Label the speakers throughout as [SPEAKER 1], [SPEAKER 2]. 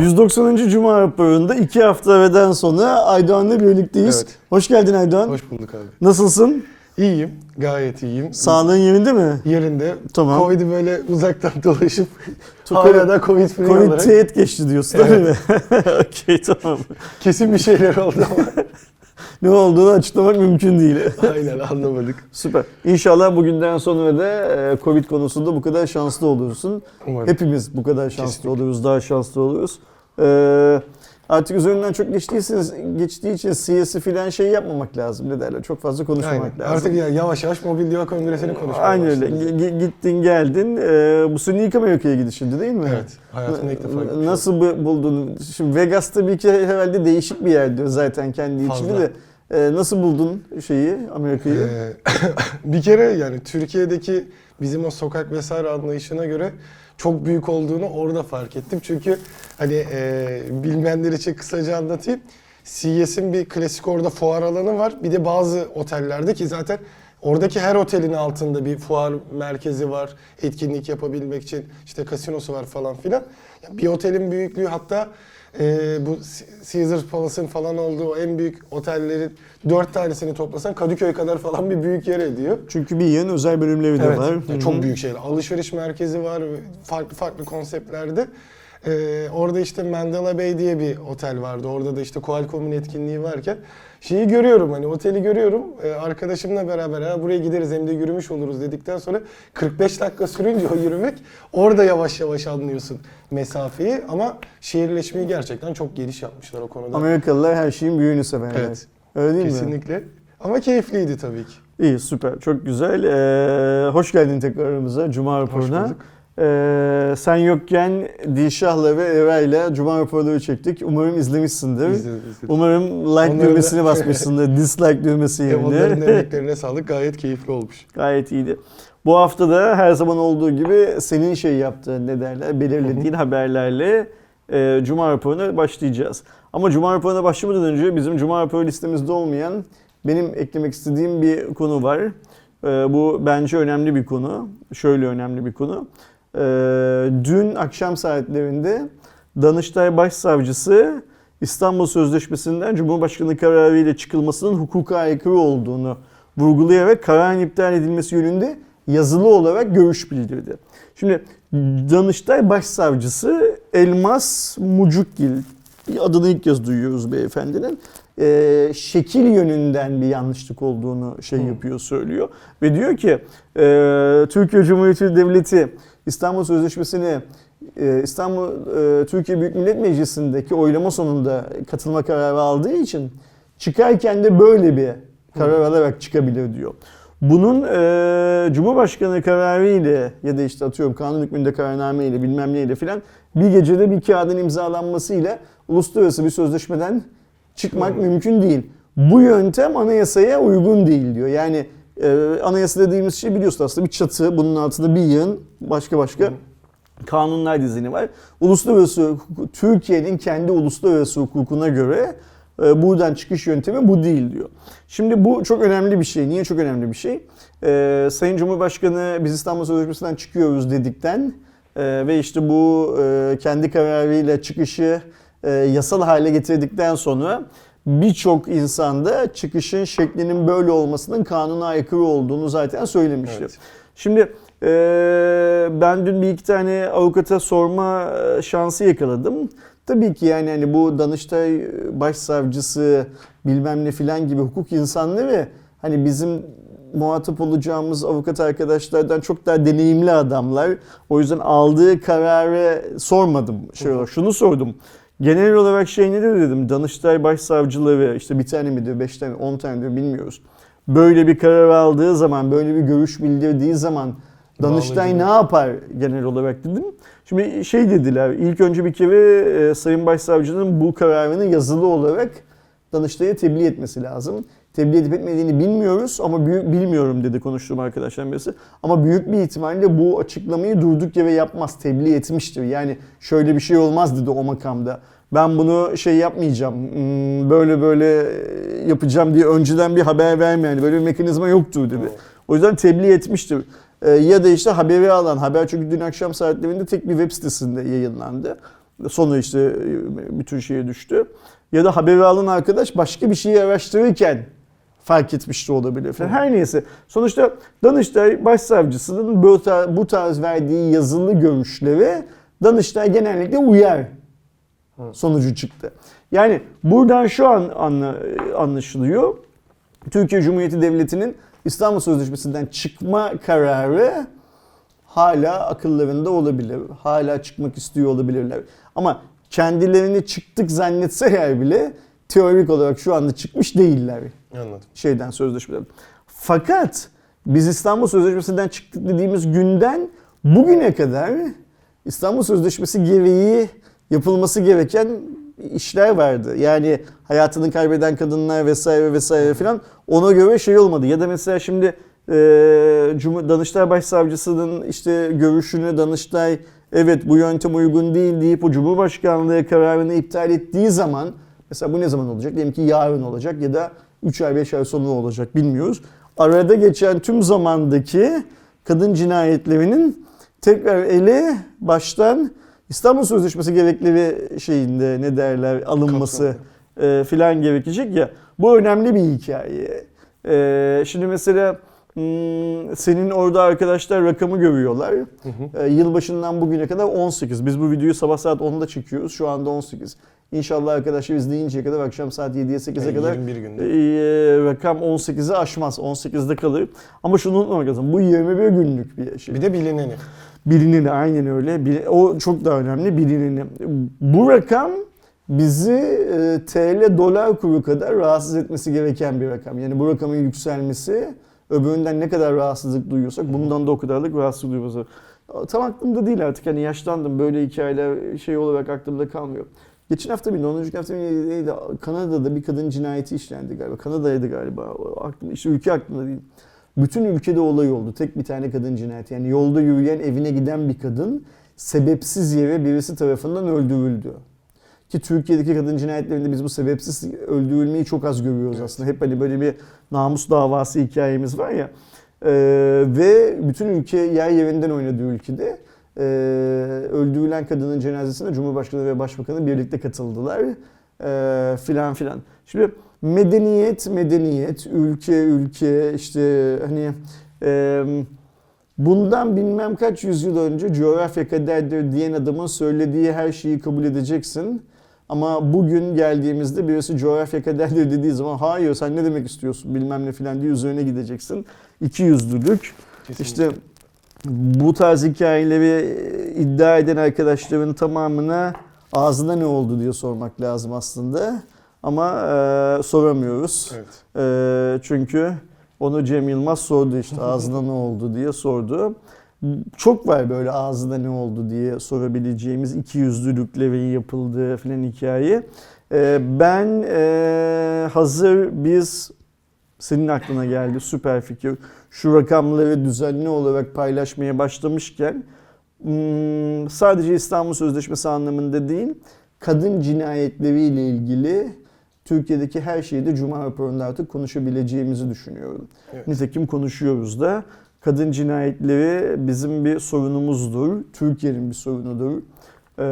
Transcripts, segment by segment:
[SPEAKER 1] 190. Cuma raporunda iki hafta aradan sonra Aydoğan'la birlikteyiz.
[SPEAKER 2] Evet.
[SPEAKER 1] Hoş geldin Aydoğan.
[SPEAKER 2] Hoş bulduk abi.
[SPEAKER 1] Nasılsın?
[SPEAKER 2] İyiyim. Gayet iyiyim.
[SPEAKER 1] Sağlığın yerinde mi?
[SPEAKER 2] Yerinde.
[SPEAKER 1] Tamam.
[SPEAKER 2] Covid'i böyle uzaktan dolaşıp hala da Covid free
[SPEAKER 1] Covid
[SPEAKER 2] olarak
[SPEAKER 1] teğet geçti diyorsun değil mi? Okey tamam.
[SPEAKER 2] kesin bir şeyler oldu ama
[SPEAKER 1] Ne olduğunu açıklamak mümkün değil.
[SPEAKER 2] aynen anlamadık.
[SPEAKER 1] Süper. İnşallah bugünden sonra da e, Covid konusunda bu kadar şanslı olursun.
[SPEAKER 2] Umarım.
[SPEAKER 1] Hepimiz bu kadar şanslı
[SPEAKER 2] Kesinlikle.
[SPEAKER 1] oluyoruz, daha şanslı oluyoruz. Ee, artık üzerinden çok geçtiyseniz, geçtiği için CS'i filan şey yapmamak lazım. Ne derler? Çok fazla konuşmamak
[SPEAKER 2] Aynen.
[SPEAKER 1] lazım.
[SPEAKER 2] Artık ya yavaş yavaş mobil diva kongresini konuşmaya
[SPEAKER 1] Aynen öyle.
[SPEAKER 2] başladık.
[SPEAKER 1] G- Gittin geldin. Ee, bu senin ilk Amerika'ya gidişindi değil mi?
[SPEAKER 2] Evet. Hayatımda ilk defa.
[SPEAKER 1] Nasıl bu- buldun? Şimdi Vegas tabii ki herhalde değişik bir yerdi zaten kendi içinde
[SPEAKER 2] Fazla.
[SPEAKER 1] de. Ee, nasıl buldun şeyi, Amerika'yı?
[SPEAKER 2] Ee, bir kere yani Türkiye'deki bizim o sokak vesaire anlayışına göre çok büyük olduğunu orada fark ettim. Çünkü hani e, bilmeyenler için kısaca anlatayım. CES'in bir klasik orada fuar alanı var. Bir de bazı otellerde ki zaten oradaki her otelin altında bir fuar merkezi var. Etkinlik yapabilmek için işte kasinosu var falan filan. Bir otelin büyüklüğü hatta e, bu Caesars Palace'ın falan olduğu en büyük otellerin dört tanesini toplasan Kadıköy kadar falan bir büyük yer ediyor.
[SPEAKER 1] Çünkü bir yığın özel bölümleri de
[SPEAKER 2] Evet,
[SPEAKER 1] var.
[SPEAKER 2] yani çok büyük şeyler. Alışveriş merkezi var, farklı farklı konseptlerde. Ee, orada işte Mandela Bay diye bir otel vardı. Orada da işte Qualcomm'un etkinliği varken şeyi görüyorum hani oteli görüyorum. Ee, arkadaşımla beraber ha buraya gideriz hem de yürümüş oluruz dedikten sonra 45 dakika sürünce o yürümek orada yavaş yavaş anlıyorsun mesafeyi ama şehirleşmeyi gerçekten çok geniş yapmışlar o konuda.
[SPEAKER 1] Amerikalılar her şeyin büyüğünü severler.
[SPEAKER 2] Evet.
[SPEAKER 1] Öyle değil mi?
[SPEAKER 2] Kesinlikle. Ama keyifliydi tabii ki.
[SPEAKER 1] İyi süper çok güzel. Ee, hoş geldin tekrar aramıza Cuma raporuna.
[SPEAKER 2] bulduk.
[SPEAKER 1] Ee, sen yokken Dilşah'la ve Eray'la Cuma raporları çektik. Umarım izlemişsindir.
[SPEAKER 2] İzledim, izledim.
[SPEAKER 1] Umarım like
[SPEAKER 2] Onların da-
[SPEAKER 1] düğmesini basmışsındır. Dislike düğmesi
[SPEAKER 2] E, onların
[SPEAKER 1] yerine.
[SPEAKER 2] emeklerine sağlık gayet keyifli olmuş.
[SPEAKER 1] Gayet iyiydi. Bu hafta da her zaman olduğu gibi senin şey yaptığın ne derler belirlediğin haberlerle e, Cuma raporuna başlayacağız. Ama Cuma raporuna başlamadan önce bizim Cuma raporu listemizde olmayan benim eklemek istediğim bir konu var. E, bu bence önemli bir konu. Şöyle önemli bir konu. E, dün akşam saatlerinde Danıştay Başsavcısı İstanbul Sözleşmesi'nden Cumhurbaşkanı kararı ile çıkılmasının hukuka aykırı olduğunu vurgulayarak kararın iptal edilmesi yönünde yazılı olarak görüş bildirdi. Şimdi Danıştay Başsavcısı Elmas Mucukgil adını ilk kez duyuyoruz beyefendinin. Ee, şekil yönünden bir yanlışlık olduğunu şey yapıyor söylüyor ve diyor ki e, Türkiye Cumhuriyeti Devleti İstanbul Sözleşmesi'ni e, İstanbul e, Türkiye Büyük Millet Meclisi'ndeki oylama sonunda katılma kararı aldığı için çıkarken de böyle bir karar alarak çıkabilir diyor. Bunun e, Cumhurbaşkanı kararı ile ya da işte atıyorum kanun hükmünde kararname ile bilmem neyle filan bir gecede bir kağıdın imzalanmasıyla uluslararası bir sözleşmeden çıkmak mümkün değil. Bu yöntem anayasaya uygun değil diyor. Yani e, anayasa dediğimiz şey biliyorsun aslında bir çatı, bunun altında bir yığın başka başka kanunlar dizini var. Uluslararası hukuk- Türkiye'nin kendi uluslararası hukukuna göre e, buradan çıkış yöntemi bu değil diyor. Şimdi bu çok önemli bir şey. Niye çok önemli bir şey? E, Sayın Cumhurbaşkanı biz İstanbul Sözleşmesi'nden çıkıyoruz dedikten e, ve işte bu e, kendi kararıyla çıkışı e, yasal hale getirdikten sonra birçok insanda çıkışın şeklinin böyle olmasının kanuna aykırı olduğunu zaten söylemişti.
[SPEAKER 2] Evet.
[SPEAKER 1] Şimdi e, ben dün bir iki tane avukata sorma e, şansı yakaladım. Tabii ki yani hani bu Danıştay Başsavcısı bilmem ne filan gibi hukuk insanları hani bizim muhatap olacağımız avukat arkadaşlardan çok daha deneyimli adamlar. O yüzden aldığı kararı sormadım. Olarak, şunu sordum. Genel olarak şey nedir dedim. Danıştay Başsavcıları işte bir tane mi diyor, beş tane, on tane diyor bilmiyoruz. Böyle bir karar aldığı zaman, böyle bir görüş bildirdiği zaman Danıştay ne yapar genel olarak dedim. Şimdi şey dediler, ilk önce bir kere e, Sayın Başsavcının bu kararını yazılı olarak Danıştay'a tebliğ etmesi lazım. Tebliğ edip etmediğini bilmiyoruz ama büyük bilmiyorum dedi konuştuğum arkadaşlarım birisi. Ama büyük bir ihtimalle bu açıklamayı durduk yere yapmaz, tebliğ etmiştir. Yani şöyle bir şey olmaz dedi o makamda. Ben bunu şey yapmayacağım, hmm, böyle böyle yapacağım diye önceden bir haber vermeyen böyle bir mekanizma yoktur dedi. O yüzden tebliğ etmiştir. Ee, ya da işte haberi alan, haber çünkü dün akşam saatlerinde tek bir web sitesinde yayınlandı. Sonra işte e, bütün şeye düştü. Ya da haberi alan arkadaş başka bir şeyi araştırırken fark etmiş de olabilir falan. Her neyse. Sonuçta Danıştay Başsavcısının bu tarz, bu tarz verdiği yazılı görüşleri Danıştay genellikle uyar sonucu çıktı. Yani buradan şu an anla- anlaşılıyor. Türkiye Cumhuriyeti Devleti'nin İstanbul Sözleşmesi'nden çıkma kararı hala akıllarında olabilir. Hala çıkmak istiyor olabilirler. Ama kendilerini çıktık zannetseler bile teorik olarak şu anda çıkmış değiller
[SPEAKER 2] Anladım.
[SPEAKER 1] şeyden sözleşmeden. Fakat biz İstanbul Sözleşmesi'nden çıktık dediğimiz günden bugüne kadar İstanbul Sözleşmesi gereği yapılması gereken işler vardı. Yani hayatını kaybeden kadınlar vesaire vesaire filan ona göre şey olmadı. Ya da mesela şimdi e, Cumhur- Danıştay Başsavcısının işte görüşünü Danıştay evet bu yöntem uygun değil deyip o Cumhurbaşkanlığı kararını iptal ettiği zaman mesela bu ne zaman olacak? Diyelim ki yarın olacak ya da 3 ay 5 ay sonra olacak bilmiyoruz. Arada geçen tüm zamandaki kadın cinayetlerinin tekrar ele baştan İstanbul Sözleşmesi gerekleri şeyinde ne derler alınması e, filan gerekecek ya. Bu önemli bir hikaye. E, şimdi mesela hmm, senin orada arkadaşlar rakamı görüyorlar. E, yılbaşından bugüne kadar 18. Biz bu videoyu sabah saat 10'da çekiyoruz. Şu anda 18. İnşallah arkadaşlar izleyinceye kadar akşam saat 7'ye 8'e
[SPEAKER 2] Yani
[SPEAKER 1] kadar
[SPEAKER 2] 21 günde.
[SPEAKER 1] e, rakam 18'i aşmaz. 18'de kalır. Ama şunu unutmamak lazım. Bu 21 günlük bir şey.
[SPEAKER 2] Bir de bilineni.
[SPEAKER 1] Bilineni aynen öyle. Bil- O çok daha önemli bilineni. Bu rakam bizi e, TL dolar kuru kadar rahatsız etmesi gereken bir rakam. Yani bu rakamın yükselmesi öbüründen ne kadar rahatsızlık duyuyorsak bundan da o kadarlık rahatsızlık duyuyoruz. Tam aklımda değil artık hani yaşlandım böyle hikayeler şey olarak aklımda kalmıyor. Geçen hafta bir 10. hafta bir neydi? Kanada'da bir kadın cinayeti işlendi galiba. Kanada'ydı galiba. Aklım, işte ülke aklımda değil. Bütün ülkede olay oldu. Tek bir tane kadın cinayeti. Yani yolda yürüyen evine giden bir kadın sebepsiz yere birisi tarafından öldürüldü. Ki Türkiye'deki kadın cinayetlerinde biz bu sebepsiz öldürülmeyi çok az görüyoruz aslında. Hep hani böyle bir namus davası hikayemiz var ya. Ee, ve bütün ülke yer yerinden oynadığı ülkede e, öldürülen kadının cenazesine Cumhurbaşkanı ve Başbakanı birlikte katıldılar. Ee, filan filan. Şimdi medeniyet medeniyet, ülke ülke işte hani e, bundan bilmem kaç yüzyıl önce coğrafya kaderdir diyen adamın söylediği her şeyi kabul edeceksin. Ama bugün geldiğimizde birisi coğrafya kaderdir dediği zaman hayır sen ne demek istiyorsun bilmem ne filan diye üzerine gideceksin. İki yüzlülük.
[SPEAKER 2] Kesinlikle.
[SPEAKER 1] İşte bu tarz hikayeleri iddia eden arkadaşların tamamına ağzına ne oldu diye sormak lazım aslında. Ama e, soramıyoruz.
[SPEAKER 2] Evet.
[SPEAKER 1] E, çünkü onu Cem Yılmaz sordu işte ağzına ne oldu diye sordu. Çok var böyle ağzına ne oldu diye sorabileceğimiz iki yüzlülüklerin yapıldığı filan hikaye. E, ben e, hazır biz senin aklına geldi süper fikir. Şu rakamları düzenli olarak paylaşmaya başlamışken hmm, sadece İstanbul Sözleşmesi anlamında değil, kadın cinayetleriyle ilgili Türkiye'deki her şeyi de Cuma raporunda artık konuşabileceğimizi düşünüyorum.
[SPEAKER 2] Evet.
[SPEAKER 1] Nitekim konuşuyoruz da. Kadın cinayetleri bizim bir sorunumuzdur. Türkiye'nin bir sorunudur. Ee,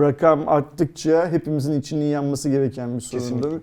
[SPEAKER 1] rakam arttıkça hepimizin içinin yanması gereken bir sorundur.
[SPEAKER 2] Kesinlikle.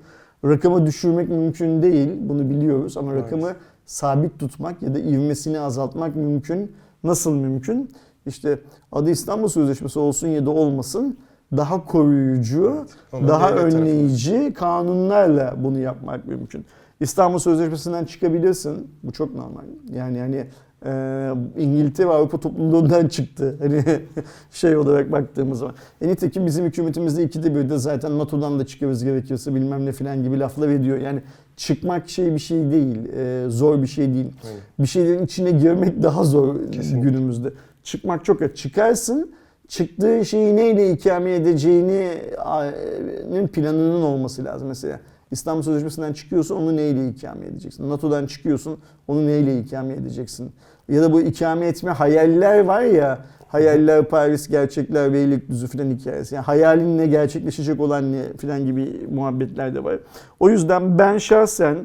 [SPEAKER 1] Rakamı düşürmek mümkün değil, bunu biliyoruz ama
[SPEAKER 2] Maalesef.
[SPEAKER 1] rakamı sabit tutmak ya da ivmesini azaltmak mümkün. Nasıl mümkün? İşte adı İstanbul Sözleşmesi olsun ya da olmasın daha koruyucu,
[SPEAKER 2] Ama
[SPEAKER 1] daha önleyici kanunlarla bunu yapmak mümkün. İstanbul Sözleşmesi'nden çıkabilirsin. Bu çok normal. Yani yani e, İngiltere Avrupa topluluğundan çıktı. Hani şey olarak baktığımız zaman. E nitekim bizim hükümetimizde ikide bir de zaten NATO'dan da çıkarız gerekirse bilmem ne filan gibi laflar ediyor. Yani çıkmak şey bir şey değil. e, zor bir şey değil.
[SPEAKER 2] Aynen.
[SPEAKER 1] Bir şeylerin içine girmek daha zor
[SPEAKER 2] Kesinlikle.
[SPEAKER 1] günümüzde. Çıkmak çok ya. Çıkarsın çıktığı şeyi neyle ikame edeceğinin planının olması lazım mesela. İstanbul Sözleşmesi'nden çıkıyorsun onu neyle ikame edeceksin? NATO'dan çıkıyorsun onu neyle ikame edeceksin? Ya da bu ikame etme hayaller var ya hayaller Paris, gerçekler Beylikdüzü filan hikayesi. Yani hayalinle gerçekleşecek olan ne filan gibi muhabbetler de var. O yüzden ben şahsen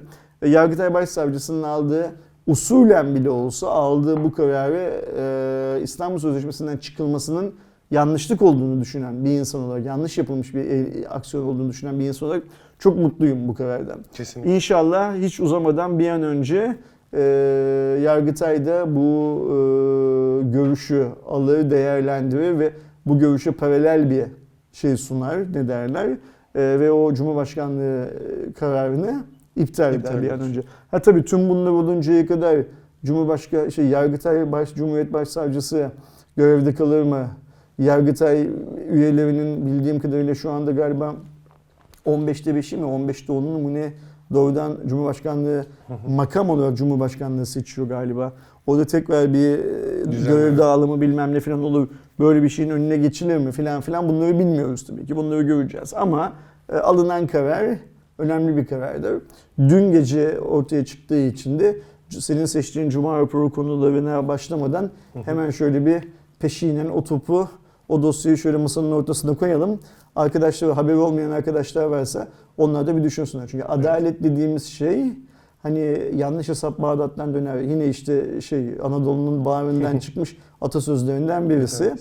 [SPEAKER 1] e, Yargıtay Başsavcısının aldığı usulen bile olsa aldığı bu kararı e, İstanbul Sözleşmesi'nden çıkılmasının yanlışlık olduğunu düşünen bir insan olarak, yanlış yapılmış bir e, aksiyon olduğunu düşünen bir insan olarak çok mutluyum bu karardan.
[SPEAKER 2] Kesinlikle.
[SPEAKER 1] İnşallah hiç uzamadan bir an önce e, Yargıtay'da bu e, görüşü alır, değerlendirir ve bu görüşe paralel bir şey sunar, ne derler, E, ve o Cumhurbaşkanlığı e, kararını iptal eder
[SPEAKER 2] İptal
[SPEAKER 1] bir an
[SPEAKER 2] eder.
[SPEAKER 1] önce. Ha tabii tüm bunlar oluncaya kadar Cumhurbaşkanı, şey, Yargıtay Baş, Cumhuriyet Başsavcısı görevde kalır mı? Yargıtay üyelerinin bildiğim kadarıyla şu anda galiba 15'te 5'i mi 15'te 10'unu mu ne doğrudan Cumhurbaşkanlığı makam olarak Cumhurbaşkanlığı seçiyor galiba. O da tekrar bir e,
[SPEAKER 2] Düzen
[SPEAKER 1] görev dağılımı bilmem ne falan olur. Böyle bir şeyin önüne geçilir mi falan filan bunları bilmiyoruz tabii ki. Bunları göreceğiz ama e, alınan karar önemli bir karardır. Dün gece ortaya çıktığı için de senin seçtiğin Cuma raporu konularına başlamadan hemen şöyle bir peşinen o topu o dosyayı şöyle masanın ortasına koyalım. Arkadaşlar haberi olmayan arkadaşlar varsa onlar da bir düşünsünler. Çünkü adalet dediğimiz şey hani yanlış hesap Bağdat'tan döner. Yine işte şey Anadolu'nun bağrından çıkmış atasözlerinden birisi.
[SPEAKER 2] Evet.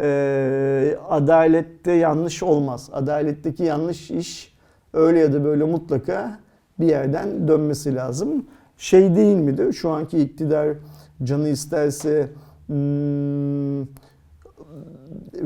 [SPEAKER 1] Ee, adalette yanlış olmaz. Adaletteki yanlış iş öyle ya da böyle mutlaka bir yerden dönmesi lazım. Şey değil midir? Şu anki iktidar canı isterse hmm,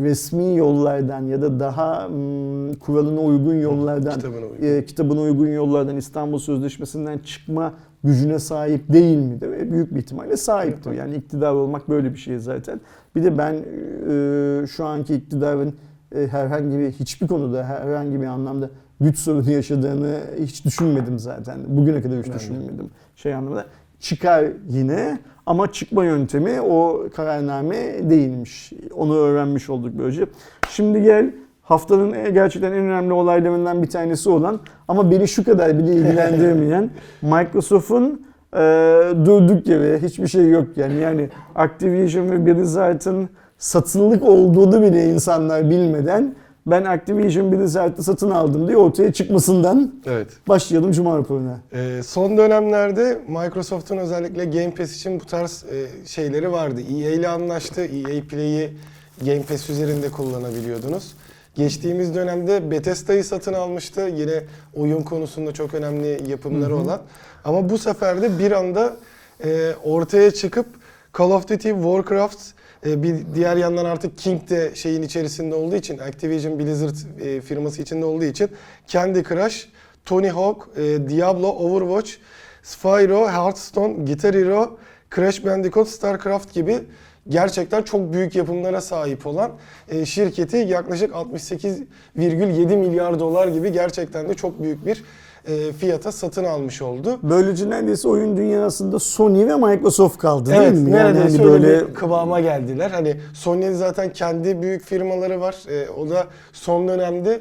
[SPEAKER 1] resmi yollardan ya da daha hmm, kuralına uygun yollardan
[SPEAKER 2] Kitabına uygun.
[SPEAKER 1] e, kitabına uygun yollardan İstanbul Sözleşmesi'nden çıkma gücüne sahip değil midir? E, büyük bir ihtimalle sahiptir. Yani iktidar olmak böyle bir şey zaten. Bir de ben e, şu anki iktidarın e, herhangi bir hiçbir konuda herhangi bir anlamda güç sorunu yaşadığını hiç düşünmedim zaten. Bugüne kadar hiç
[SPEAKER 2] Ben de.
[SPEAKER 1] düşünmedim. Şey anlamda çıkar yine ama çıkma yöntemi o kararname değilmiş. Onu öğrenmiş olduk böylece. Şimdi gel haftanın en- gerçekten en önemli olaylarından bir tanesi olan ama beni şu kadar bile ilgilendirmeyen Microsoft'un e, durduk yere hiçbir şey yok yani. Yani Activision ve Blizzard'ın satılık olduğunu bile insanlar bilmeden ben Activision Blizzard'ı satın aldım diye ortaya çıkmasından
[SPEAKER 2] Evet.
[SPEAKER 1] başlayalım Cuma raporuna.
[SPEAKER 2] Ee, son dönemlerde Microsoft'un özellikle Game Pass için bu tarz e, şeyleri vardı. EA ile anlaştı. EA Play'i Game Pass üzerinde kullanabiliyordunuz. Geçtiğimiz dönemde Bethesda'yı satın almıştı. Yine oyun konusunda çok önemli yapımları olan. Ama bu sefer de bir anda e, ortaya çıkıp Call of Duty, Warcraft, e, bir diğer yandan artık King de şeyin içerisinde olduğu için, Activision Blizzard e, firması içinde olduğu için Candy Crush, Tony Hawk, e, Diablo, Overwatch, Spyro, Hearthstone, Guitar Hero, Crash Bandicoot, StarCraft gibi gerçekten çok büyük yapımlara sahip olan şirketi yaklaşık 68,7 milyar dolar gibi gerçekten de çok büyük bir e, fiyata satın almış oldu.
[SPEAKER 1] Böylece neredeyse oyun dünyasında Sony ve Microsoft kaldı değil
[SPEAKER 2] Evet,
[SPEAKER 1] mi? Yani
[SPEAKER 2] neredeyse
[SPEAKER 1] hani
[SPEAKER 2] öyle
[SPEAKER 1] böyle
[SPEAKER 2] kıvama geldiler. Hani Sony'nin zaten kendi büyük firmaları var. E, o da son dönemde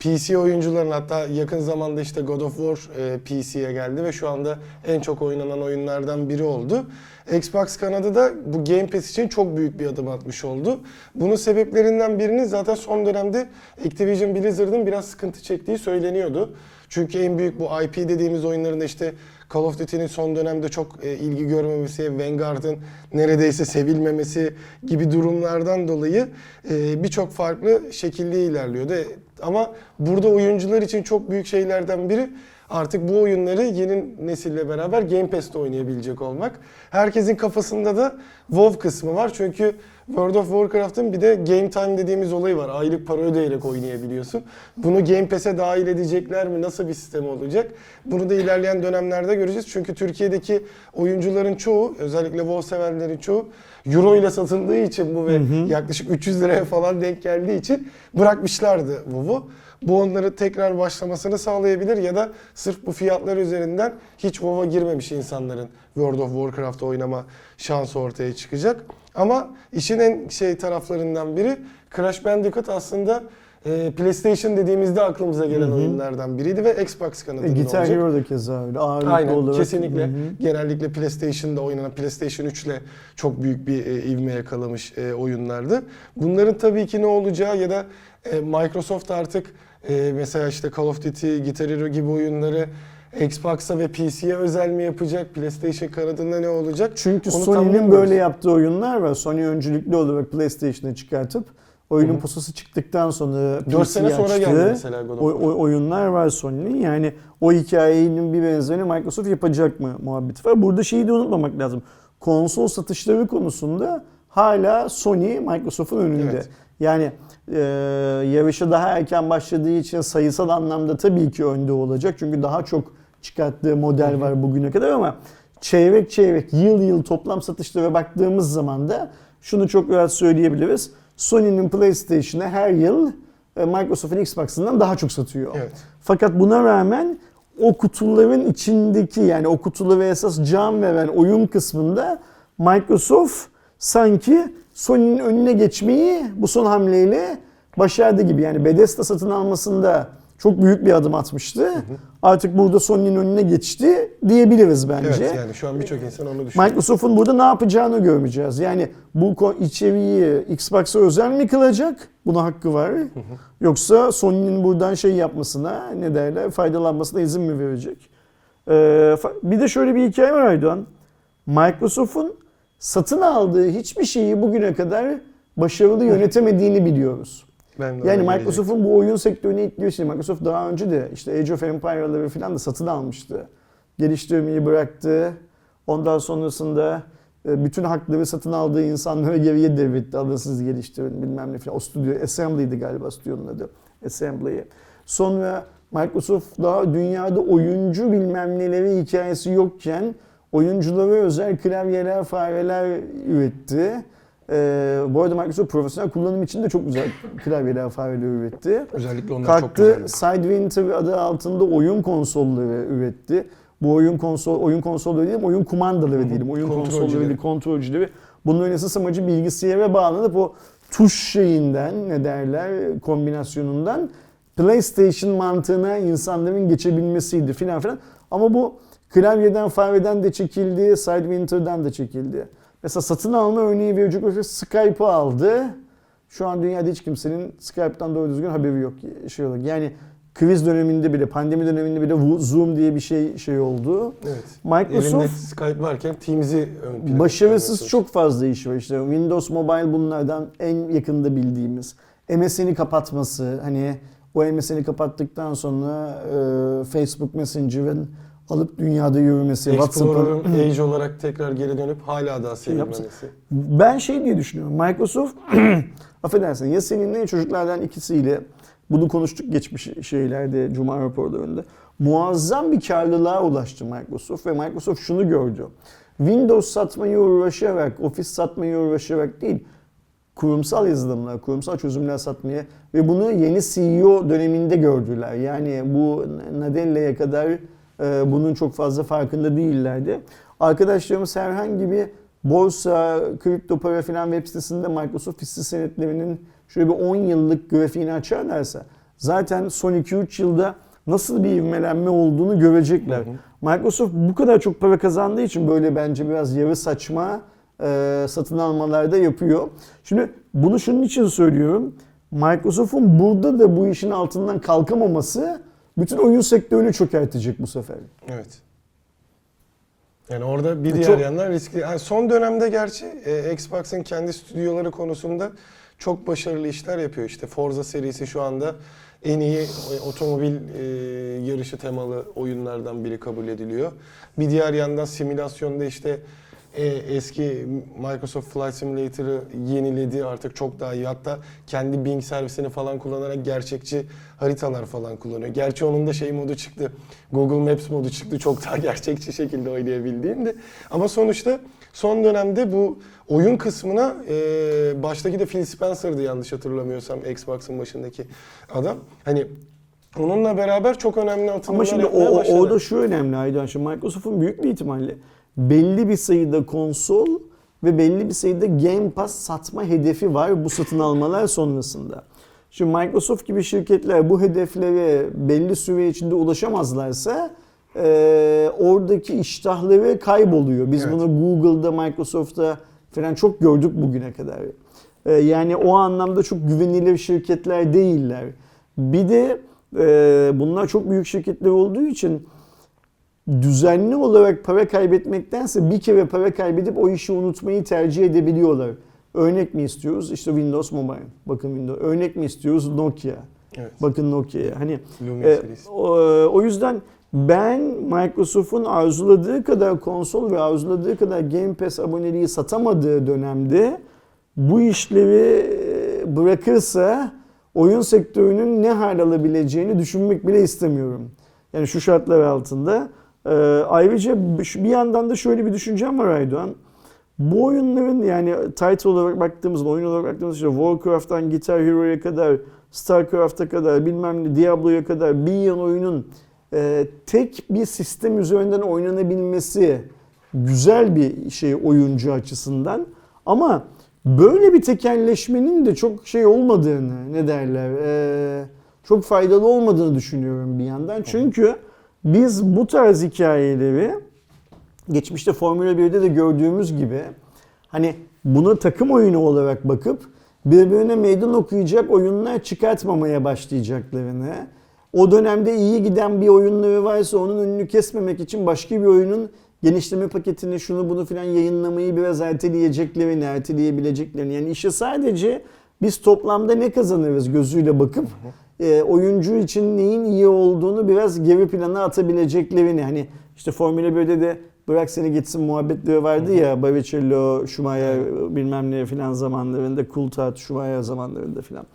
[SPEAKER 2] PC oyuncuların hatta yakın zamanda işte God of War e, PC'ye geldi ve şu anda en çok oynanan oyunlardan biri oldu. Xbox kanadı da bu Game Pass için çok büyük bir adım atmış oldu. Bunun sebeplerinden birinin zaten son dönemde Activision Blizzard'ın biraz sıkıntı çektiği söyleniyordu. Çünkü en büyük bu IP dediğimiz oyunların da işte Call of Duty'nin son dönemde çok e, ilgi görmemesi, Vanguard'ın neredeyse sevilmemesi gibi durumlardan dolayı e, birçok farklı şekilde ilerliyordu. E, Ama burada oyuncular için çok büyük şeylerden biri artık bu oyunları yeni nesille beraber Game Pass'te oynayabilecek olmak. Herkesin kafasında da WoW kısmı var çünkü World of Warcraft'ın bir de Game Time dediğimiz olayı var. Aylık para ödeyerek oynayabiliyorsun. Bunu Game Pass'e dahil edecekler mi? Nasıl bir sistem olacak? Bunu da ilerleyen dönemlerde göreceğiz. Çünkü Türkiye'deki oyuncuların çoğu, özellikle WoW severlerin çoğu Euro ile satıldığı için bu ve yaklaşık 300 liraya falan denk geldiği için bırakmışlardı WoW'u. Bu onları tekrar başlamasını sağlayabilir ya da sırf bu fiyatlar üzerinden hiç WoW'a girmemiş insanların World of Warcraft oynama şansı ortaya çıkacak. Ama işin en şey taraflarından biri Crash Bandicoot aslında e, PlayStation dediğimizde aklımıza gelen oyunlardan biriydi ve Xbox
[SPEAKER 1] E,
[SPEAKER 2] kanadında
[SPEAKER 1] Guitar
[SPEAKER 2] olacak.
[SPEAKER 1] Hero da keza öyle ağırlıklı
[SPEAKER 2] Aynen
[SPEAKER 1] olarak.
[SPEAKER 2] kesinlikle.
[SPEAKER 1] Hı hı.
[SPEAKER 2] Genellikle PlayStation'da oynanan PlayStation 3 ile çok büyük bir e, ivme yakalamış e, oyunlardı. Bunların tabii ki ne olacağı ya da e, Microsoft artık e, mesela işte Call of Duty, Guitar Hero gibi oyunları Xbox'a ve PC'ye özel mi yapacak? PlayStation kanadında ne olacak?
[SPEAKER 1] Çünkü Sony'nin böyle yaptığı oyunlar var. Sony öncülüklü olarak PlayStation'a çıkartıp Oyunun
[SPEAKER 2] Hı hı.
[SPEAKER 1] posası çıktıktan sonra
[SPEAKER 2] 4
[SPEAKER 1] PC
[SPEAKER 2] sene sonra
[SPEAKER 1] açtı.
[SPEAKER 2] geldi mesela God of
[SPEAKER 1] O, o- oyunlar var Sony'nin. Yani o hikayenin bir benzerini Microsoft yapacak mı muhabbeti var. Burada şeyi de unutmamak lazım. Konsol satışları konusunda hala Sony Microsoft'un önünde.
[SPEAKER 2] Evet.
[SPEAKER 1] Yani e, yarışa daha erken başladığı için sayısal anlamda tabii ki önde olacak. Çünkü daha çok çıkarttığı model var bugüne kadar ama çeyrek çeyrek yıl yıl toplam satışlara baktığımız zaman da şunu çok rahat söyleyebiliriz. Sony'nin PlayStation'ı her yıl e, Microsoft'un Xbox'ından daha çok satıyor.
[SPEAKER 2] Evet.
[SPEAKER 1] Fakat buna rağmen o kutuların içindeki yani o kutuları esas can veren oyun kısmında Microsoft sanki Sony'nin önüne geçmeyi bu son hamleyle başardı gibi. Yani Bethesda satın almasında çok büyük bir adım atmıştı. Artık burada Sony'nin önüne geçti diyebiliriz bence.
[SPEAKER 2] Evet yani şu an birçok insan onu düşünüyor.
[SPEAKER 1] Microsoft'un burada ne yapacağını görmeyeceğiz. Yani bu içeriği Xbox'a özel mi kılacak? Buna hakkı var. Yoksa Sony'nin buradan şey yapmasına, ne derler, faydalanmasına izin mi verecek? Ee, bir de şöyle bir hikaye var Aydoğan. Microsoft'un satın aldığı hiçbir şeyi bugüne kadar başarılı yönetemediğini biliyoruz.
[SPEAKER 2] Ben de
[SPEAKER 1] Yani Microsoft'un bu oyun sektörüne ittiği şey. Microsoft daha önce de işte Age of Empire'ları falan da satın almıştı. Geliştirmeyi bıraktı. Ondan sonrasında e, bütün hakları satın aldığı insanlara geriye devretti. Alın siz geliştirin bilmem ne falan. O stüdyo Assembly'di galiba stüdyonun adı. Assembly. Sonra Microsoft daha dünyada oyuncu bilmem neleri hikayesi yokken oyunculara özel klavyeler, fareler üretti. Ee, bu arada Microsoft profesyonel kullanım için de çok güzel klavyeler, fareler üretti.
[SPEAKER 2] Özellikle onlar çok
[SPEAKER 1] Kalktı
[SPEAKER 2] güzel.
[SPEAKER 1] Sidewinder adı altında oyun konsolları üretti. Bu oyun konsol oyun konsolları değil, oyun kumandaları diyelim. Oyun konsolları kontrolcüleri. Bunların esas amacı bilgisayara bağlanıp o tuş şeyinden ne derler kombinasyonundan PlayStation mantığına insanların geçebilmesiydi filan filan. Ama bu klavyeden, fareden de çekildi, Sidewinder'dan da çekildi. Mesela satın alma örneği verecek olursak Skype'ı aldı. Şu an dünyada hiç kimsenin Skype'tan doğru düzgün haberi yok şey olarak. Yani kriz döneminde bile, pandemi döneminde bile Zoom diye bir şey şey oldu.
[SPEAKER 2] Evet.
[SPEAKER 1] Microsoft
[SPEAKER 2] Elinde Skype varken Teams'i ön
[SPEAKER 1] Başarısız çok fazla iş var işte. Windows Mobile bunlardan en yakında bildiğimiz. MSN'i kapatması, hani o MSN'i kapattıktan sonra e, Facebook Messenger'ın alıp dünyada yürümesi, WhatsApp'ın...
[SPEAKER 2] Age olarak tekrar geri dönüp hala daha sevilmemesi.
[SPEAKER 1] Ben şey diye düşünüyorum. Microsoft, affedersin ya seninle çocuklardan ikisiyle bunu konuştuk geçmiş şeylerde, Cuma raporlarında. Muazzam bir karlılığa ulaştı Microsoft ve Microsoft şunu gördü. Windows satmaya uğraşarak, Office satmaya uğraşarak değil, kurumsal yazılımlar, kurumsal çözümler satmaya ve bunu yeni CEO döneminde gördüler. Yani bu Nadelle'ye kadar bunun çok fazla farkında değillerdi. Arkadaşlarımız herhangi bir borsa, kripto para filan web sitesinde Microsoft hisse senetlerinin şöyle bir 10 yıllık grafiğini açarlarsa zaten son 2-3 yılda nasıl bir ivmelenme olduğunu görecekler. Microsoft bu kadar çok para kazandığı için böyle bence biraz yarı saçma e, satın almalarda yapıyor. Şimdi bunu şunun için söylüyorum. Microsoft'un burada da bu işin altından kalkamaması bütün oyun sektörünü çökertecek bu sefer.
[SPEAKER 2] Evet. Yani orada bir diğer
[SPEAKER 1] çok-
[SPEAKER 2] yandan riskli. Yani son dönemde gerçi e, Xbox'ın kendi stüdyoları konusunda çok başarılı işler yapıyor. İşte Forza serisi şu anda en iyi e, otomobil e, yarışı temalı oyunlardan biri kabul ediliyor. Bir diğer yandan simülasyonda işte e, eski Microsoft Flight Simulator'ı yeniledi artık çok daha iyi. Hatta kendi Bing servisini falan kullanarak gerçekçi haritalar falan kullanıyor. Gerçi onun da şey modu çıktı. Google Maps modu çıktı çok daha gerçekçi şekilde oynayabildiğim de. Ama sonuçta son dönemde bu oyun kısmına e, baştaki de Phil Spencer'dı yanlış hatırlamıyorsam Xbox'ın başındaki adam. Hani onunla beraber çok önemli atılımlar
[SPEAKER 1] Ama şimdi o, orada şu önemli Aydan. Şimdi Microsoft'un büyük bir ihtimalle belli bir sayıda konsol ve belli bir sayıda Game Pass satma hedefi var bu satın almalar sonrasında. Şimdi Microsoft gibi şirketler bu hedeflere belli süre içinde ulaşamazlarsa e, oradaki iştahları kayboluyor. Biz
[SPEAKER 2] Evet.
[SPEAKER 1] bunu Google'da, Microsoft'ta falan çok gördük bugüne kadar. E, yani o anlamda çok güvenilir şirketler değiller. Bir de e, bunlar çok büyük şirketler olduğu için düzenli olarak para kaybetmektense bir kere para kaybedip o işi unutmayı tercih edebiliyorlar. Örnek mi istiyoruz? İşte Windows Mobile. Bakın Windows. Örnek mi istiyoruz? Nokia.
[SPEAKER 2] Evet.
[SPEAKER 1] Bakın Nokia'ya. Hani e, o, o yüzden ben Microsoft'un arzuladığı kadar konsol ve arzuladığı kadar Game Pass aboneliği satamadığı dönemde bu işlevi e, bırakırsa oyun sektörünün ne hal alabileceğini düşünmek bile istemiyorum. Yani şu şartlar altında. Ee, ayrıca bir yandan da şöyle bir düşüncem var Aydoğan. Bu oyunların yani title olarak baktığımızda, oyun olarak baktığımızda işte Warcraft'tan Guitar Hero'ya kadar, Starcraft'a kadar, bilmem ne Diablo'ya kadar bir yıl oyunun e, tek bir sistem üzerinden oynanabilmesi güzel bir şey oyuncu açısından. Ama böyle bir tekelleşmenin de çok şey olmadığını, ne derler, e, çok faydalı olmadığını düşünüyorum bir yandan. Çünkü biz bu tarz hikayeleri geçmişte Formula 1'de de gördüğümüz gibi hani bunu takım oyunu olarak bakıp birbirine meydan okuyacak oyunlar çıkartmamaya başlayacaklarını, o dönemde iyi giden bir oyunları varsa onun önünü kesmemek için başka bir oyunun genişleme paketini şunu bunu filan yayınlamayı biraz erteleyeceklerini, erteleyebileceklerini. Yani işe sadece biz toplamda ne kazanırız gözüyle bakıp e, oyuncu için neyin iyi olduğunu biraz geri plana atabileceklerini. Hani işte Formula 1'de de bırak seni gitsin muhabbetleri vardı ya Barrichello, Schumacher bilmem ne filan zamanlarında, Coulthard, Schumacher zamanlarında filan.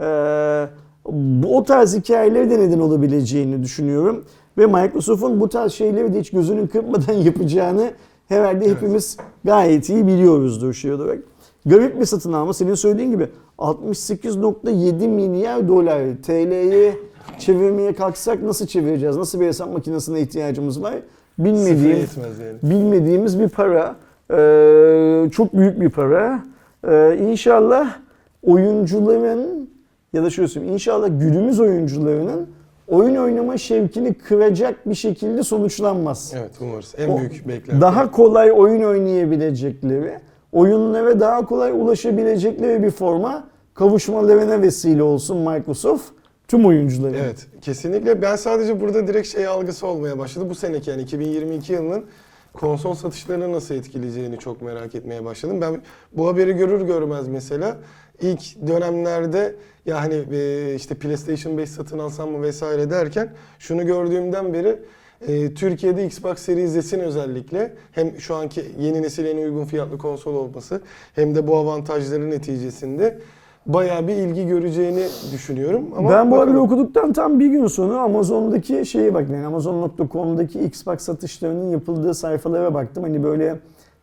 [SPEAKER 1] Ee, bu o tarz hikayeleri de neden olabileceğini düşünüyorum. Ve Microsoft'un bu tarz şeyleri de hiç gözünün kırpmadan yapacağını herhalde hepimiz gayet iyi biliyoruzdur şey olarak. Garip bir satın alma. Senin söylediğin gibi 68.7 milyar dolar TL'yi çevirmeye kalksak nasıl çevireceğiz? Nasıl bir hesap makinesine ihtiyacımız var? Bilmediğim,
[SPEAKER 2] yani.
[SPEAKER 1] bilmediğimiz bir para. Ee, çok büyük bir para. Ee, inşallah oyuncuların ya da şöyle söyleyeyim inşallah günümüz oyuncularının oyun oynama şevkini kıracak bir şekilde sonuçlanmaz.
[SPEAKER 2] Evet umarız. En
[SPEAKER 1] O
[SPEAKER 2] büyük beklenti.
[SPEAKER 1] Daha kolay oyun oynayabilecekleri, oyunlara daha kolay ulaşabilecekleri bir forma kavuşmalarına vesile olsun Microsoft tüm oyuncuların.
[SPEAKER 2] Evet kesinlikle. Ben sadece burada direkt şey algısı olmaya başladı. Bu seneki yani 2022 yılının konsol satışlarını nasıl etkileyeceğini çok merak etmeye başladım. Ben bu haberi görür görmez mesela ilk dönemlerde ya hani e, işte PlayStation 5 satın alsam mı vesaire derken şunu gördüğümden beri e, Türkiye'de Xbox Series S'in özellikle hem şu anki yeni nesil en uygun fiyatlı konsol olması hem de bu avantajların neticesinde bayağı bir ilgi göreceğini düşünüyorum. Ama
[SPEAKER 1] ben bu haberi okuduktan tam bir gün sonra Amazon'daki şeye baktım. Yani Amazon.com'daki Xbox satışlarının yapıldığı sayfalara baktım. Hani böyle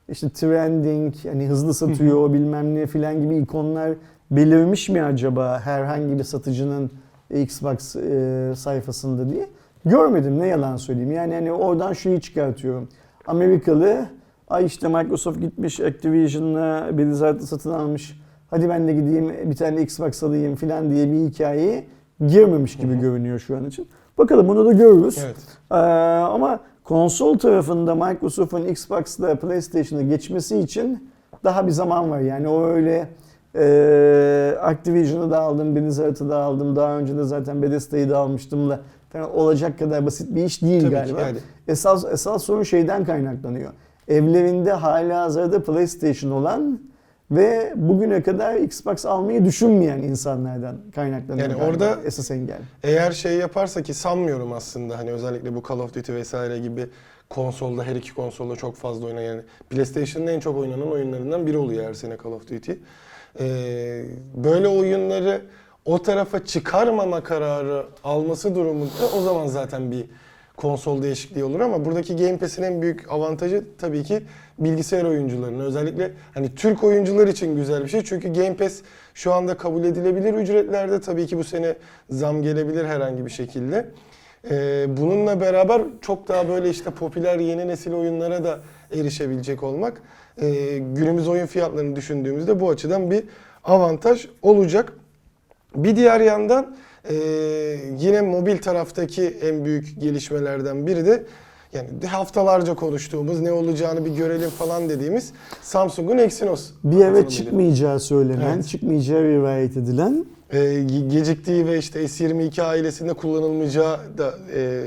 [SPEAKER 1] işte trending, hani hızlı satıyor bilmem ne filan gibi ikonlar belirmiş mi acaba herhangi bir satıcının Xbox e, sayfasında diye. Görmedim ne yalan söyleyeyim. Yani hani oradan şeyi çıkartıyorum. Amerikalı ay işte Microsoft gitmiş Activision'la Blizzard'ı satın almış. Hadi ben de gideyim bir tane Xbox alayım filan diye bir hikayeyi girmemiş gibi görünüyor şu an için. Bakalım bunu da görürüz.
[SPEAKER 2] Evet.
[SPEAKER 1] Ee, ama konsol tarafında Microsoft'un Xbox'la PlayStation'a geçmesi için daha bir zaman var. Yani o öyle e, Activision'ı da aldım, Blizzard'ı da aldım. Daha önce de zaten Bethesda'yı da almıştım da falan olacak kadar basit bir iş değil
[SPEAKER 2] Tabii ki,
[SPEAKER 1] galiba.
[SPEAKER 2] yani.
[SPEAKER 1] Esas esas sorun şeyden kaynaklanıyor. Evlerinde hala hazırda PlayStation olan ve bugüne kadar Xbox almayı düşünmeyen insanlardan kaynaklanıyor.
[SPEAKER 2] Yani orada-
[SPEAKER 1] esas engel.
[SPEAKER 2] Eğer şey yaparsa ki sanmıyorum aslında hani özellikle bu Call of Duty vesaire gibi konsolda her iki konsolda çok fazla oynanan yani PlayStation'ın en çok oynanan oyunlarından biri oluyor her sene Call of Duty. Ee, böyle oyunları o tarafa çıkarmama kararı alması durumunda o zaman zaten bir konsol değişikliği olur ama buradaki Game Pass'in en büyük avantajı tabii ki bilgisayar oyuncularının özellikle hani Türk oyuncular için güzel bir şey çünkü Game Pass şu anda kabul edilebilir ücretlerde tabii ki bu sene zam gelebilir herhangi bir şekilde. Ee, bununla beraber çok daha böyle işte popüler yeni nesil oyunlara da erişebilecek olmak e, günümüz oyun fiyatlarını düşündüğümüzde bu açıdan bir avantaj olacak. Bir diğer yandan e, yine mobil taraftaki en büyük gelişmelerden biri de yani haftalarca konuştuğumuz ne olacağını bir görelim falan dediğimiz Samsung'un Exynos
[SPEAKER 1] Bir eve çıkmayacağı söylenen,
[SPEAKER 2] Evet.
[SPEAKER 1] çıkmayacağı rivayet edilen
[SPEAKER 2] Ge- geciktiği ve işte S22 ailesinde kullanılmayacağı da e,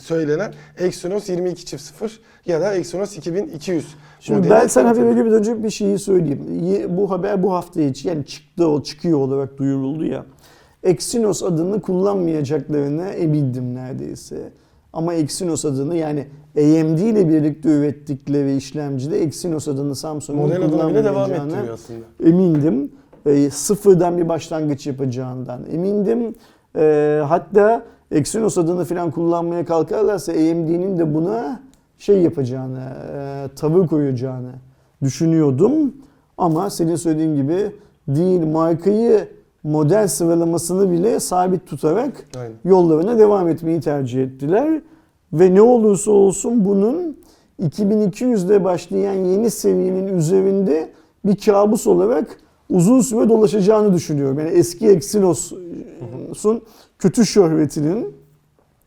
[SPEAKER 2] söylenen Exynos 22.0 ya da Exynos 2200
[SPEAKER 1] Şimdi ben sana bir önce bir şeyi söyleyeyim. Ye- Bu haber bu hafta içi yani çıktı o çıkıyor olarak duyuruldu ya. Exynos adını kullanmayacaklarına emindim neredeyse. Ama Exynos adını yani AMD ile birlikte ürettikleri işlemcide Exynos adını Samsung'un
[SPEAKER 2] devam
[SPEAKER 1] kullanmayacağına
[SPEAKER 2] ettiriyor aslında.
[SPEAKER 1] emindim. E, sıfırdan bir başlangıç yapacağından emindim. E, hatta Exynos adını falan kullanmaya kalkarlarsa AMD'nin de buna şey yapacağını, e, tavır koyacağını düşünüyordum. Ama senin söylediğin gibi değil markayı model sıralamasını bile sabit tutarak
[SPEAKER 2] Aynen.
[SPEAKER 1] yollarına devam etmeyi tercih ettiler. Ve ne olursa olsun bunun 2200'de başlayan yeni seviyenin üzerinde bir kabus olarak uzun süre dolaşacağını düşünüyorum. Yani eski Exynos'un kötü şöhretinin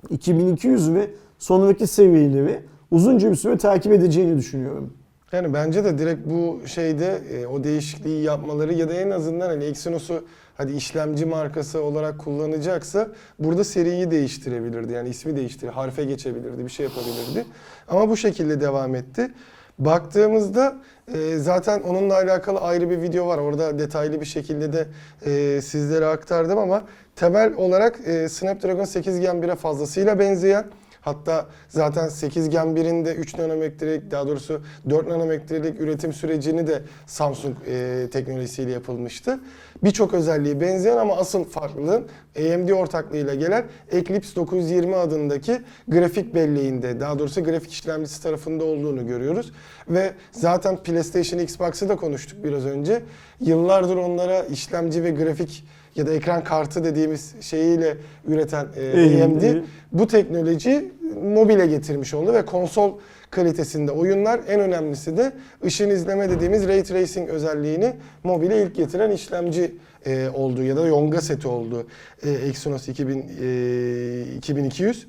[SPEAKER 1] 2200 ve sonraki seviyeleri uzunca bir süre takip edeceğini düşünüyorum.
[SPEAKER 2] Yani bence de direkt bu şeyde e, o değişikliği yapmaları ya da en azından hani Exynos'u hadi işlemci markası olarak kullanacaksa burada seriyi değiştirebilirdi. Yani ismi değiştirir, harfe geçebilirdi, bir şey yapabilirdi. Ama bu şekilde devam etti. Baktığımızda e, zaten onunla alakalı ayrı bir video var. Orada detaylı bir şekilde de e, sizlere aktardım ama temel olarak e, Snapdragon 8 Gen 1'e fazlasıyla benzeyen Hatta zaten 8 Gen 1'in de 3 nanometrelik daha doğrusu 4 nanometrelik üretim sürecini de Samsung e, teknolojisiyle yapılmıştı. Birçok özelliği benzeyen ama asıl farklılığın AMD ortaklığıyla gelen Eclipse 920 adındaki grafik belleğinde daha doğrusu grafik işlemcisi tarafında olduğunu görüyoruz. Ve zaten PlayStation Xbox'ı da konuştuk biraz önce. Yıllardır onlara işlemci ve grafik ya da ekran kartı dediğimiz şeyiyle üreten e,
[SPEAKER 1] AMD.
[SPEAKER 2] Bu teknoloji mobile getirmiş oldu ve konsol kalitesinde oyunlar en önemlisi de ışın izleme dediğimiz ray tracing özelliğini mobile ilk getiren işlemci e, oldu ya da Yonga seti oldu e, Exynos 2000, e, 2200.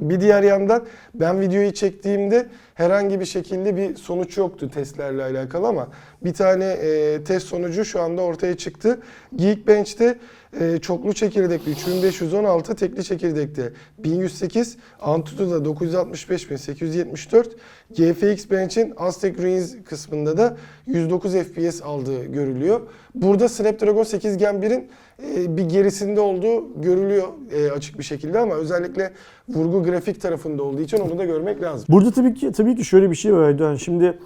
[SPEAKER 2] Bir diğer yandan ben videoyu çektiğimde herhangi bir şekilde bir sonuç yoktu testlerle alakalı ama bir tane e, test sonucu şu anda ortaya çıktı. Geekbench'te e, çoklu çekirdekli 3516, tekli çekirdekte 1108, Antutu'da 965874, GFX Bench'in Aztec Ruins kısmında da 109 FPS aldığı görülüyor. Burada Snapdragon 8 Gen 1'in e, bir gerisinde olduğu görülüyor e, açık bir şekilde ama özellikle vurgu grafik tarafında olduğu için onu da görmek lazım.
[SPEAKER 1] Burada tabii ki tabii ki şöyle bir şey var Erdoğan. Şimdi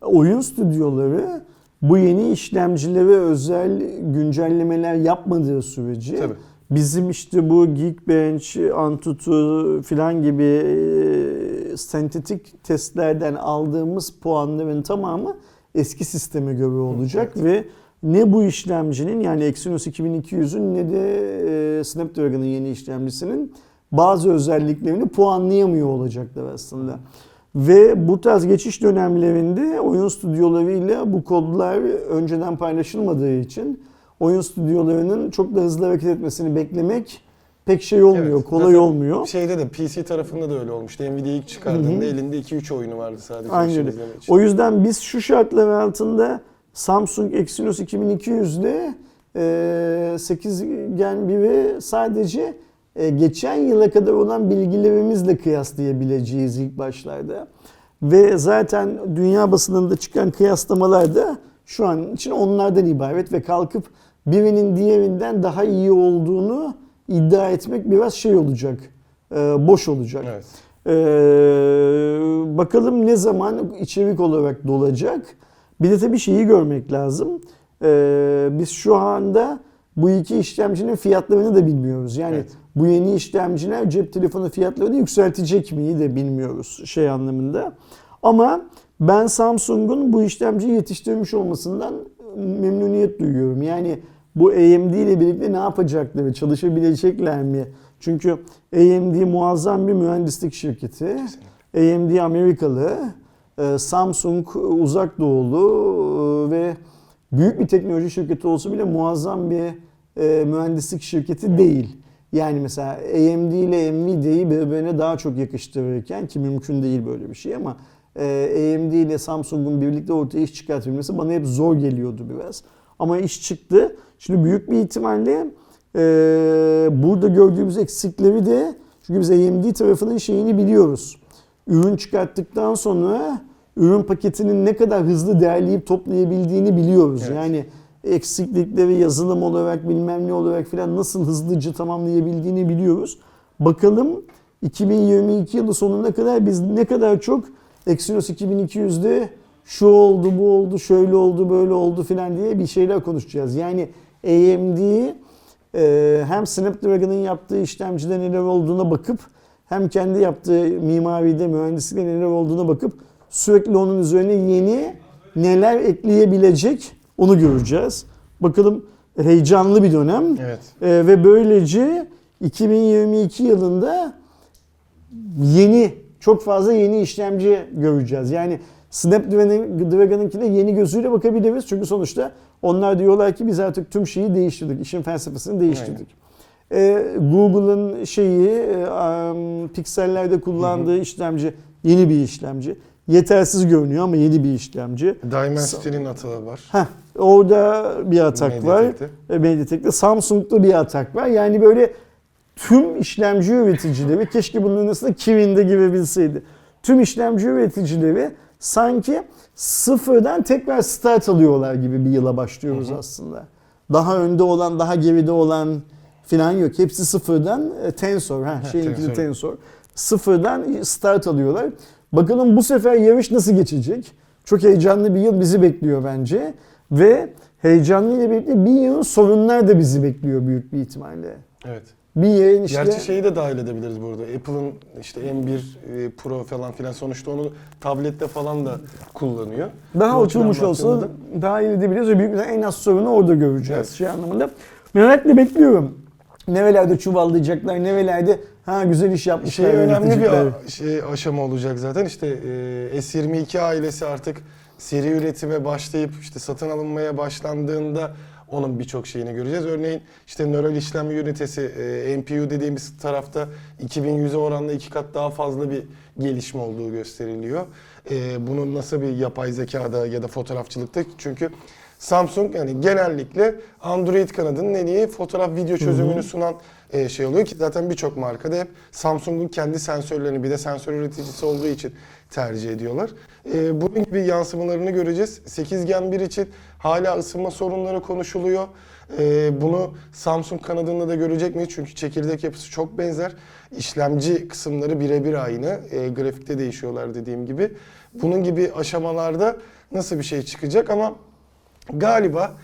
[SPEAKER 1] oyun stüdyoları bu yeni işlemcilere özel güncellemeler yapmadığı sürece
[SPEAKER 2] Tabii.
[SPEAKER 1] bizim işte bu Geekbench, Antutu filan gibi e, sentetik testlerden aldığımız puanların tamamı eski sisteme göre olacak ve ne bu işlemcinin yani Exynos 2200'ün ne de e, Snapdragon'ın yeni işlemcisinin bazı özelliklerini puanlayamıyor olacaklar aslında. Ve bu tarz geçiş dönemlerinde oyun stüdyolarıyla bu kodlar önceden paylaşılmadığı için oyun stüdyolarının çok da hızlı hareket etmesini beklemek pek şey olmuyor,
[SPEAKER 2] Evet,
[SPEAKER 1] kolay
[SPEAKER 2] zaten
[SPEAKER 1] olmuyor.
[SPEAKER 2] Şeyde de PC tarafında da öyle olmuştu. Nvidia ilk çıkardığında elinde 2-3 oyunu vardı sadece.
[SPEAKER 1] Aynen öyle. O yüzden biz şu şartlar altında Samsung Exynos 2200 ile e, 8 Gen 1'i sadece geçen yıla kadar olan bilgilerimizle kıyaslayabileceğiz ilk başlarda. Ve zaten dünya basınında çıkan kıyaslamalar da şu an için onlardan ibaret ve kalkıp birinin diğerinden daha iyi olduğunu iddia etmek biraz şey olacak, e, boş olacak.
[SPEAKER 2] Evet.
[SPEAKER 1] Ee, bakalım ne zaman içerik olarak dolacak. Bir de tabii şeyi görmek lazım. Ee, biz şu anda bu iki işlemcinin fiyatlarını da bilmiyoruz. Yani
[SPEAKER 2] Evet.
[SPEAKER 1] Bu yeni işlemciler cep telefonu fiyatlarını yükseltecek miyi de bilmiyoruz şey anlamında. Ama ben Samsung'un bu işlemciyi yetiştirmiş olmasından memnuniyet duyuyorum. Yani bu AMD ile birlikte ne yapacakları, çalışabilecekler mi? Çünkü AMD muazzam bir mühendislik şirketi. AMD Amerikalı, e, Samsung uzak doğulu e, ve büyük bir teknoloji şirketi olsa bile muazzam bir e, mühendislik şirketi değil. Yani mesela AMD ile Nvidia'yı birbirine daha çok yakıştırırken ki mümkün değil böyle bir şey ama e, AMD ile Samsung'un birlikte ortaya iş çıkartabilmesi bana hep zor geliyordu biraz. Ama iş çıktı. Şimdi büyük bir ihtimalle e, burada gördüğümüz eksikleri de çünkü biz AMD tarafının şeyini biliyoruz. Ürün çıkarttıktan sonra ürün paketinin ne kadar hızlı derleyip toplayabildiğini biliyoruz.
[SPEAKER 2] Evet.
[SPEAKER 1] Yani eksiklikleri yazılım olarak bilmem ne olarak filan nasıl hızlıca tamamlayabildiğini biliyoruz. Bakalım 2022 yılı sonuna kadar biz ne kadar çok Exynos 2200'de şu oldu, bu oldu, şöyle oldu, böyle oldu filan diye bir şeyler konuşacağız. Yani AMD e, hem Snapdragon'ın yaptığı işlemcide neler olduğuna bakıp hem kendi yaptığı mimaride, mühendislikte neler olduğuna bakıp sürekli onun üzerine yeni neler ekleyebilecek onu göreceğiz. Bakalım heyecanlı bir dönem.
[SPEAKER 2] Evet.
[SPEAKER 1] Ee, ve böylece 2022 yılında yeni çok fazla yeni işlemci göreceğiz. Yani Snapdragon'ınkine yeni gözüyle bakabiliriz. Çünkü sonuçta onlar diyorlar ki biz artık tüm şeyi değiştirdik. işin felsefesini değiştirdik. Ee, Google'ın şeyi e, piksellerde kullandığı işlemci yeni bir işlemci. Yetersiz görünüyor ama yeni bir işlemci.
[SPEAKER 2] Dimensity'nin atağı var.
[SPEAKER 1] Heh, orada bir atak var.
[SPEAKER 2] Mediatek'te.
[SPEAKER 1] E, Mediatek'te Samsung'da bir atak var. Yani böyle tüm işlemci üreticileri keşke bunların arasında Kirin'de girebilseydi. Tüm işlemci üreticileri sanki sıfırdan tekrar start alıyorlar gibi bir yıla başlıyoruz aslında. Daha önde olan, daha geride olan filan yok. Hepsi sıfırdan e, Tensor, ha, şeyinkini
[SPEAKER 2] Tensor.
[SPEAKER 1] Tensor. Sıfırdan start alıyorlar. Bakalım bu sefer yarış nasıl geçecek? Çok heyecanlı bir yıl bizi bekliyor bence. Ve heyecanlı ile birlikte bir yıl sorunlar da bizi bekliyor büyük bir ihtimalle.
[SPEAKER 2] Evet.
[SPEAKER 1] Bir yerin işte...
[SPEAKER 2] Gerçi şeyi de dahil edebiliriz burada. Apple'ın işte M1 e, Pro falan filan sonuçta onu tablette falan da kullanıyor.
[SPEAKER 1] Daha oturmuş olsa daha iyi edebiliriz ve büyük bir en az sorunu orada göreceğiz
[SPEAKER 2] Evet.
[SPEAKER 1] şey anlamında. Merakla bekliyorum. Nerelerde çuvallayacaklar, nerelerde ha güzel iş yapmışlar.
[SPEAKER 2] Şey önemli bir şey aşama olacak zaten. İşte e, S22 ailesi artık seri üretime başlayıp işte satın alınmaya başlandığında onun birçok şeyini göreceğiz. Örneğin işte nöral işlem ünitesi e, NPU dediğimiz tarafta 2100'e oranla iki kat daha fazla bir gelişme olduğu gösteriliyor. E, bunun nasıl bir yapay zekada ya da fotoğrafçılıkta çünkü Samsung yani genellikle Android kanadının en iyi fotoğraf video çözümünü sunan e, şey oluyor ki zaten birçok markada hep Samsung'un kendi sensörlerini bir de sensör üreticisi olduğu için tercih ediyorlar. E, bunun gibi yansımalarını göreceğiz. 8 Gen 1 için hala ısınma sorunları konuşuluyor. E, bunu Samsung kanadında da görecek miyiz? Çünkü çekirdek yapısı çok benzer. İşlemci kısımları birebir aynı. E, grafikte değişiyorlar dediğim gibi. Bunun gibi aşamalarda nasıl bir şey çıkacak ama galiba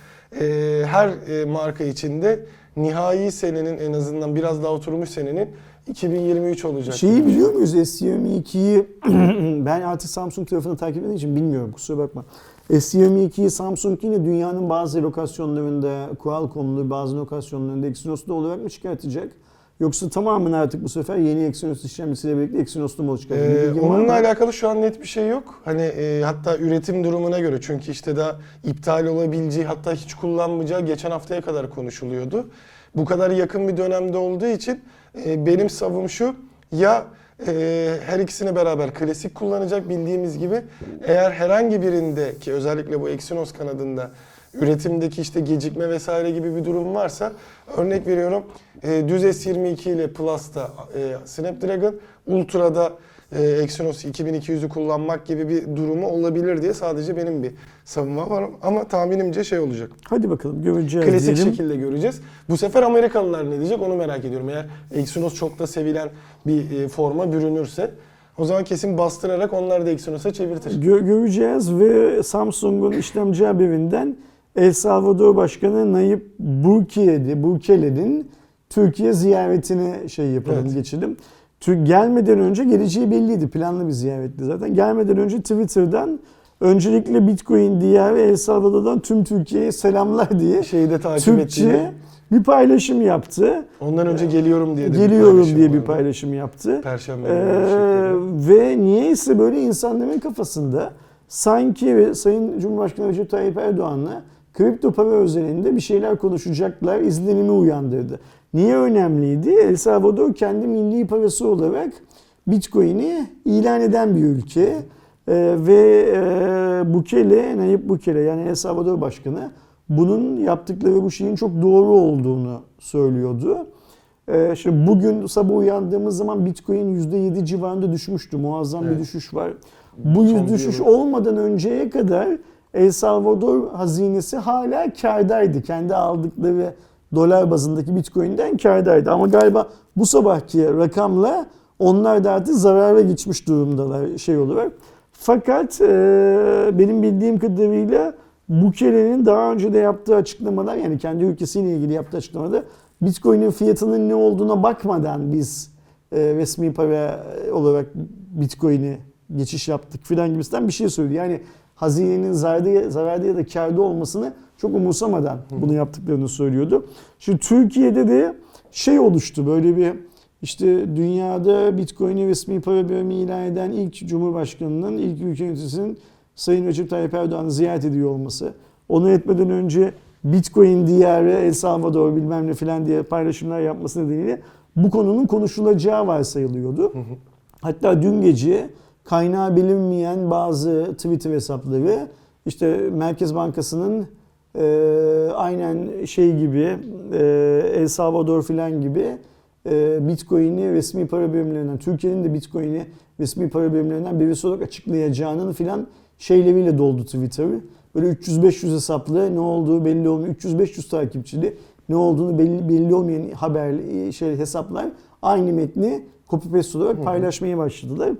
[SPEAKER 2] e, her e, marka içinde nihai senenin en azından biraz daha oturmuş senenin 2023 olacak.
[SPEAKER 1] Şeyi biliyor muyuz S22'yi ben artık Samsung tarafını takip ettiğim için bilmiyorum kusura bakma. S22'yi Samsung yine dünyanın bazı lokasyonlarında Qualcomm'lu bazı lokasyonlarında Exynos'lu olarak mı çıkartacak? Yoksa tamamen artık bu sefer yeni Exynos işlemcisiyle birlikte Exynos'lu mu çıkartacak? Bir
[SPEAKER 2] Ee, onunla alakalı şu an net bir şey yok. Hani e, hatta üretim durumuna göre çünkü işte daha iptal olabileceği hatta hiç kullanmayacağı geçen haftaya kadar konuşuluyordu. Bu kadar yakın bir dönemde olduğu için e, benim savım şu ya e, her ikisini beraber klasik kullanacak bildiğimiz gibi eğer herhangi birinde ki özellikle bu Exynos kanadında üretimdeki işte gecikme vesaire gibi bir durum varsa örnek veriyorum e, düz S22 ile Plus'ta e, Snapdragon Ultra'da e, Exynos 2200'ü kullanmak gibi bir durumu olabilir diye sadece benim bir savunma var ama tahminimce şey olacak.
[SPEAKER 1] Hadi bakalım göreceğiz
[SPEAKER 2] Klasik
[SPEAKER 1] diyelim.
[SPEAKER 2] şekilde göreceğiz. Bu sefer Amerikalılar ne diyecek onu merak ediyorum. Eğer Exynos çok da sevilen bir e, forma bürünürse o zaman kesin bastırarak onlar da Exynos'a çevirtir.
[SPEAKER 1] Gö- göreceğiz ve Samsung'un işlemci haberinden El Salvador Başkanı Nayib Bukele, Bukele'nin Türkiye ziyaretine şey yapalım
[SPEAKER 2] Evet.
[SPEAKER 1] geçelim. Tü- gelmeden önce geleceği belliydi. Planlı bir ziyaretti zaten. Gelmeden önce Twitter'dan öncelikle Bitcoin diyarı El Salvador'dan tüm Türkiye'ye selamlar diye
[SPEAKER 2] Şeyi de takip ettiğini.
[SPEAKER 1] Türkçe bir paylaşım yaptı.
[SPEAKER 2] Ondan önce geliyorum diye de bir
[SPEAKER 1] Geliyorum
[SPEAKER 2] paylaşım
[SPEAKER 1] diye bir paylaşım yaptı.
[SPEAKER 2] Perşembe
[SPEAKER 1] Ee, ve niyeyse böyle insanların kafasında sanki ve Sayın Cumhurbaşkanı Recep Tayyip Erdoğan'la kripto para özelinde bir şeyler konuşacaklar izlenimi uyandırdı. Niye önemliydi? El Salvador kendi milli parası olarak Bitcoin'i ilan eden bir ülke. Ee, ve e, Bukele, Nayib Bukele yani El Salvador Başkanı bunun yaptıkları bu şeyin çok doğru olduğunu söylüyordu. Ee, şimdi bugün sabah uyandığımız zaman Bitcoin %7 civarında düşmüştü. Muazzam bir
[SPEAKER 2] Evet.
[SPEAKER 1] düşüş var. Bu
[SPEAKER 2] Son bir
[SPEAKER 1] düşüş olmadan önceye kadar El Salvador hazinesi hala kârdaydı. Kendi aldıkları dolar bazındaki Bitcoin'den kârdaydı. Ama galiba bu sabahki rakamla onlar da artık zarara geçmiş durumdalar şey olarak. Fakat e, benim bildiğim kadarıyla Bukele'nin daha önce de yaptığı açıklamalar yani kendi ülkesiyle ilgili yaptığı açıklamada Bitcoin'in fiyatının ne olduğuna bakmadan biz e, resmi para olarak Bitcoin'i geçiş yaptık filan gibisinden bir şey söyledi. Yani hazinenin zararda, zararda ya da kârda olmasını çok umursamadan bunu yaptıklarını söylüyordu. Şimdi Türkiye'de de şey oluştu böyle bir işte dünyada Bitcoin'i resmi para birimi ilan eden ilk Cumhurbaşkanı'nın, ilk ülke yöneticisinin Sayın Recep Tayyip Erdoğan'ı ziyaret ediyor olması. Onu etmeden önce Bitcoin diyarı El Salvador bilmem ne filan diye paylaşımlar yapması nedeniyle bu konunun konuşulacağı varsayılıyordu. Hatta dün gece kaynağı bilinmeyen bazı Twitter hesapları işte Merkez Bankası'nın e, aynen şey gibi e, El Salvador filan gibi e, Bitcoin'i resmi para birimlerinden, Türkiye'nin de Bitcoin'i resmi para birimlerinden birisi olarak açıklayacağının filan şeyleriyle doldu Twitter'ı. Böyle 300-500 hesaplı ne olduğu belli olmayan 300-500 takipçili ne olduğunu belli, belli olmayan haber şey hesaplar aynı metni copy paste olarak paylaşmaya başladılar.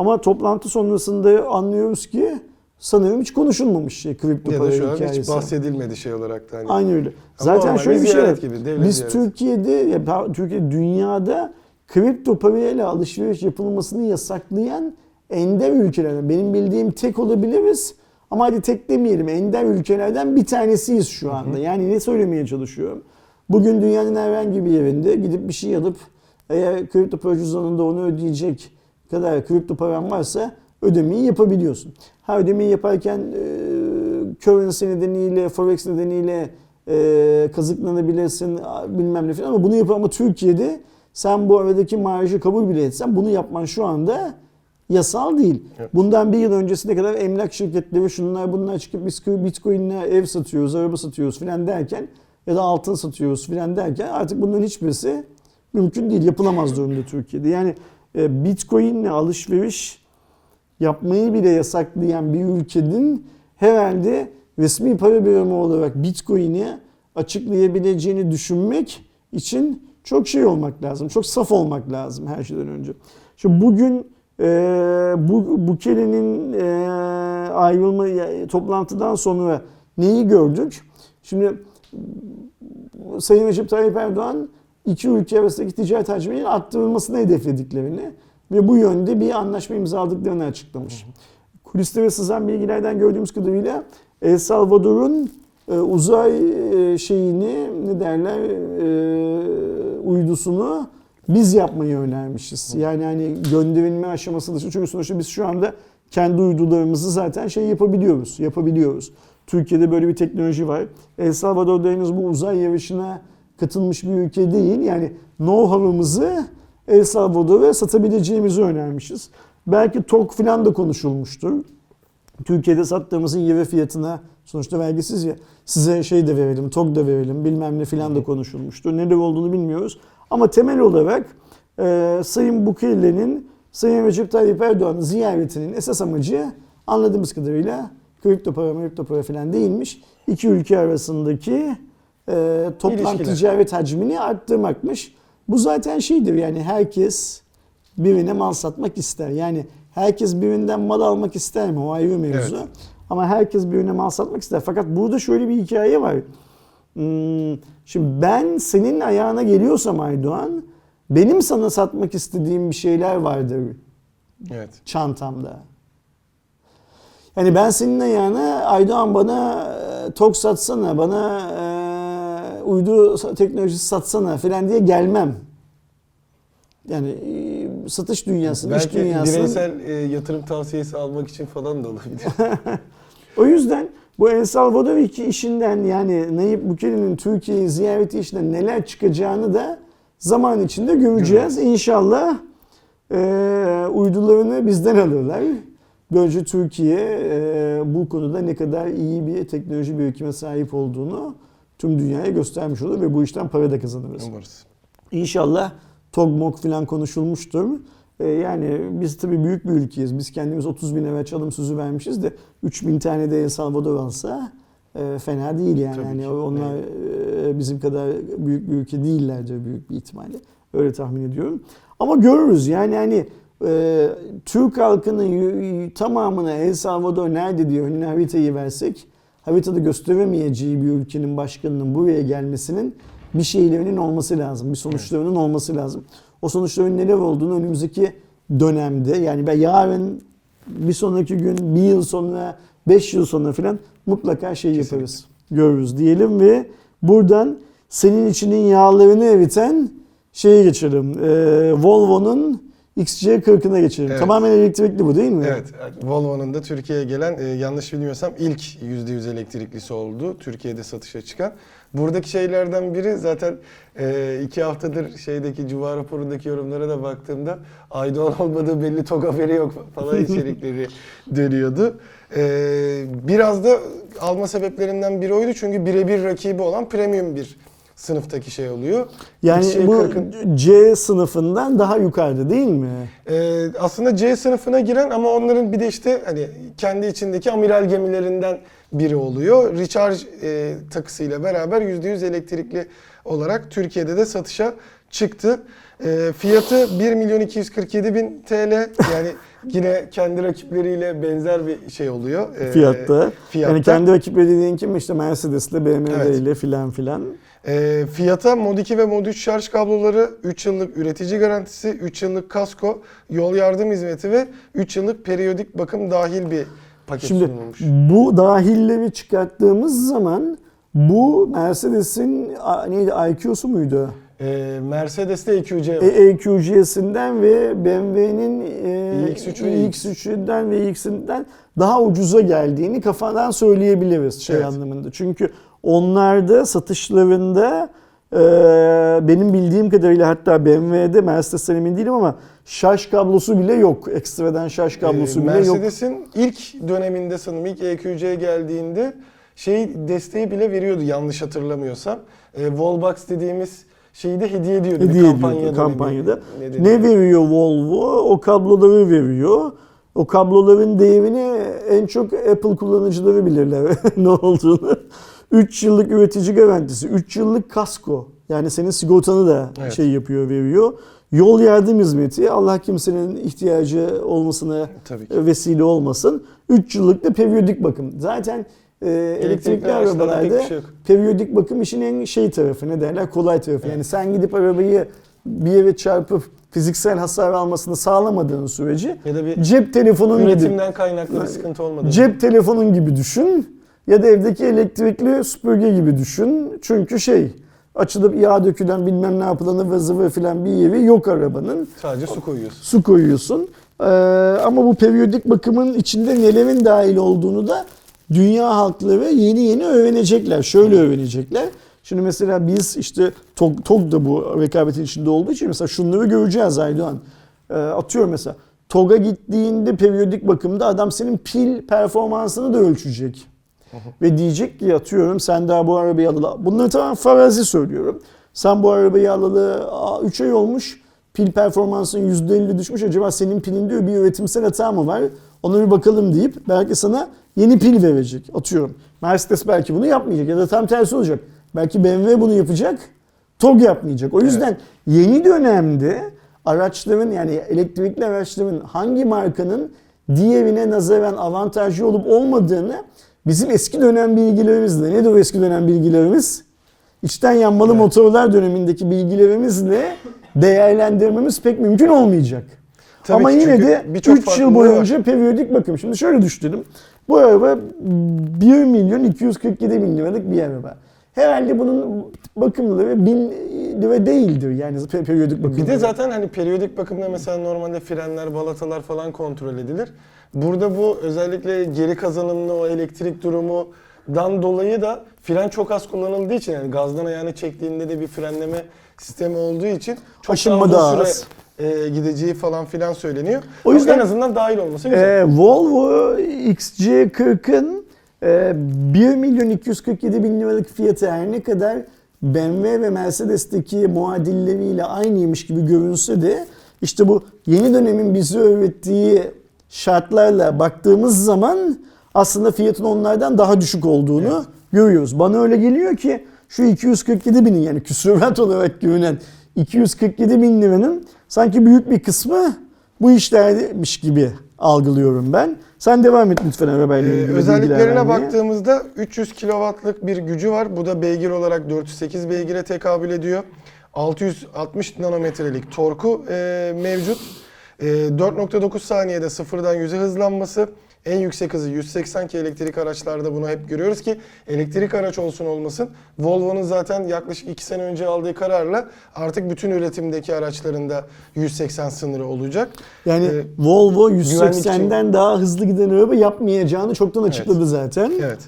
[SPEAKER 1] Ama toplantı sonrasında anlıyoruz ki sanırım hiç konuşulmamış şey kripto
[SPEAKER 2] Ya
[SPEAKER 1] para
[SPEAKER 2] da şu an
[SPEAKER 1] hikayesi.
[SPEAKER 2] hiç bahsedilmedi şey olarak da. Hani.
[SPEAKER 1] Aynen öyle.
[SPEAKER 2] Ama
[SPEAKER 1] Zaten şöyle bir şey var.
[SPEAKER 2] ziyaret gibi,
[SPEAKER 1] Biz
[SPEAKER 2] ziyareti.
[SPEAKER 1] Türkiye'de, ya Türkiye dünyada kripto parayla alışveriş yapılmasını yasaklayan ender ülkelerden. Benim bildiğim tek olabiliriz. Ama hadi tek demeyelim. Ender ülkelerden bir tanesiyiz şu anda. Yani ne söylemeye çalışıyorum? Bugün dünyanın herhangi bir yerinde gidip bir şey alıp eğer kripto para cüzdanında onu ödeyecek kadar kripto paran varsa ödemeyi yapabiliyorsun. Ha ödemeyi yaparken e, currency nedeniyle, forex nedeniyle e, kazıklanabilirsin bilmem ne falan ama bunu yap ama Türkiye'de sen bu aradaki marjı kabul bile etsen bunu yapman şu anda yasal değil.
[SPEAKER 2] Evet.
[SPEAKER 1] Bundan bir yıl öncesine kadar emlak şirketleri şunlar bunlar çıkıp biz bitcoin'le ev satıyoruz, araba satıyoruz filan derken ya da altın satıyoruz filan derken artık bunların hiçbirisi mümkün değil, yapılamaz durumda Türkiye'de. Yani bitcoin'le alışveriş yapmayı bile yasaklayan bir ülkenin herhalde resmi para birimi olarak Bitcoin'i açıklayabileceğini düşünmek için çok şey olmak lazım. Çok saf olmak lazım her şeyden önce. Şimdi bugün e, bu Bukele'nin e, ayrılma toplantıdan sonra neyi gördük? Şimdi Sayın Recep Tayyip Erdoğan iki ülke arasındaki ticaret hacminin arttırılmasını hedeflediklerini ve bu yönde bir anlaşma imzaladıklarını açıklamış. Kulislere sızan bilgilerden gördüğümüz kadarıyla El Salvador'un e, uzay e, şeyini ne derler e, uydusunu biz yapmayı önermişiz. Yani hani gönderilme aşaması dışı çünkü sonuçta biz şu anda kendi uydularımızı zaten şey yapabiliyoruz. Yapabiliyoruz. Türkiye'de böyle bir teknoloji var. El Salvador'da henüz bu uzay yarışına katılmış bir ülke değil. Yani know-how'ımızı El Salvador'a satabileceğimizi önermişiz. Belki TOK falan da konuşulmuştur. Türkiye'de sattığımızın yarı fiyatına sonuçta vergisiz ya size şey de verelim, TOK da verelim bilmem ne filan da konuşulmuştur. Neler olduğunu bilmiyoruz. Ama temel olarak e, Sayın Bukele'nin Sayın Recep Tayyip Erdoğan'ın ziyaretinin esas amacı anladığımız kadarıyla kripto para, kripto para filan değilmiş. İki ülke arasındaki e, toplam
[SPEAKER 2] İlişkiler.
[SPEAKER 1] ticaret hacmini arttırmakmış. Bu zaten şeydir yani herkes birine mal satmak ister. Yani herkes birinden mal almak ister mi? O ayrı mevzu.
[SPEAKER 2] Evet.
[SPEAKER 1] Ama herkes birine mal satmak ister. Fakat burada şöyle bir hikaye var. Hmm, şimdi ben senin ayağına geliyorsam Aydoğan, benim sana satmak istediğim bir şeyler vardır
[SPEAKER 2] Evet.
[SPEAKER 1] çantamda. Yani ben senin ayağına Aydoğan bana e, tok satsana, bana e, uydu teknolojisi satsana falan diye gelmem. Yani e, satış dünyasının, iş
[SPEAKER 2] Belki
[SPEAKER 1] dünyasının...
[SPEAKER 2] bireysel e, yatırım tavsiyesi almak için falan da olabilir.
[SPEAKER 1] O yüzden Bu El Salvador iki işinden yani Nayib Bukele'nin Türkiye'yi ziyareti işinden neler çıkacağını da zaman içinde göreceğiz. İnşallah e, uydularını bizden alırlar. Böylece Türkiye e, bu konuda ne kadar iyi bir teknoloji birikime sahip olduğunu tüm dünyaya göstermiş olur ve bu işten para da kazanırız.
[SPEAKER 2] Umarız.
[SPEAKER 1] İnşallah TOGMOK falan konuşulmuştur. Ee, yani biz tabii büyük bir ülkeyiz. Biz kendimiz 30 bin evet çalım sözü vermişiz de 3 bin tane de El Salvador alsa e, fena değil yani.
[SPEAKER 2] Tabii
[SPEAKER 1] yani
[SPEAKER 2] ki.
[SPEAKER 1] onlar e, bizim kadar büyük bir ülke değillerdir büyük bir ihtimalle. Öyle tahmin ediyorum. Ama görürüz yani hani e, Türk halkının tamamına El Salvador nerede diye önüne haritayı versek haritada gösteremeyeceği bir ülkenin başkanının buraya gelmesinin bir şeylerinin olması lazım. Bir sonuçlarının olması lazım. O sonuçların neler olduğunu önümüzdeki dönemde yani ben yarın bir sonraki gün, bir yıl sonra, beş yıl sonra falan mutlaka şey yaparız. Görürüz diyelim ve buradan senin içinin yağlarını eriten şeye geçelim. Ee, Volvo'nun XC40'ına geçelim.
[SPEAKER 2] Evet.
[SPEAKER 1] Tamamen elektrikli bu değil mi?
[SPEAKER 2] Evet, Volvo'nun da Türkiye'ye gelen e, yanlış bilmiyorsam ilk %100 elektriklisi oldu. Türkiye'de satışa çıkan. Buradaki şeylerden biri zaten e, iki haftadır şeydeki Cuma raporundaki yorumlara da baktığımda Aydoğan olmadığı belli tok haberi yok falan içerikleri dönüyordu. E, biraz da alma sebeplerinden biri oydu çünkü birebir rakibi olan premium bir sınıftaki şey oluyor.
[SPEAKER 1] Yani
[SPEAKER 2] XC40'ın
[SPEAKER 1] bu C sınıfından daha yukarıda değil mi?
[SPEAKER 2] Ee, aslında C sınıfına giren ama onların bir de işte hani kendi içindeki amiral gemilerinden biri oluyor. Recharge e, takısıyla beraber %100 elektrikli olarak Türkiye'de de satışa çıktı. E, fiyatı 1 milyon 247 bin TL yani yine kendi rakipleriyle benzer bir şey oluyor. E,
[SPEAKER 1] Fiyatta.
[SPEAKER 2] fiyatta.
[SPEAKER 1] Yani kendi rakipleri dediğin kim? İşte Mercedes'le, BMW
[SPEAKER 2] Evet.
[SPEAKER 1] filan filan.
[SPEAKER 2] E, fiyata Mod 2 ve Mod 3 şarj kabloları, 3 yıllık üretici garantisi, 3 yıllık kasko, yol yardım hizmeti ve 3 yıllık periyodik bakım dahil bir paket
[SPEAKER 1] Şimdi
[SPEAKER 2] sunulmuş.
[SPEAKER 1] bu dahilleri çıkarttığımız zaman bu Mercedes'in neydi IQ'su muydu?
[SPEAKER 2] E, Mercedes'te EQC var.
[SPEAKER 1] E, EQC'sinden ve BMW'nin e,
[SPEAKER 2] iX3 ve
[SPEAKER 1] iX3'ünden ve iX'inden daha ucuza geldiğini kafadan söyleyebiliriz şey
[SPEAKER 2] Evet.
[SPEAKER 1] anlamında. Çünkü onlarda satışlarında e, benim bildiğim kadarıyla hatta BMW'de Mercedes'ten emin değilim ama şarj kablosu bile yok. Ekstradan şarj kablosu
[SPEAKER 2] Ee,
[SPEAKER 1] bile yok.
[SPEAKER 2] Mercedes'in ilk döneminde sanırım ilk EQC geldiğinde şey desteği bile veriyordu yanlış hatırlamıyorsam. E, Wallbox dediğimiz şeyi de hediye ediyordu. bir
[SPEAKER 1] Hediye
[SPEAKER 2] kampanya
[SPEAKER 1] ediyordu
[SPEAKER 2] dönemi
[SPEAKER 1] kampanyada.
[SPEAKER 2] nedeniyle.
[SPEAKER 1] Ne veriyor Volvo? O kabloları veriyor. O kabloların değerini en çok Apple kullanıcıları bilirler ne olduğunu. 3 yıllık üretici garantisi, 3 yıllık kasko. Yani senin sigortanı da
[SPEAKER 2] Evet.
[SPEAKER 1] şey yapıyor, veriyor. Yol yardım hizmeti. Allah kimsenin ihtiyacı olmasına
[SPEAKER 2] Tabii ki.
[SPEAKER 1] vesile olmasın. 3 yıllık da periyodik bakım. Zaten e, elektrikli arabalarda
[SPEAKER 2] şey yok.
[SPEAKER 1] periyodik bakım işin en şey tarafı ne derler kolay tarafı. Yani sen gidip arabayı bir yere çarpıp fiziksel hasar almasını sağlamadığın sürece
[SPEAKER 2] Ya da bir
[SPEAKER 1] cep telefonun gibi
[SPEAKER 2] üretimden kaynaklı bir sıkıntı olmadı.
[SPEAKER 1] cep telefonun gibi düşün ya da evdeki elektrikli süpürge gibi düşün. Çünkü şey açılıp yağ dökülen bilmem ne yapılan ıvır zıvır filan bir yeri yok arabanın.
[SPEAKER 2] Sadece su koyuyorsun.
[SPEAKER 1] Su koyuyorsun. Ee, ama bu periyodik bakımın içinde nelerin dahil olduğunu da dünya halkları yeni yeni öğrenecekler. Şöyle öğrenecekler. Şimdi mesela biz işte TOG, TOG da bu rekabetin içinde olduğu için mesela şunları göreceğiz Aydoğan. Ee, atıyorum mesela TOG'a gittiğinde periyodik bakımda adam senin pil performansını da ölçecek. Ve diyecek ki atıyorum sen daha bu arabayı alalı. Bunları tamamen farazi söylüyorum. Sen bu arabayı alalı 3 ay olmuş. Pil performansın %50 düşmüş. Acaba senin pilin diyor bir üretimsel hata mı var? Ona bir bakalım deyip belki sana yeni pil verecek. Atıyorum. Mercedes belki bunu yapmayacak ya da tam tersi olacak. Belki BMW bunu yapacak. TOG yapmayacak. O yüzden yeni dönemde araçların yani elektrikli araçların hangi markanın diğerine nazaran avantajlı olup olmadığını bizim eski dönem bilgilerimizle, nedir o eski dönem bilgilerimiz? İçten yanmalı
[SPEAKER 2] Evet.
[SPEAKER 1] motorlar dönemindeki bilgilerimizle değerlendirmemiz pek mümkün olmayacak.
[SPEAKER 2] Tabii
[SPEAKER 1] Ama
[SPEAKER 2] ki,
[SPEAKER 1] yine de
[SPEAKER 2] birçok
[SPEAKER 1] 3 yıl boyunca periyodik bakım. Şimdi şöyle düşünelim. Bu araba 1 milyon 247 bin liralık bir araba. Herhalde bunun bakımları 1000 lira değildir yani pe- periyodik bakım.
[SPEAKER 2] Bir de zaten hani periyodik bakımda mesela normalde frenler, balatalar falan kontrol edilir. Burada bu özellikle geri kazanımlı o elektrik durumu dan dolayı da fren çok az kullanıldığı için yani gazdan ayağını çektiğinde de bir frenleme sistemi olduğu için çok
[SPEAKER 1] Aşınma
[SPEAKER 2] daha uzun
[SPEAKER 1] da
[SPEAKER 2] süre e, gideceği falan filan söyleniyor.
[SPEAKER 1] O yüzden-
[SPEAKER 2] en azından dahil olması güzel.
[SPEAKER 1] Ee, Volvo XC40'ın e, 1 milyon 247 bin liralık fiyatı her ne kadar BMW ve Mercedes'teki muadilleriyle aynıymış gibi görünse de işte bu yeni dönemin bize öğrettiği şartlarla baktığımız zaman aslında fiyatın onlardan daha düşük olduğunu görüyoruz. Bana öyle geliyor ki şu 247 binin yani küsurat olarak görünen 247 bin liranın sanki büyük bir kısmı bu işlermiş gibi algılıyorum ben. Sen devam et lütfen arabayla
[SPEAKER 2] Ee,
[SPEAKER 1] ilgili bilgiler
[SPEAKER 2] özelliklerine baktığımızda 300 kW'lık bir gücü var. Bu da beygir olarak 408 beygire tekabül ediyor. 660 nanometrelik torku e, mevcut. E, 4.9 saniyede sıfırdan 100'e hızlanması. En yüksek hızı 180 ki elektrik araçlarda bunu hep görüyoruz ki elektrik araç olsun olmasın. Volvo'nun zaten yaklaşık 2 sene önce aldığı kararla artık bütün üretimdeki araçlarında 180 sınırı olacak.
[SPEAKER 1] Yani
[SPEAKER 2] Ee,
[SPEAKER 1] Volvo
[SPEAKER 2] güvenlik için-
[SPEAKER 1] 180'den daha hızlı giden araba yapmayacağını çoktan açıkladı zaten.
[SPEAKER 2] Evet.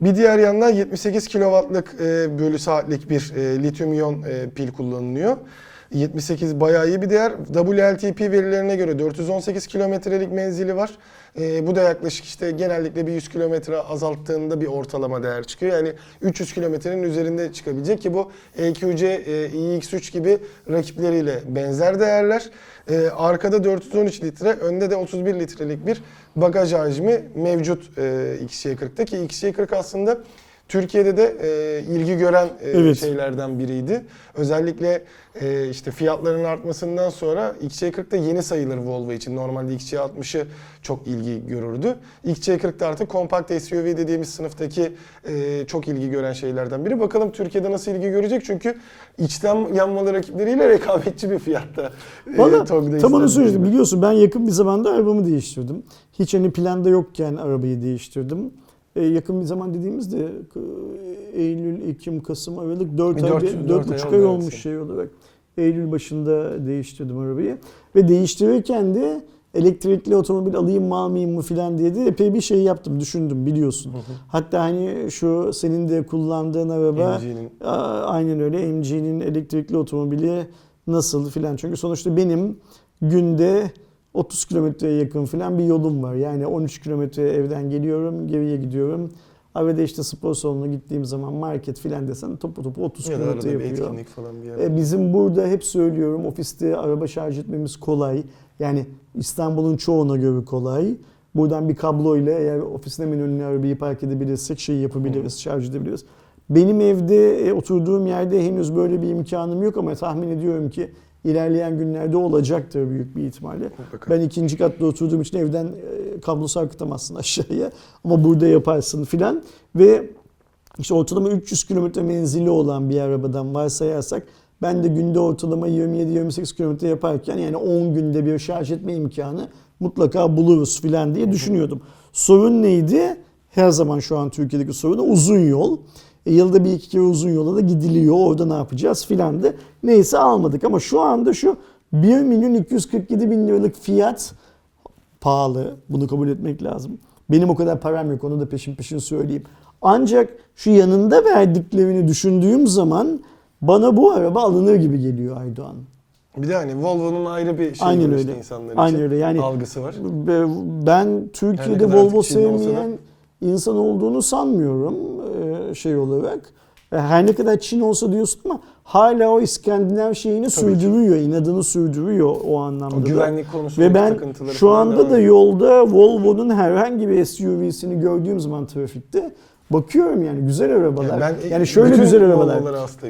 [SPEAKER 2] Bir diğer yandan 78 kW'lık e, bölü saatlik bir e, lityum iyon e, pil kullanılıyor. 78 bayağı iyi bir değer. WLTP verilerine göre 418 kilometrelik menzili var. E, bu da yaklaşık işte genellikle bir 100 kilometre azalttığında bir ortalama değer çıkıyor. Yani 300 kilometrenin üzerinde çıkabilecek ki bu EQC, e, iX3 gibi rakipleriyle benzer değerler. E, arkada 413 litre, önde de 31 litrelik bir bagaj hacmi mevcut e, XC40'ta ki XC40 aslında Türkiye'de de e, ilgi gören e,
[SPEAKER 1] Evet.
[SPEAKER 2] şeylerden biriydi. Özellikle e, işte fiyatların artmasından sonra XC40 da yeni sayılır Volvo için. Normalde XC60'ı çok ilgi görürdü. XC40 da artık kompakt SUV dediğimiz sınıftaki e, çok ilgi gören şeylerden biri. Bakalım Türkiye'de nasıl ilgi görecek çünkü içten yanmalı rakipleriyle rekabetçi bir fiyatta. e,
[SPEAKER 1] Valla
[SPEAKER 2] TOG'da
[SPEAKER 1] tam onu söyledim. Biliyorsun ben yakın bir zamanda arabamı değiştirdim. Hiç hani planda yokken arabayı değiştirdim. E, yakın bir zaman dediğimizde e, Eylül, Ekim, Kasım, Aralık 4
[SPEAKER 2] Bir
[SPEAKER 1] ay,
[SPEAKER 2] dört-
[SPEAKER 1] 4,
[SPEAKER 2] dört ay
[SPEAKER 1] buçuk
[SPEAKER 2] oldu,
[SPEAKER 1] ay
[SPEAKER 2] evet.
[SPEAKER 1] olmuş şey olarak. Eylül başında değiştirdim arabayı. Ve değiştirirken de elektrikli otomobil alayım mı almayayım mı filan diye de epey bir şey yaptım, düşündüm biliyorsun. Hatta hani şu senin de kullandığın araba Aynen öyle. MG'nin elektrikli otomobili nasıl filan. Çünkü sonuçta benim günde 30 kilometreye yakın filan bir yolum var. Yani 13 kilometre evden geliyorum, geriye gidiyorum. Arada işte spor salonuna gittiğim zaman market filan desen topu topu 30
[SPEAKER 2] Ya
[SPEAKER 1] kilometre
[SPEAKER 2] bir
[SPEAKER 1] yapıyor.
[SPEAKER 2] etkinlik falan bir yer.
[SPEAKER 1] E, Bizim burada hep söylüyorum ofiste araba şarj etmemiz kolay. Yani İstanbul'un çoğuna göre kolay. Buradan bir kabloyla eğer ofisin hemen önüne arabayı park edebilirsek şeyi yapabiliriz, şarj edebiliriz. Benim evde e, oturduğum yerde henüz böyle bir imkanım yok ama tahmin ediyorum ki ilerleyen günlerde olacaktır büyük bir ihtimalle.
[SPEAKER 2] Mutlaka.
[SPEAKER 1] Ben ikinci katta oturduğum için evden e, kablo sarkıtamazsın aşağıya ama burada yaparsın filan ve işte ortalama 300 kilometre menzili olan bir arabadan varsayarsak ben de günde ortalama 27-28 kilometre yaparken yani 10 günde bir şarj etme imkanı mutlaka buluruz filan diye düşünüyordum. Sorun neydi? Her zaman şu an Türkiye'deki sorun uzun yol. E, yılda bir iki kere uzun yola da gidiliyor. Orada ne yapacağız filandı. Neyse almadık ama şu anda şu 1 milyon 247 bin liralık fiyat pahalı. Bunu kabul etmek lazım. Benim o kadar param yok onu da peşin peşin söyleyeyim. Ancak şu yanında verdiklerini düşündüğüm zaman bana bu araba alınır gibi geliyor Aydoğan.
[SPEAKER 2] Bir de hani Volvo'nun ayrı bir şey
[SPEAKER 1] Aynen öyle.
[SPEAKER 2] insanlar
[SPEAKER 1] Aynen
[SPEAKER 2] için.
[SPEAKER 1] öyle. Yani
[SPEAKER 2] algısı var.
[SPEAKER 1] Be- Ben Türkiye'de
[SPEAKER 2] kadar
[SPEAKER 1] Volvo sevmeyen insan olduğunu sanmıyorum e, şey olarak. E, Her ne kadar Çin olsa diyorsun ama hala o İskandinav şeyini
[SPEAKER 2] Tabii ki.
[SPEAKER 1] sürdürüyor, inadını sürdürüyor o anlamda
[SPEAKER 2] O güvenlik konusundaki
[SPEAKER 1] Ve ben şu anda da yolda Volvo'nun herhangi bir SUV'sini gördüğüm zaman trafikte bakıyorum yani güzel arabalar.
[SPEAKER 2] Yani
[SPEAKER 1] Yani,
[SPEAKER 2] ben
[SPEAKER 1] şöyle
[SPEAKER 2] bütün
[SPEAKER 1] güzel arabalar.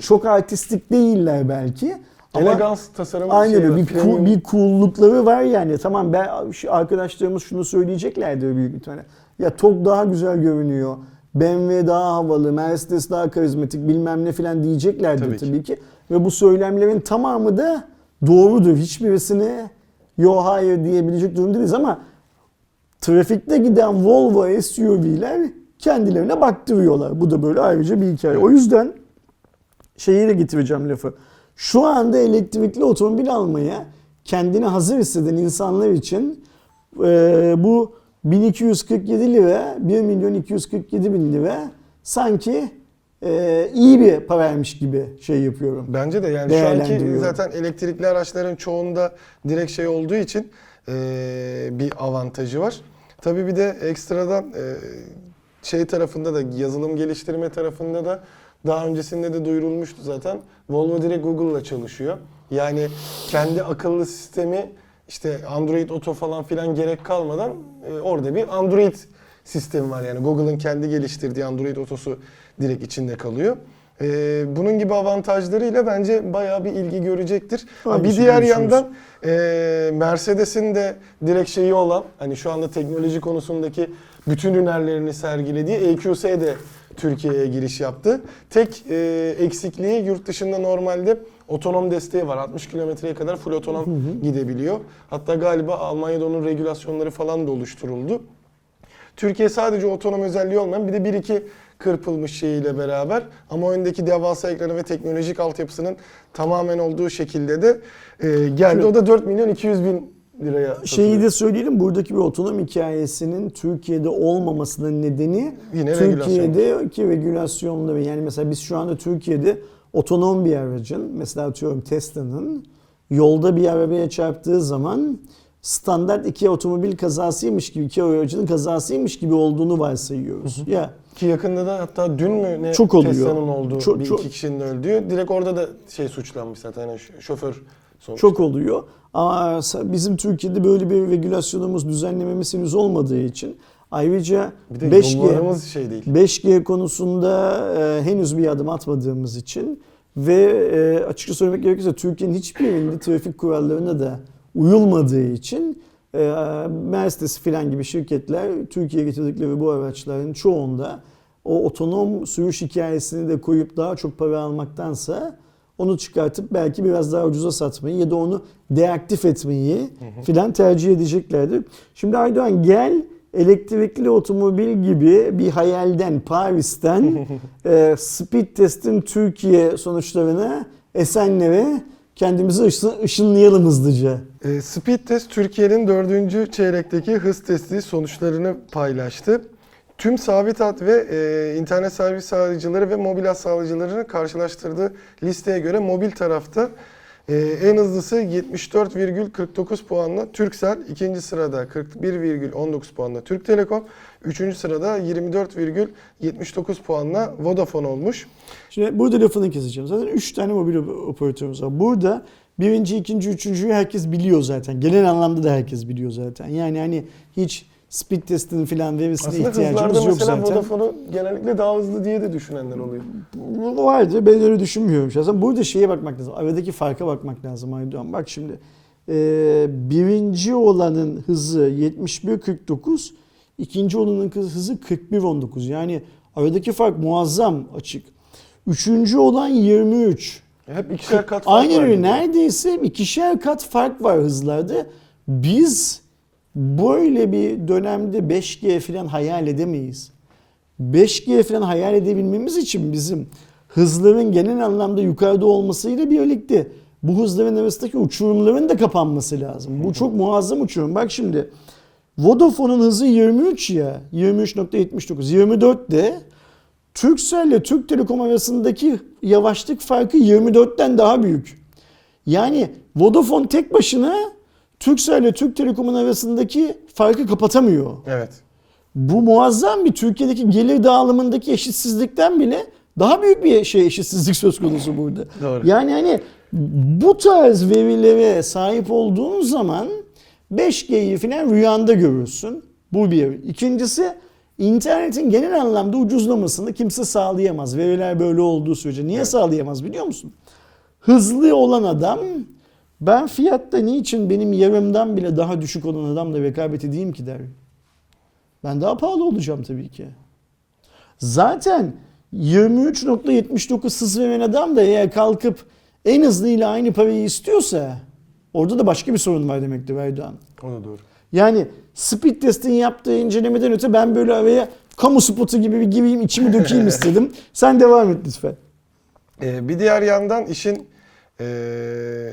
[SPEAKER 1] Çok artistik değiller belki.
[SPEAKER 2] Elegans tasarımı
[SPEAKER 1] Aynen
[SPEAKER 2] şey
[SPEAKER 1] Bir, cool, bir cool'lukları var yani. Tamam ben arkadaşlarımız şunu söyleyeceklerdir büyük ihtimalle. Ya TOG daha güzel görünüyor. BMW daha havalı, Mercedes daha karizmatik bilmem ne filan diyeceklerdir
[SPEAKER 2] Tabii
[SPEAKER 1] tabii,
[SPEAKER 2] ki.
[SPEAKER 1] ki. Ve bu söylemlerin tamamı da doğrudur. Hiçbirisine yo hayır diyebilecek durumda değiliz ama trafikte giden Volvo SUV'ler kendilerine baktırıyorlar. Bu da böyle ayrıca bir hikaye. O yüzden şeyi de getireceğim lafı. Şu anda elektrikli otomobil almaya kendini hazır hisseden insanlar için e, bu 1247 lira, 1 milyon 247 bin lira sanki e, iyi bir paraymış gibi şey yapıyorum.
[SPEAKER 2] Bence de yani şu anki zaten elektrikli araçların çoğunda direkt şey olduğu için e, bir avantajı var. Tabii bir de ekstradan e, şey tarafında da yazılım geliştirme tarafında da daha öncesinde de duyurulmuştu zaten. Volvo direkt Google'la çalışıyor. Yani kendi akıllı sistemi işte Android Auto falan filan gerek kalmadan e, orada bir Android sistemi var. Yani Google'ın kendi geliştirdiği Android Auto'su direkt içinde kalıyor. E, bunun gibi avantajlarıyla bence bayağı bir ilgi görecektir. Ha, bir diğer yandan e, Mercedes'in de direkt şeyi olan hani şu anda teknoloji konusundaki bütün hünerlerini sergilediği EQS de Türkiye'ye giriş yaptı. Tek e, eksikliği yurt dışında normalde otonom desteği var. 60 kilometreye kadar full otonom gidebiliyor. Hatta galiba Almanya'da onun regülasyonları falan da oluşturuldu. Türkiye sadece otonom özelliği olmayan bir de bir iki kırpılmış şeyiyle beraber ama öndeki devasa ekranı ve teknolojik altyapısının tamamen olduğu şekilde de e, geldi. O da 4 milyon 200 bin liraya satılıyor.
[SPEAKER 1] Şeyi de söyleyelim buradaki bir otonom hikayesinin Türkiye'de olmamasının nedeni
[SPEAKER 2] Yine
[SPEAKER 1] Türkiye'deki regülasyonları. Yani mesela biz şu anda Türkiye'de otonom bir aracın mesela atıyorum Tesla'nın yolda bir arabaya çarptığı zaman standart iki otomobil kazasıymış gibi, iki aracının kazasıymış gibi olduğunu varsayıyoruz. Ya
[SPEAKER 2] Ki yakında da hatta dün mü ne
[SPEAKER 1] Çok oluyor.
[SPEAKER 2] Tesla'nın olduğu
[SPEAKER 1] Çok-
[SPEAKER 2] bir
[SPEAKER 1] çok-
[SPEAKER 2] iki kişinin öldüğü. Direkt orada da şey suçlanmış zaten yani şo- şoför sonuçta.
[SPEAKER 1] Çok oluyor. Ama bizim Türkiye'de böyle bir regülasyonumuz, düzenlememiz henüz olmadığı için ayrıca
[SPEAKER 2] Bir de
[SPEAKER 1] 5G,
[SPEAKER 2] yollarımız şey değil.
[SPEAKER 1] 5G konusunda e, henüz bir adım atmadığımız için ve e, açıkça söylemek gerekirse Türkiye'nin hiçbir yerinde trafik kurallarına da uyulmadığı için e, Mercedes filan gibi şirketler Türkiye'ye getirdikleri bu araçların çoğunda o otonom sürüş hikayesini de koyup daha çok para almaktansa onu çıkartıp belki biraz daha ucuza satmayı ya da onu deaktif etmeyi filan tercih edeceklerdir. Şimdi Aydoğan gel elektrikli otomobil gibi bir hayalden Paris'ten e, speed testin Türkiye sonuçlarına Esenler'e kendimizi ışın- ışınlayalım hızlıca.
[SPEAKER 2] E, Speed Test Türkiye'nin dördüncü çeyrekteki hız testi sonuçlarını paylaştı. Tüm sabit hat ve e, internet servis sağlayıcıları ve mobil hat sağlayıcılarını karşılaştırdığı listeye göre mobil tarafta e, en hızlısı 74,49 puanla Turkcell, ikinci sırada 41,19 puanla Türk Telekom, üçüncü sırada 24,79 puanla Vodafone olmuş.
[SPEAKER 1] Şimdi burada lafını keseceğim. Zaten 3 tane mobil op- operatörümüz var. Burada birinci, ikinci, üçüncüyü herkes biliyor zaten. Genel anlamda da herkes biliyor zaten. Yani hani hiç speed testinin falan verisine
[SPEAKER 2] Aslında
[SPEAKER 1] ihtiyacımız
[SPEAKER 2] hızlarda
[SPEAKER 1] yok zaten.
[SPEAKER 2] Vodafone'u genellikle daha hızlı diye de düşünenler oluyor.
[SPEAKER 1] Vardı. Ben öyle düşünmüyorum şahsen. Burada şeye bakmak lazım. Aradaki farka bakmak lazım Aydoğan. Bak şimdi. e, birinci olanın hızı 71.49. ikinci olanın hızı 41.19. Yani aradaki fark muazzam açık. Üçüncü olan 23.
[SPEAKER 2] Hep ikişer kat fark
[SPEAKER 1] Aynı
[SPEAKER 2] var
[SPEAKER 1] öyle
[SPEAKER 2] gibi.
[SPEAKER 1] neredeyse ikişer kat fark var hızlarda. Biz böyle bir dönemde 5G falan hayal edemeyiz. 5G falan hayal edebilmemiz için bizim hızların genel anlamda yukarıda olmasıyla birlikte bu hızların arasındaki uçurumların da kapanması lazım. Bu çok muazzam uçurum. Bak şimdi Vodafone'un hızı 23 ya. 23.79. 24 de Turkcell ile Türk Telekom arasındaki yavaşlık farkı 24'ten daha büyük. Yani Vodafone tek başına Turkcell ile Türk Telekom'un arasındaki farkı kapatamıyor.
[SPEAKER 2] Evet.
[SPEAKER 1] Bu muazzam bir Türkiye'deki gelir dağılımındaki eşitsizlikten bile daha büyük bir şey eşitsizlik söz konusu burada.
[SPEAKER 2] Doğru.
[SPEAKER 1] Yani hani bu tarz verilere sahip olduğun zaman 5G'yi falan rüyanda görürsün. Bu bir. İkincisi internetin genel anlamda ucuzlamasını kimse sağlayamaz. Veriler böyle olduğu sürece. Niye sağlayamaz biliyor musun? Hızlı olan adam ben fiyatta niçin benim yarımdan bile daha düşük olan adamla rekabet edeyim ki der. Ben daha pahalı olacağım tabii ki. Zaten 23.79 hız veren adam da eğer kalkıp en hızlıyla aynı parayı istiyorsa orada da başka bir sorun var demektir Erdoğan.
[SPEAKER 2] O da doğru.
[SPEAKER 1] Yani speed testin yaptığı incelemeden öte ben böyle araya kamu spotu gibi bir gireyim içimi dökeyim istedim. Sen devam et lütfen.
[SPEAKER 2] Ee, bir diğer yandan işin ee,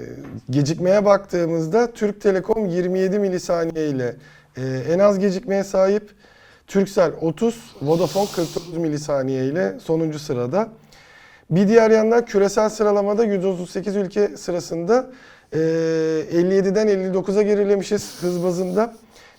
[SPEAKER 2] gecikmeye baktığımızda Türk Telekom 27 milisaniye ile ee, en az gecikmeye sahip. Turkcell 30, Vodafone 49 milisaniye ile sonuncu sırada. Bir diğer yandan küresel sıralamada 138 ülke sırasında e, 57'den 59'a gerilemişiz hız bazında.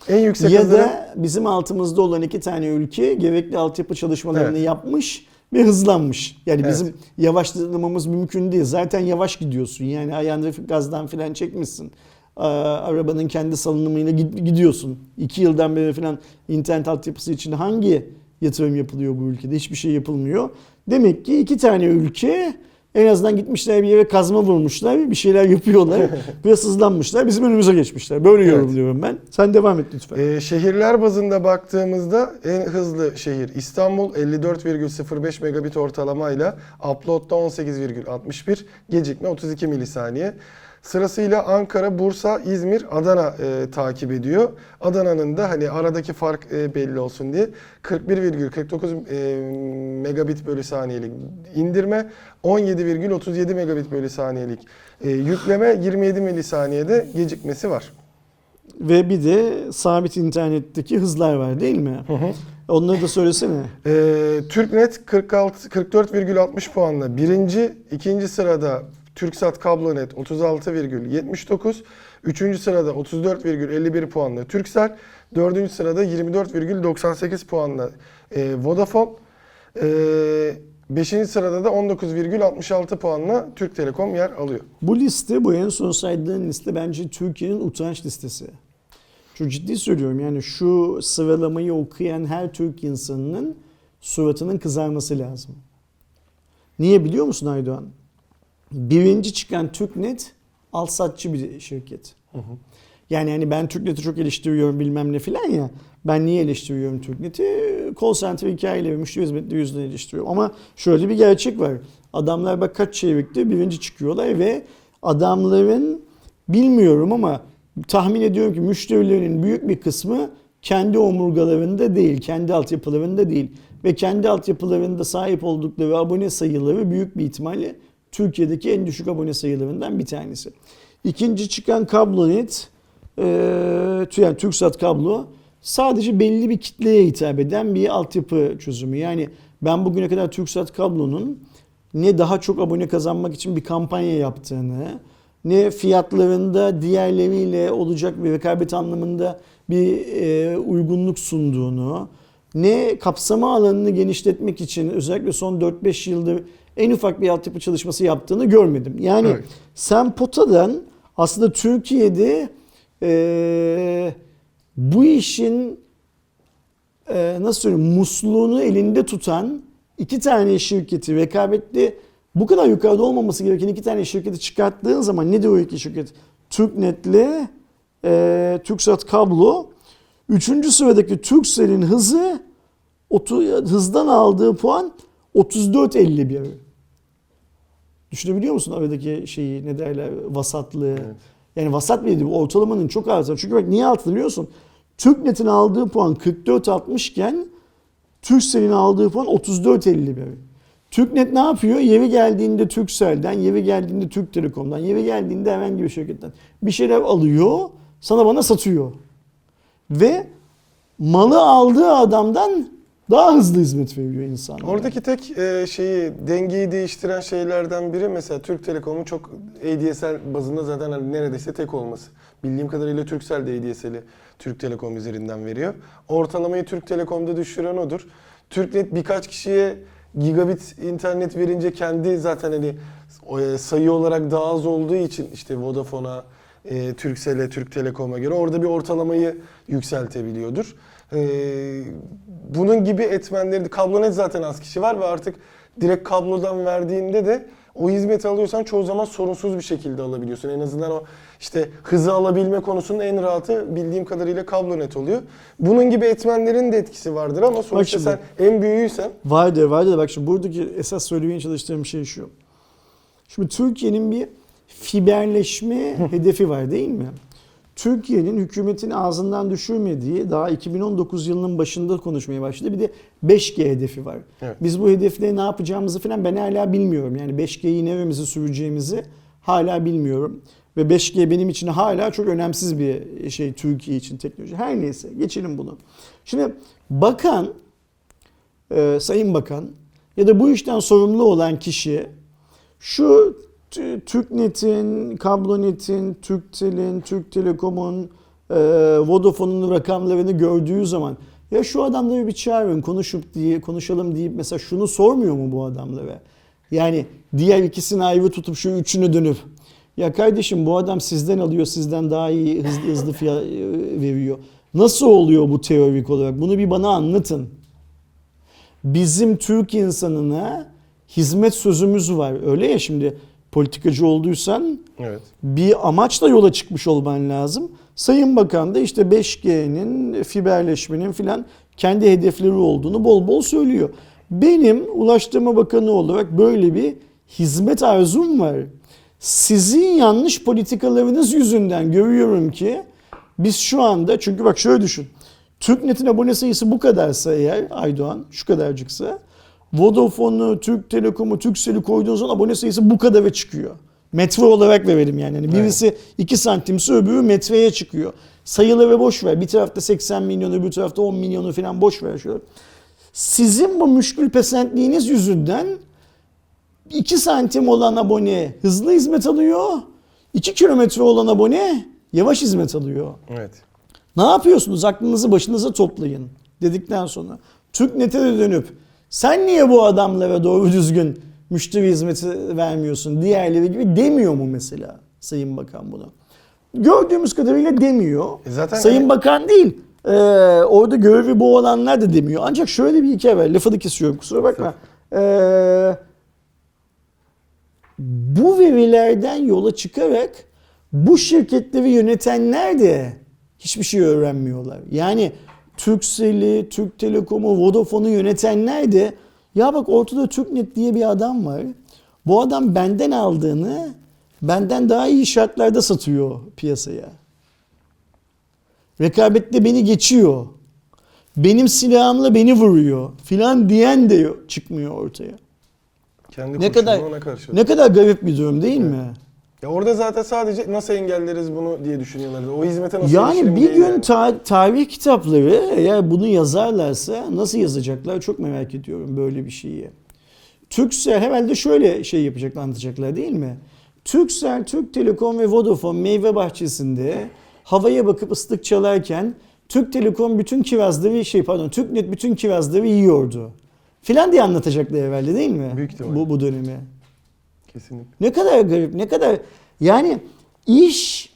[SPEAKER 2] En yüksek
[SPEAKER 1] Ya
[SPEAKER 2] hızların-
[SPEAKER 1] da bizim altımızda olan iki tane ülke gerekli altyapı çalışmalarını
[SPEAKER 2] Evet.
[SPEAKER 1] yapmış ve hızlanmış. Yani
[SPEAKER 2] Evet.
[SPEAKER 1] bizim yavaşlamamız mümkün değil. Zaten yavaş gidiyorsun. Yani ayağında gazdan falan çekmişsin. Arabanın kendi salınımıyla gid- gidiyorsun. İki yıldan beri falan internet altyapısı için hangi yatırım yapılıyor bu ülkede? Hiçbir şey yapılmıyor. Demek ki iki tane ülke en azından gitmişler bir yere kazma vurmuşlar, bir şeyler yapıyorlar. Biraz hızlanmışlar, bizim önümüze geçmişler. Böyle
[SPEAKER 2] Evet.
[SPEAKER 1] yorumluyorum ben. Sen devam et lütfen.
[SPEAKER 2] Ee, şehirler bazında baktığımızda en hızlı şehir İstanbul 54,05 megabit ortalamayla upload'da 18,61 gecikme 32 milisaniye. Sırasıyla Ankara, Bursa, İzmir, Adana e, takip ediyor. Adana'nın da hani aradaki fark e, belli olsun diye 41,49 e, megabit bölü saniyelik indirme, 17,37 megabit bölü saniyelik e, yükleme, 27 milisaniyede gecikmesi var.
[SPEAKER 1] Ve bir de sabit internetteki hızlar var değil mi? Onları da söylesene.
[SPEAKER 2] Ee, Türknet 46 44,60 puanla birinci, ikinci sırada Türksat Kablonet 36,79, üçüncü sırada 34,51 puanla Turkcell, dördüncü sırada 24,98 puanla e, Vodafone, e, beşinci sırada da 19,66 puanla Türk Telekom yer alıyor.
[SPEAKER 1] Bu liste, bu en son saydığın liste bence Türkiye'nin utanç listesi. Çok ciddi söylüyorum yani şu sıralamayı okuyan her Türk insanının suratının kızarması lazım. Niye biliyor musun Aydoğan? Birinci çıkan Türknet alsatçı bir şirket. Yani hani ben Türknet'i çok eleştiriyorum bilmem ne filan ya. Ben niye eleştiriyorum Türknet'i? Call center hikayeleri, müşteri hizmetleri yüzünden eleştiriyorum. Ama şöyle bir gerçek var. Adamlar bak kaç çeyrekte birinci çıkıyorlar ve adamların bilmiyorum ama tahmin ediyorum ki müşterilerinin büyük bir kısmı kendi omurgalarında değil, kendi altyapılarında değil. Ve kendi altyapılarında sahip oldukları abone sayıları büyük bir ihtimalle Türkiye'deki en düşük abone sayılarından bir tanesi. İkinci çıkan kablonet, e, yani Türksat kablo sadece belli bir kitleye hitap eden bir altyapı çözümü. Yani ben bugüne kadar Türksat kablonun ne daha çok abone kazanmak için bir kampanya yaptığını, ne fiyatlarında diğerleriyle olacak bir rekabet anlamında bir e, uygunluk sunduğunu, ne kapsama alanını genişletmek için özellikle son 4-5 yıldır en ufak bir altyapı çalışması yaptığını görmedim. Yani
[SPEAKER 2] Evet.
[SPEAKER 1] sen potadan aslında Türkiye'de e, bu işin e, nasıl söyleyeyim musluğunu elinde tutan iki tane şirketi rekabetli bu kadar yukarıda olmaması gereken iki tane şirketi çıkarttığın zaman nedir o iki şirket? Türknet'le e, Türksat Kablo. Üçüncü sıradaki Turkcell'in hızı otu- hızdan aldığı puan 34.51. Düşünebiliyor musun aradaki şeyi ne derler vasatlığı? Yani vasat değil bu ortalamanın çok altında. Çünkü bak niye altında biliyorsun? Türknet'in aldığı puan 44.60 iken Turkcell'in aldığı puan 34.51. Türknet ne yapıyor? Yeri geldiğinde Turkcell'den, yeri geldiğinde Türk Telekom'dan, yeri geldiğinde herhangi bir şirketten bir şeyler alıyor, sana bana satıyor. Ve malı aldığı adamdan daha hızlı hizmet veriyor insanlara.
[SPEAKER 2] Oradaki tek e, şeyi dengeyi değiştiren şeylerden biri mesela Türk Telekom'un çok ADSL bazında zaten hani neredeyse tek olması. Bildiğim kadarıyla Turkcell de ADSL'i Türk Telekom üzerinden veriyor. Ortalamayı Türk Telekom'da düşüren odur. Türknet birkaç kişiye gigabit internet verince kendi zaten hani e, sayı olarak daha az olduğu için işte Vodafone'a, e, Turkcell'e, Türk Telekom'a göre orada bir ortalamayı yükseltebiliyordur. E, bunun gibi etmenleri, kablonet zaten az kişi var ve artık direkt kablodan verdiğinde de o hizmeti alıyorsan çoğu zaman sorunsuz bir şekilde alabiliyorsun. En azından o işte hızı alabilme konusunda en rahatı bildiğim kadarıyla kablonet oluyor. Bunun gibi etmenlerin de etkisi vardır ama sonuçta
[SPEAKER 1] şimdi.
[SPEAKER 2] sen en büyüğüysen
[SPEAKER 1] Vardır vardır bak şimdi buradaki esas söylemeye çalıştığım şey şu. Şimdi Türkiye'nin bir fiberleşme hedefi var değil mi? Türkiye'nin hükümetin ağzından düşürmediği daha 2019 yılının başında konuşmaya başladı. Bir de 5G hedefi var.
[SPEAKER 2] Evet.
[SPEAKER 1] Biz bu hedefle ne yapacağımızı falan ben hala bilmiyorum. Yani 5G'yi neremize süreceğimizi hala bilmiyorum. Ve 5G benim için hala çok önemsiz bir şey Türkiye için teknoloji. Her neyse geçelim bunu. Şimdi bakan, e, sayın bakan ya da bu işten sorumlu olan kişi şu TürkNet'in, Kablonet'in, Türktel'in, Türk Telekom'un, e, Vodafone'un rakamlarını gördüğü zaman ya şu adamları bir çağırın konuşup diye konuşalım deyip mesela şunu sormuyor mu bu adamlara? Yani diğer ikisini ayrı tutup şu üçünü dönüp ya kardeşim bu adam sizden alıyor sizden daha iyi hızlı hızlı fiyat e, veriyor. Nasıl oluyor bu teorik olarak? Bunu bir bana anlatın. Bizim Türk insanına hizmet sözümüz var. Öyle ya şimdi politikacı olduysan
[SPEAKER 2] Evet.
[SPEAKER 1] bir amaçla yola çıkmış olman lazım. Sayın Bakan da işte 5G'nin, fiberleşmenin filan kendi hedefleri olduğunu bol bol söylüyor. Benim Ulaştırma Bakanı olarak böyle bir hizmet arzum var. Sizin yanlış politikalarınız yüzünden görüyorum ki biz şu anda çünkü bak şöyle düşün. TürkNet'in abone sayısı bu kadarsa eğer Aydoğan şu kadarcıksa Vodafone'u, Türk Telekom'u, Turkcell'i koyduğun zaman abone sayısı bu kadara çıkıyor. Metre olarak verelim yani. yani birisi 2 santimse öbürü metreye çıkıyor. Sayıları boş ver. Bir tarafta 80 milyon öbür tarafta 10 milyonu falan boş ver şöyle. Sizin bu müşkül pesentliğiniz yüzünden 2 santim olan abone hızlı hizmet alıyor. 2 kilometre olan abone yavaş hizmet alıyor.
[SPEAKER 2] Evet.
[SPEAKER 1] Ne yapıyorsunuz? Aklınızı başınıza toplayın dedikten sonra TürkNet'e de dönüp sen niye bu adamlara doğru düzgün müşteri hizmeti vermiyorsun diğerleri gibi demiyor mu mesela Sayın Bakan bunu? Gördüğümüz kadarıyla demiyor.
[SPEAKER 2] E zaten
[SPEAKER 1] Sayın
[SPEAKER 2] hani-
[SPEAKER 1] Bakan değil. Ee, orada görevi bu olanlar da demiyor. Ancak şöyle bir hikaye var. Lafını kesiyorum kusura bakma. Ee, bu verilerden yola çıkarak bu şirketleri yönetenler de hiçbir şey öğrenmiyorlar. Yani Turkcell'i, Türk Telekom'u, Vodafone'u yönetenler de ya bak ortada TürkNet diye bir adam var. Bu adam benden aldığını benden daha iyi şartlarda satıyor piyasaya. Rekabette beni geçiyor. Benim silahımla beni vuruyor filan diyen de çıkmıyor ortaya.
[SPEAKER 2] Kendi
[SPEAKER 1] Ne kadar ne kadar garip bir durum değil mi?
[SPEAKER 2] Ya orada zaten sadece nasıl engelleriz bunu diye düşünüyorlardı. O hizmete nasıl
[SPEAKER 1] Yani bir gün
[SPEAKER 2] yani.
[SPEAKER 1] ta- tarih kitapları eğer bunu yazarlarsa nasıl yazacaklar çok merak ediyorum böyle bir şeyi. Türksel herhalde şöyle şey yapacaklar anlatacaklar değil mi? Türksel, Türk Telekom ve Vodafone meyve bahçesinde havaya bakıp ıslık çalarken Türk Telekom bütün kirazları şey pardon Türknet bütün kirazları yiyordu. Filan diye anlatacaklar herhalde değil mi?
[SPEAKER 2] Büyük ihtimal.
[SPEAKER 1] Bu, bu dönemi.
[SPEAKER 2] Kesinlikle.
[SPEAKER 1] Ne kadar garip, ne kadar yani iş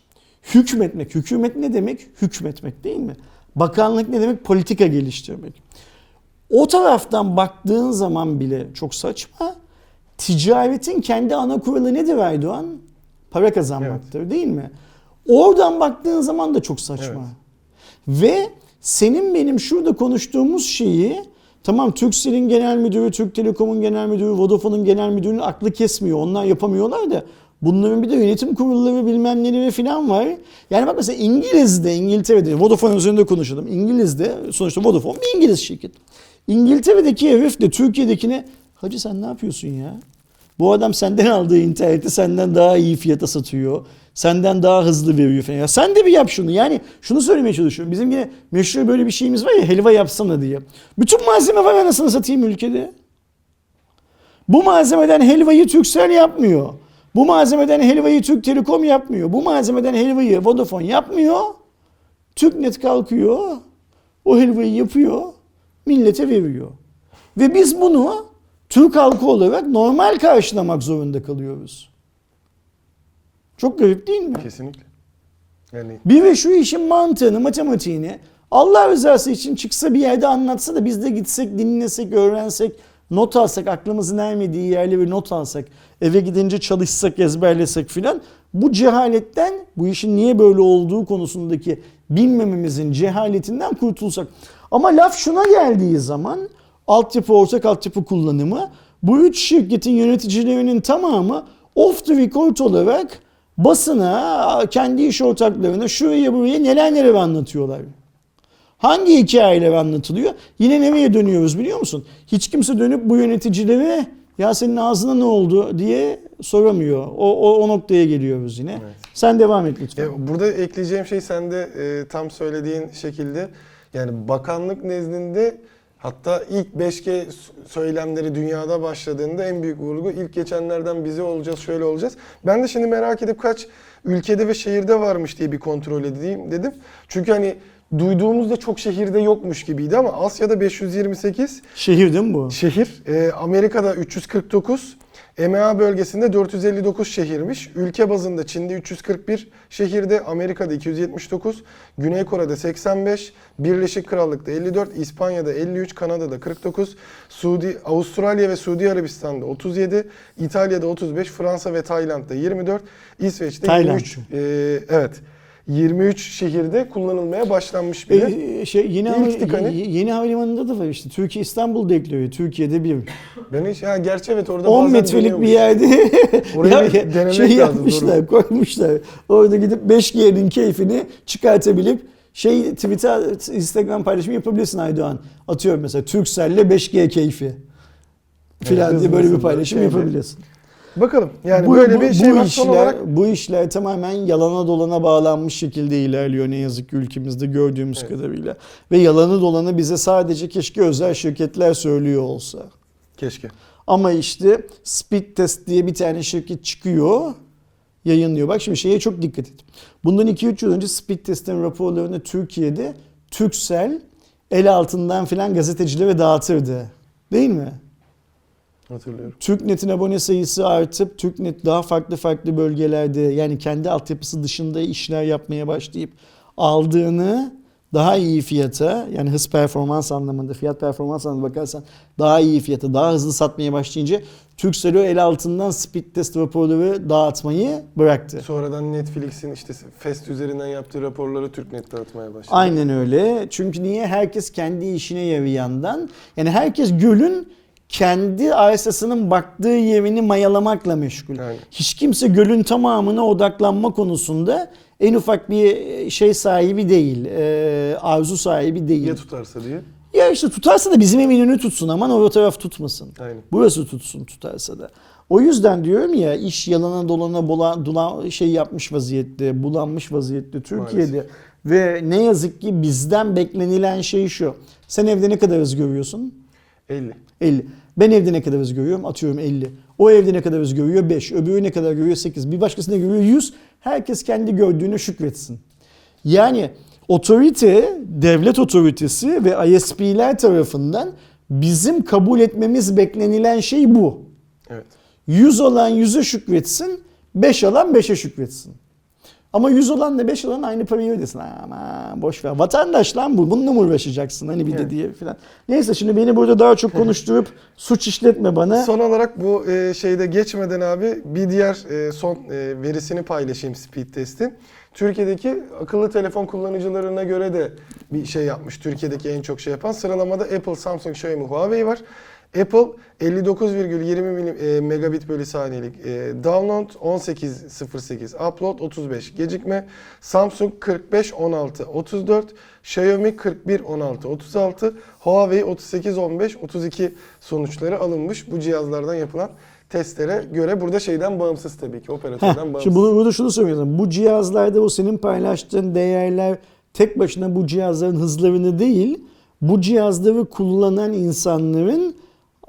[SPEAKER 1] hükmetmek. Hükümet ne demek? Hükmetmek değil mi? Bakanlık ne demek? Politika geliştirmek. O taraftan baktığın zaman bile çok saçma. Ticaretin kendi ana kuralı nedir Erdoğan? Para kazanmaktır değil mi? Oradan baktığın zaman da çok saçma. Ve senin benim şurada konuştuğumuz şeyi tamam Turkcell'in genel müdürü, Türk Telekom'un genel müdürü, Vodafone'un genel müdürünün aklı kesmiyor. Onlar yapamıyorlar da bunların bir de yönetim kurulları bilmem neleri falan var. Yani bak mesela İngiliz'de, İngiltere'de, Vodafone üzerinde konuşalım. İngiliz'de sonuçta Vodafone bir İngiliz şirket. İngiltere'deki herif de Türkiye'dekine hacı sen ne yapıyorsun ya? Bu adam senden aldığı interneti senden daha iyi fiyata satıyor. Senden daha hızlı veriyor falan. Ya sen de bir yap şunu. Yani şunu söylemeye çalışıyorum. Bizim yine meşhur böyle bir şeyimiz var ya helva yapsana diye. Bütün malzeme var anasını satayım ülkede. Bu malzemeden helvayı Turkcell yapmıyor. Bu malzemeden helvayı Türk Telekom yapmıyor. Bu malzemeden helvayı Vodafone yapmıyor. TürkNet kalkıyor. O helvayı yapıyor. Millete veriyor. Ve biz bunu Türk halkı olarak normal karşılamak zorunda kalıyoruz. Çok garip değil mi?
[SPEAKER 2] Kesinlikle. Yani
[SPEAKER 1] Bir ve şu işin mantığını, matematiğini Allah rızası için çıksa bir yerde anlatsa da biz de gitsek, dinlesek, öğrensek, not alsak, aklımızın ermediği yerleri not alsak, eve gidince çalışsak, ezberlesek filan bu cehaletten, bu işin niye böyle olduğu konusundaki bilmememizin cehaletinden kurtulsak. Ama laf şuna geldiği zaman altyapı, ortak altyapı kullanımı bu üç şirketin yöneticilerinin tamamı off the record olarak basına, kendi iş ortaklarına şuraya buraya neler neler anlatıyorlar. Hangi hikayeler anlatılıyor? Yine nereye dönüyoruz biliyor musun? Hiç kimse dönüp bu yöneticilere ya senin ağzına ne oldu diye soramıyor. O, o, o noktaya geliyoruz yine.
[SPEAKER 2] Evet.
[SPEAKER 1] Sen devam et lütfen.
[SPEAKER 2] E, burada ekleyeceğim şey sen de e, tam söylediğin şekilde Yani bakanlık nezdinde hatta ilk 5G söylemleri dünyada başladığında en büyük vurgu ilk geçenlerden bize olacağız, şöyle olacağız. Ben de şimdi merak edip kaç ülkede ve şehirde varmış diye bir kontrol edeyim dedim. Çünkü hani duyduğumuzda çok şehirde yokmuş gibiydi ama Asya'da 528,
[SPEAKER 1] Şehir değil mi bu?
[SPEAKER 2] şehir. Ee, Amerika'da 349, EMEA bölgesinde 459 şehirmiş. Ülke bazında Çin'de 341 şehirde, Amerika'da 279, Güney Kore'de 85, Birleşik Krallık'ta 54, İspanya'da 53, Kanada'da 49, Suudi, Avustralya ve Suudi Arabistan'da 37, İtalya'da 35, Fransa ve Tayland'da 24, İsveç'te
[SPEAKER 1] Tayland.
[SPEAKER 2] 23. Ee, evet. 23 şehirde kullanılmaya başlanmış bile.
[SPEAKER 1] E, şey yeni hava-
[SPEAKER 2] hani.
[SPEAKER 1] yeni havalimanında da var işte. Türkiye İstanbul deklarıyor. Türkiye'de bir.
[SPEAKER 2] Ben hiç ha gerçi evet orada
[SPEAKER 1] 10
[SPEAKER 2] bazen
[SPEAKER 1] metrelik bir yerde
[SPEAKER 2] Orayı bir denemek
[SPEAKER 1] şey
[SPEAKER 2] lazım,
[SPEAKER 1] yapmışlar, koymuşlar. Orada gidip 5G'nin keyfini çıkartabilip şey Twitter, Instagram paylaşımı yapabilirsin Aydoğan. Atıyorum mesela Turkcell'le 5G keyfi. Filan
[SPEAKER 2] Evet,
[SPEAKER 1] diye böyle bir paylaşım yapabilirsin.
[SPEAKER 2] Bakalım yani
[SPEAKER 1] bu,
[SPEAKER 2] böyle
[SPEAKER 1] bu-
[SPEAKER 2] bir şey
[SPEAKER 1] bu
[SPEAKER 2] var.
[SPEAKER 1] işler,
[SPEAKER 2] olarak
[SPEAKER 1] bu işler tamamen yalana dolana bağlanmış şekilde ilerliyor ne yazık ki ülkemizde gördüğümüz
[SPEAKER 2] Evet.
[SPEAKER 1] kadarıyla. Ve yalanı dolanı bize sadece keşke özel şirketler söylüyor olsa.
[SPEAKER 2] keşke.
[SPEAKER 1] Ama işte Speed Test diye bir tane şirket çıkıyor, yayınlıyor. Bak şimdi şeye çok dikkat et. Bundan 2-3 yıl önce Speed Test'in raporlarını Türkiye'de Turkcell el altından filan gazetecilere dağıtırdı. Değil mi?
[SPEAKER 2] Hatırlıyorum.
[SPEAKER 1] TürkNet'in abone sayısı artıp TürkNet daha farklı farklı bölgelerde yani kendi altyapısı dışında işler yapmaya başlayıp aldığını daha iyi fiyata yani hız performans anlamında fiyat performans anlamında bakarsan daha iyi fiyata daha hızlı satmaya başlayınca Turkcell o el altından speed test raporları dağıtmayı bıraktı.
[SPEAKER 2] Sonradan Netflix'in işte Fest üzerinden yaptığı raporları TürkNet dağıtmaya başladı.
[SPEAKER 1] Aynen öyle. Çünkü niye? Herkes kendi işine yarayandan. Yani herkes gölün kendi arsasının baktığı yerini mayalamakla meşgul.
[SPEAKER 2] Aynen.
[SPEAKER 1] Hiç kimse gölün tamamına odaklanma konusunda en ufak bir şey sahibi değil. e, arzu sahibi değil.
[SPEAKER 2] Ya tutarsa diye.
[SPEAKER 1] Ya işte tutarsa da bizim evin önü tutsun aman o taraf tutmasın.
[SPEAKER 2] Aynen.
[SPEAKER 1] Burası tutsun tutarsa da. O yüzden diyorum ya iş yalana dolana bola, dolan, şey yapmış vaziyette, bulanmış vaziyette Türkiye'de. Ve ne yazık ki bizden beklenilen şey şu. Sen evde ne kadar hız görüyorsun?
[SPEAKER 2] 50.
[SPEAKER 1] 50. Ben evde ne kadar hız görüyorum? Atıyorum 50. O evde ne kadar hız görüyor? 5. Öbürü ne kadar görüyor? 8. Bir başkası ne görüyor? 100. Herkes kendi gördüğüne şükretsin. Yani otorite, devlet otoritesi ve ISP'ler tarafından bizim kabul etmemiz beklenilen şey bu.
[SPEAKER 2] Evet.
[SPEAKER 1] 100 olan 100'e şükretsin, 5 alan 5'e şükretsin. Ama 100 olan da 5 olan aynı parayı ödesin. Ama boş ver. Vatandaş lan bu. Bununla mı uğraşacaksın? Hani bir de
[SPEAKER 2] Evet.
[SPEAKER 1] diye filan. Neyse şimdi beni burada daha çok konuşturup suç işletme bana.
[SPEAKER 2] Son olarak bu e, şeyde geçmeden abi bir diğer e, son e, verisini paylaşayım speed testin. Türkiye'deki akıllı telefon kullanıcılarına göre de bir şey yapmış. Türkiye'deki en çok şey yapan sıralamada Apple, Samsung, Xiaomi, Huawei var. Apple 59,20 milim, e, megabit bölü saniyelik e, download 18.08 upload 35 gecikme Samsung 45 16 34 Xiaomi 41 16 36 Huawei 38 15 32 sonuçları alınmış bu cihazlardan yapılan testlere göre burada şeyden bağımsız tabii ki operatörden
[SPEAKER 1] Heh,
[SPEAKER 2] bağımsız.
[SPEAKER 1] şimdi bunu, burada şunu söylüyorum. Bu cihazlarda o senin paylaştığın değerler tek başına bu cihazların hızlarını değil, bu cihazları kullanan insanların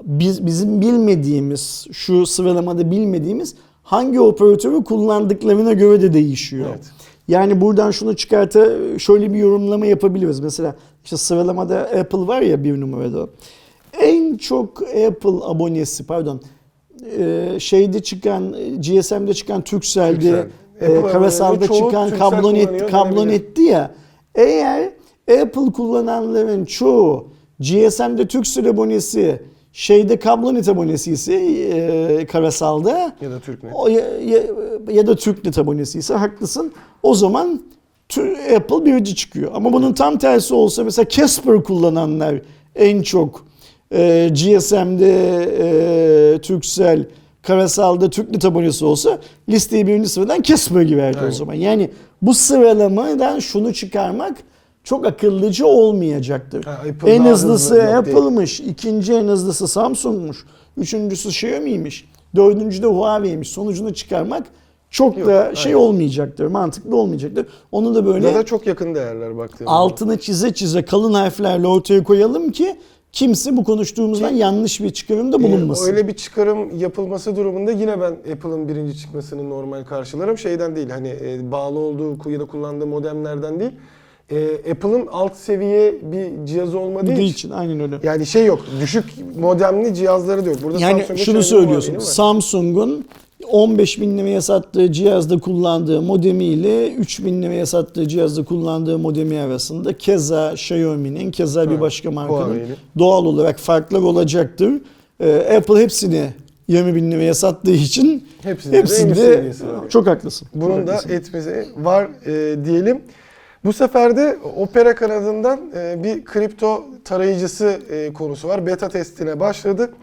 [SPEAKER 1] biz, bizim bilmediğimiz, şu sıralamada bilmediğimiz hangi operatörü kullandıklarına göre de değişiyor.
[SPEAKER 2] Evet.
[SPEAKER 1] Yani buradan şunu çıkarta şöyle bir yorumlama yapabiliriz. Mesela işte sıralamada Apple var ya bir numarada. En çok Apple abonesi pardon e, şeyde çıkan GSM'de çıkan Turkcell'de
[SPEAKER 2] Turkcell.
[SPEAKER 1] e, Karasal'da çıkan kablonet kablonetti ya. Eğer Apple kullananların çoğu GSM'de Turkcell abonesi şeyde kablonet abonesi ise e, Karasal'da
[SPEAKER 2] ya da TürkNet.
[SPEAKER 1] o ya, ya, ya da TürkNet abonesi ise haklısın. O zaman Apple birinci çıkıyor. Ama bunun tam tersi olsa mesela Casper kullananlar en çok e, GSM'de e, Turkcell, Karasal'da TürkNet abonesi olsa listeye birinci sıradan Casper girerdi o
[SPEAKER 2] Aynen.
[SPEAKER 1] zaman. Yani bu sıralamadan şunu çıkarmak çok akıllıcı olmayacaktır.
[SPEAKER 2] Ha,
[SPEAKER 1] en hızlısı
[SPEAKER 2] hızlı.
[SPEAKER 1] Apple'mış, ikinci en hızlısı Samsung'muş, üçüncüsü Xiaomi'ymiş, dördüncü de Huawei'ymiş. Sonucunu çıkarmak çok
[SPEAKER 2] Yok,
[SPEAKER 1] da şey
[SPEAKER 2] aynen.
[SPEAKER 1] olmayacaktır, mantıklı olmayacaktır. Onu da böyle
[SPEAKER 2] Ya da çok yakın değerler baktığımızda.
[SPEAKER 1] altını çize çize kalın harflerle ortaya koyalım ki kimse bu konuştuğumuzdan yanlış bir çıkarımda
[SPEAKER 2] Ee,
[SPEAKER 1] bulunmasın.
[SPEAKER 2] Öyle bir çıkarım yapılması durumunda yine ben Apple'ın birinci çıkmasını normal karşılarım. Şeyden değil hani e, bağlı olduğu ya da kullandığı modemlerden değil. E, Apple'ın alt seviye bir cihaz olmadığı için.
[SPEAKER 1] için aynen öyle.
[SPEAKER 2] Yani şey yok. Düşük modemli cihazları da yok. Burada
[SPEAKER 1] Yani şunu
[SPEAKER 2] bir
[SPEAKER 1] söylüyorsun. Samsung'un 15 bin liraya sattığı cihazda kullandığı modemiyle 3 bin liraya sattığı cihazda kullandığı modemi arasında keza Xiaomi'nin keza bir başka markanın doğal olarak farklar olacaktır. Ee, Apple hepsini 20 bin liraya sattığı için
[SPEAKER 2] Hepsinde
[SPEAKER 1] hepsinde çok haklısın.
[SPEAKER 2] Bunun
[SPEAKER 1] Çok
[SPEAKER 2] da
[SPEAKER 1] haklısın.
[SPEAKER 2] etmesi var e, diyelim. Bu sefer de Opera kanadından e, bir kripto tarayıcısı e, konusu var. Beta testine başladı.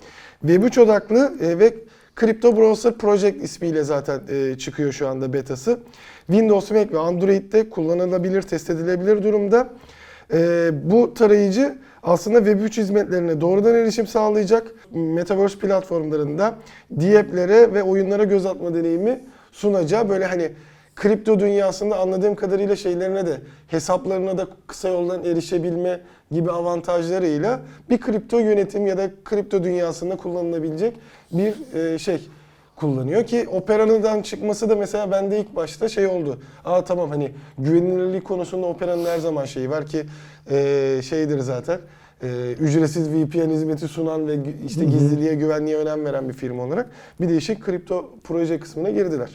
[SPEAKER 2] Web3 odaklı e, ve Crypto Browser Project ismiyle zaten çıkıyor şu anda betası. Windows, Mac ve Android'de kullanılabilir, test edilebilir durumda. Bu tarayıcı aslında Web3 hizmetlerine doğrudan erişim sağlayacak. Metaverse platformlarında D-app'lere ve oyunlara göz atma deneyimi sunacağı böyle hani kripto dünyasında anladığım kadarıyla şeylerine de hesaplarına da kısa yoldan erişebilme gibi avantajlarıyla bir kripto yönetim ya da kripto dünyasında kullanılabilecek bir e, şey kullanıyor ki Opera'dan çıkması da mesela bende ilk başta şey oldu. Aa tamam hani güvenilirlik konusunda Opera'nın her zaman şeyi var ki e, şeydir zaten. e, ücretsiz VPN hizmeti sunan ve işte gizliliğe güvenliğe önem veren bir firma olarak bir de işin kripto proje kısmına girdiler.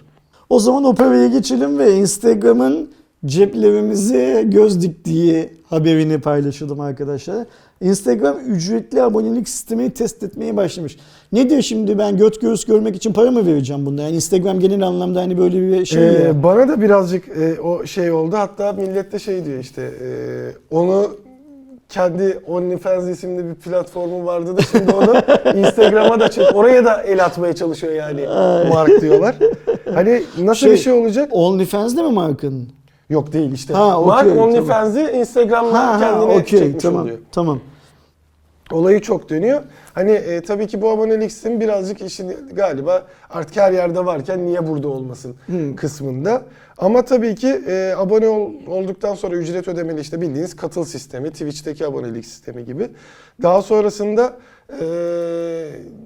[SPEAKER 1] O zaman Opera'ya geçelim ve Instagram'ın ceplerimize göz diktiği haberini paylaşalım arkadaşlar. Instagram ücretli abonelik sistemini test etmeye başlamış. Ne diyor şimdi ben göt göğüs görmek için para mı vereceğim bunda? Yani Instagram genel anlamda hani böyle bir şey ya.
[SPEAKER 2] Ee, bana da birazcık e, o şey oldu. Hatta millet de şey diyor işte e, onu kendi OnlyFans isimli bir platformu vardı da şimdi onu Instagram'a da çek. Oraya da el atmaya çalışıyor yani Mark diyorlar. Hani nasıl
[SPEAKER 1] Şey,
[SPEAKER 2] bir şey olacak?
[SPEAKER 1] OnlyFans'de mi markanın?
[SPEAKER 2] Yok değil işte.
[SPEAKER 1] Ha, okey,
[SPEAKER 2] Mark
[SPEAKER 1] tamam.
[SPEAKER 2] OnlyFans'i Instagram'la
[SPEAKER 1] Ha ha
[SPEAKER 2] kendine
[SPEAKER 1] okey
[SPEAKER 2] çekmiş
[SPEAKER 1] tamam
[SPEAKER 2] oluyor.
[SPEAKER 1] tamam.
[SPEAKER 2] Olayı çok dönüyor. Hani e, tabii ki bu abonelik sistemi birazcık işin galiba artık her yerde varken niye burada olmasın
[SPEAKER 1] Hmm.
[SPEAKER 2] kısmında. Ama tabii ki e, abone ol- olduktan sonra ücret ödemeli işte bildiğiniz katıl sistemi, Twitch'teki abonelik sistemi gibi. Daha sonrasında e,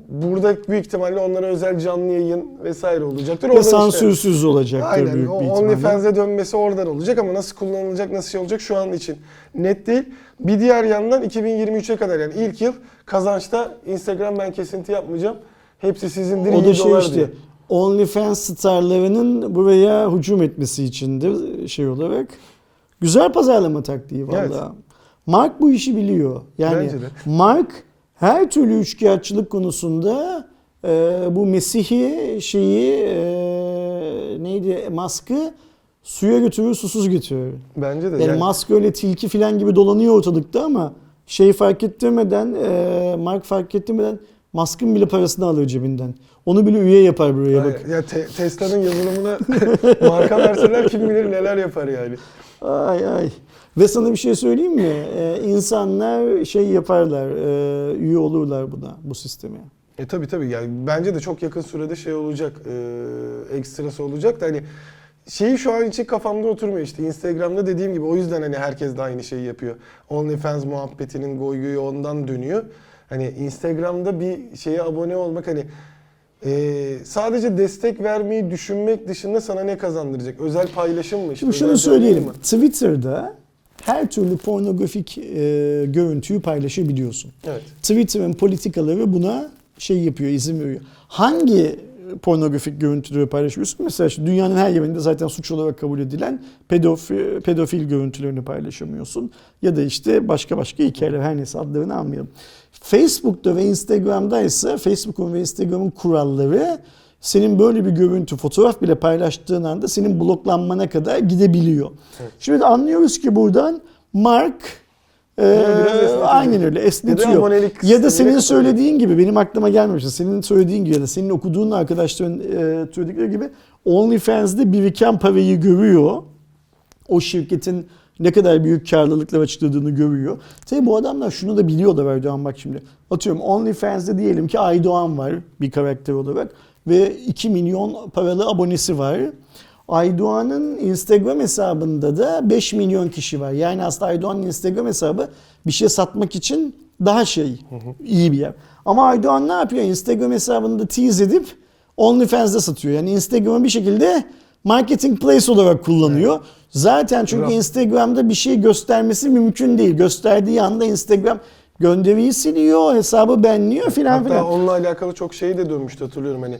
[SPEAKER 2] burada büyük ihtimalle onlara özel canlı yayın vesaire olacaktır.
[SPEAKER 1] Ve
[SPEAKER 2] Oradan işte-
[SPEAKER 1] sansürsüz olacaktır
[SPEAKER 2] Aynen.
[SPEAKER 1] büyük bir ihtimalle.
[SPEAKER 2] OnlyFans'e dönmesi oradan olacak ama nasıl kullanılacak, nasıl şey olacak şu an için net değil. Bir diğer yandan 2023'e kadar yani ilk yıl kazançta Instagram ben kesinti yapmayacağım. Hepsi
[SPEAKER 1] da
[SPEAKER 2] iyi
[SPEAKER 1] şey
[SPEAKER 2] dolar
[SPEAKER 1] işte
[SPEAKER 2] diyor.
[SPEAKER 1] OnlyFans starlarının buraya hücum etmesi içindir şey olarak. Güzel pazarlama taktiği valla.
[SPEAKER 2] Evet.
[SPEAKER 1] Mark bu işi biliyor. Yani. Mark her türlü üçkağıtçılık konusunda e, bu Mesih'i şeyi e, neydi maskı suya götürür susuz götürür.
[SPEAKER 2] Bence de.
[SPEAKER 1] Yani,
[SPEAKER 2] Yani,
[SPEAKER 1] Musk öyle tilki falan gibi dolanıyor ortalıkta ama şey fark ettirmeden, e, Mark fark ettirmeden Musk'ın bile parasını alır cebinden. Onu bile üye yapar buraya bak.
[SPEAKER 2] ya te- Tesla'nın yazılımına marka verseler kim bilir neler yapar yani.
[SPEAKER 1] Ay ay. Ve sana bir şey söyleyeyim mi? E, insanlar şey yaparlar, e, üye olurlar buna, bu sisteme.
[SPEAKER 2] E tabi tabi yani bence de çok yakın sürede şey olacak, e, ekstrası olacak da hani şeyi şu an için kafamda oturmuyor işte Instagram'da dediğim gibi o yüzden hani herkes de aynı şeyi yapıyor. OnlyFans muhabbetinin goygoyu ondan dönüyor. Hani Instagram'da bir şeye abone olmak hani e, sadece destek vermeyi düşünmek dışında sana ne kazandıracak? Özel paylaşım mı? işte,
[SPEAKER 1] Şimdi şunu
[SPEAKER 2] canlı yayın
[SPEAKER 1] söyleyelim. Twitter'da her türlü pornografik e, görüntüyü paylaşabiliyorsun.
[SPEAKER 2] Evet.
[SPEAKER 1] Twitter'ın politikaları buna şey yapıyor, izin veriyor. Hangi pornografik görüntüleri paylaşıyorsun? Mesela işte dünyanın her yerinde zaten suç olarak kabul edilen pedofil, pedofil görüntülerini paylaşamıyorsun. Ya da işte başka başka hikayeler her neyse adlarını almayalım. Facebook'ta ve Instagram'da ise Facebook'un ve Instagram'ın kuralları senin böyle bir görüntü, fotoğraf bile paylaştığın anda senin bloklanmana kadar gidebiliyor. Şimdi anlıyoruz ki buradan Mark e,
[SPEAKER 2] esnetiyor.
[SPEAKER 1] aynen öyle esnetiyor. Ya da senin söylediğin gibi benim aklıma gelmemişti. Senin söylediğin gibi ya da senin okuduğun arkadaşların e, söyledikleri gibi OnlyFans'de biriken parayı görüyor. O şirketin ne kadar büyük karlılıklar açıkladığını görüyor. Tabii bu adamlar şunu da biliyorlar Erdoğan bak şimdi. Atıyorum OnlyFans'de diyelim ki Aydoğan var bir karakter olarak. ve 2 milyon paralı abonesi var. Aydoğan'ın Instagram hesabında da 5 milyon kişi var. Yani aslında Aydoğan'ın Instagram hesabı bir şey satmak için daha şey iyi bir yer. Ama Aydoğan ne yapıyor? Instagram hesabını da tease edip OnlyFans'da satıyor. Yani Instagram'ı bir şekilde marketing place olarak kullanıyor. Zaten çünkü
[SPEAKER 2] Bravo.
[SPEAKER 1] Instagram'da bir şey göstermesi mümkün değil. Gösterdiği anda Instagram gönderiyi siliyor, hesabı benliyor filan
[SPEAKER 2] Hatta
[SPEAKER 1] filan.
[SPEAKER 2] onunla alakalı çok şey de dönmüştü hatırlıyorum hani.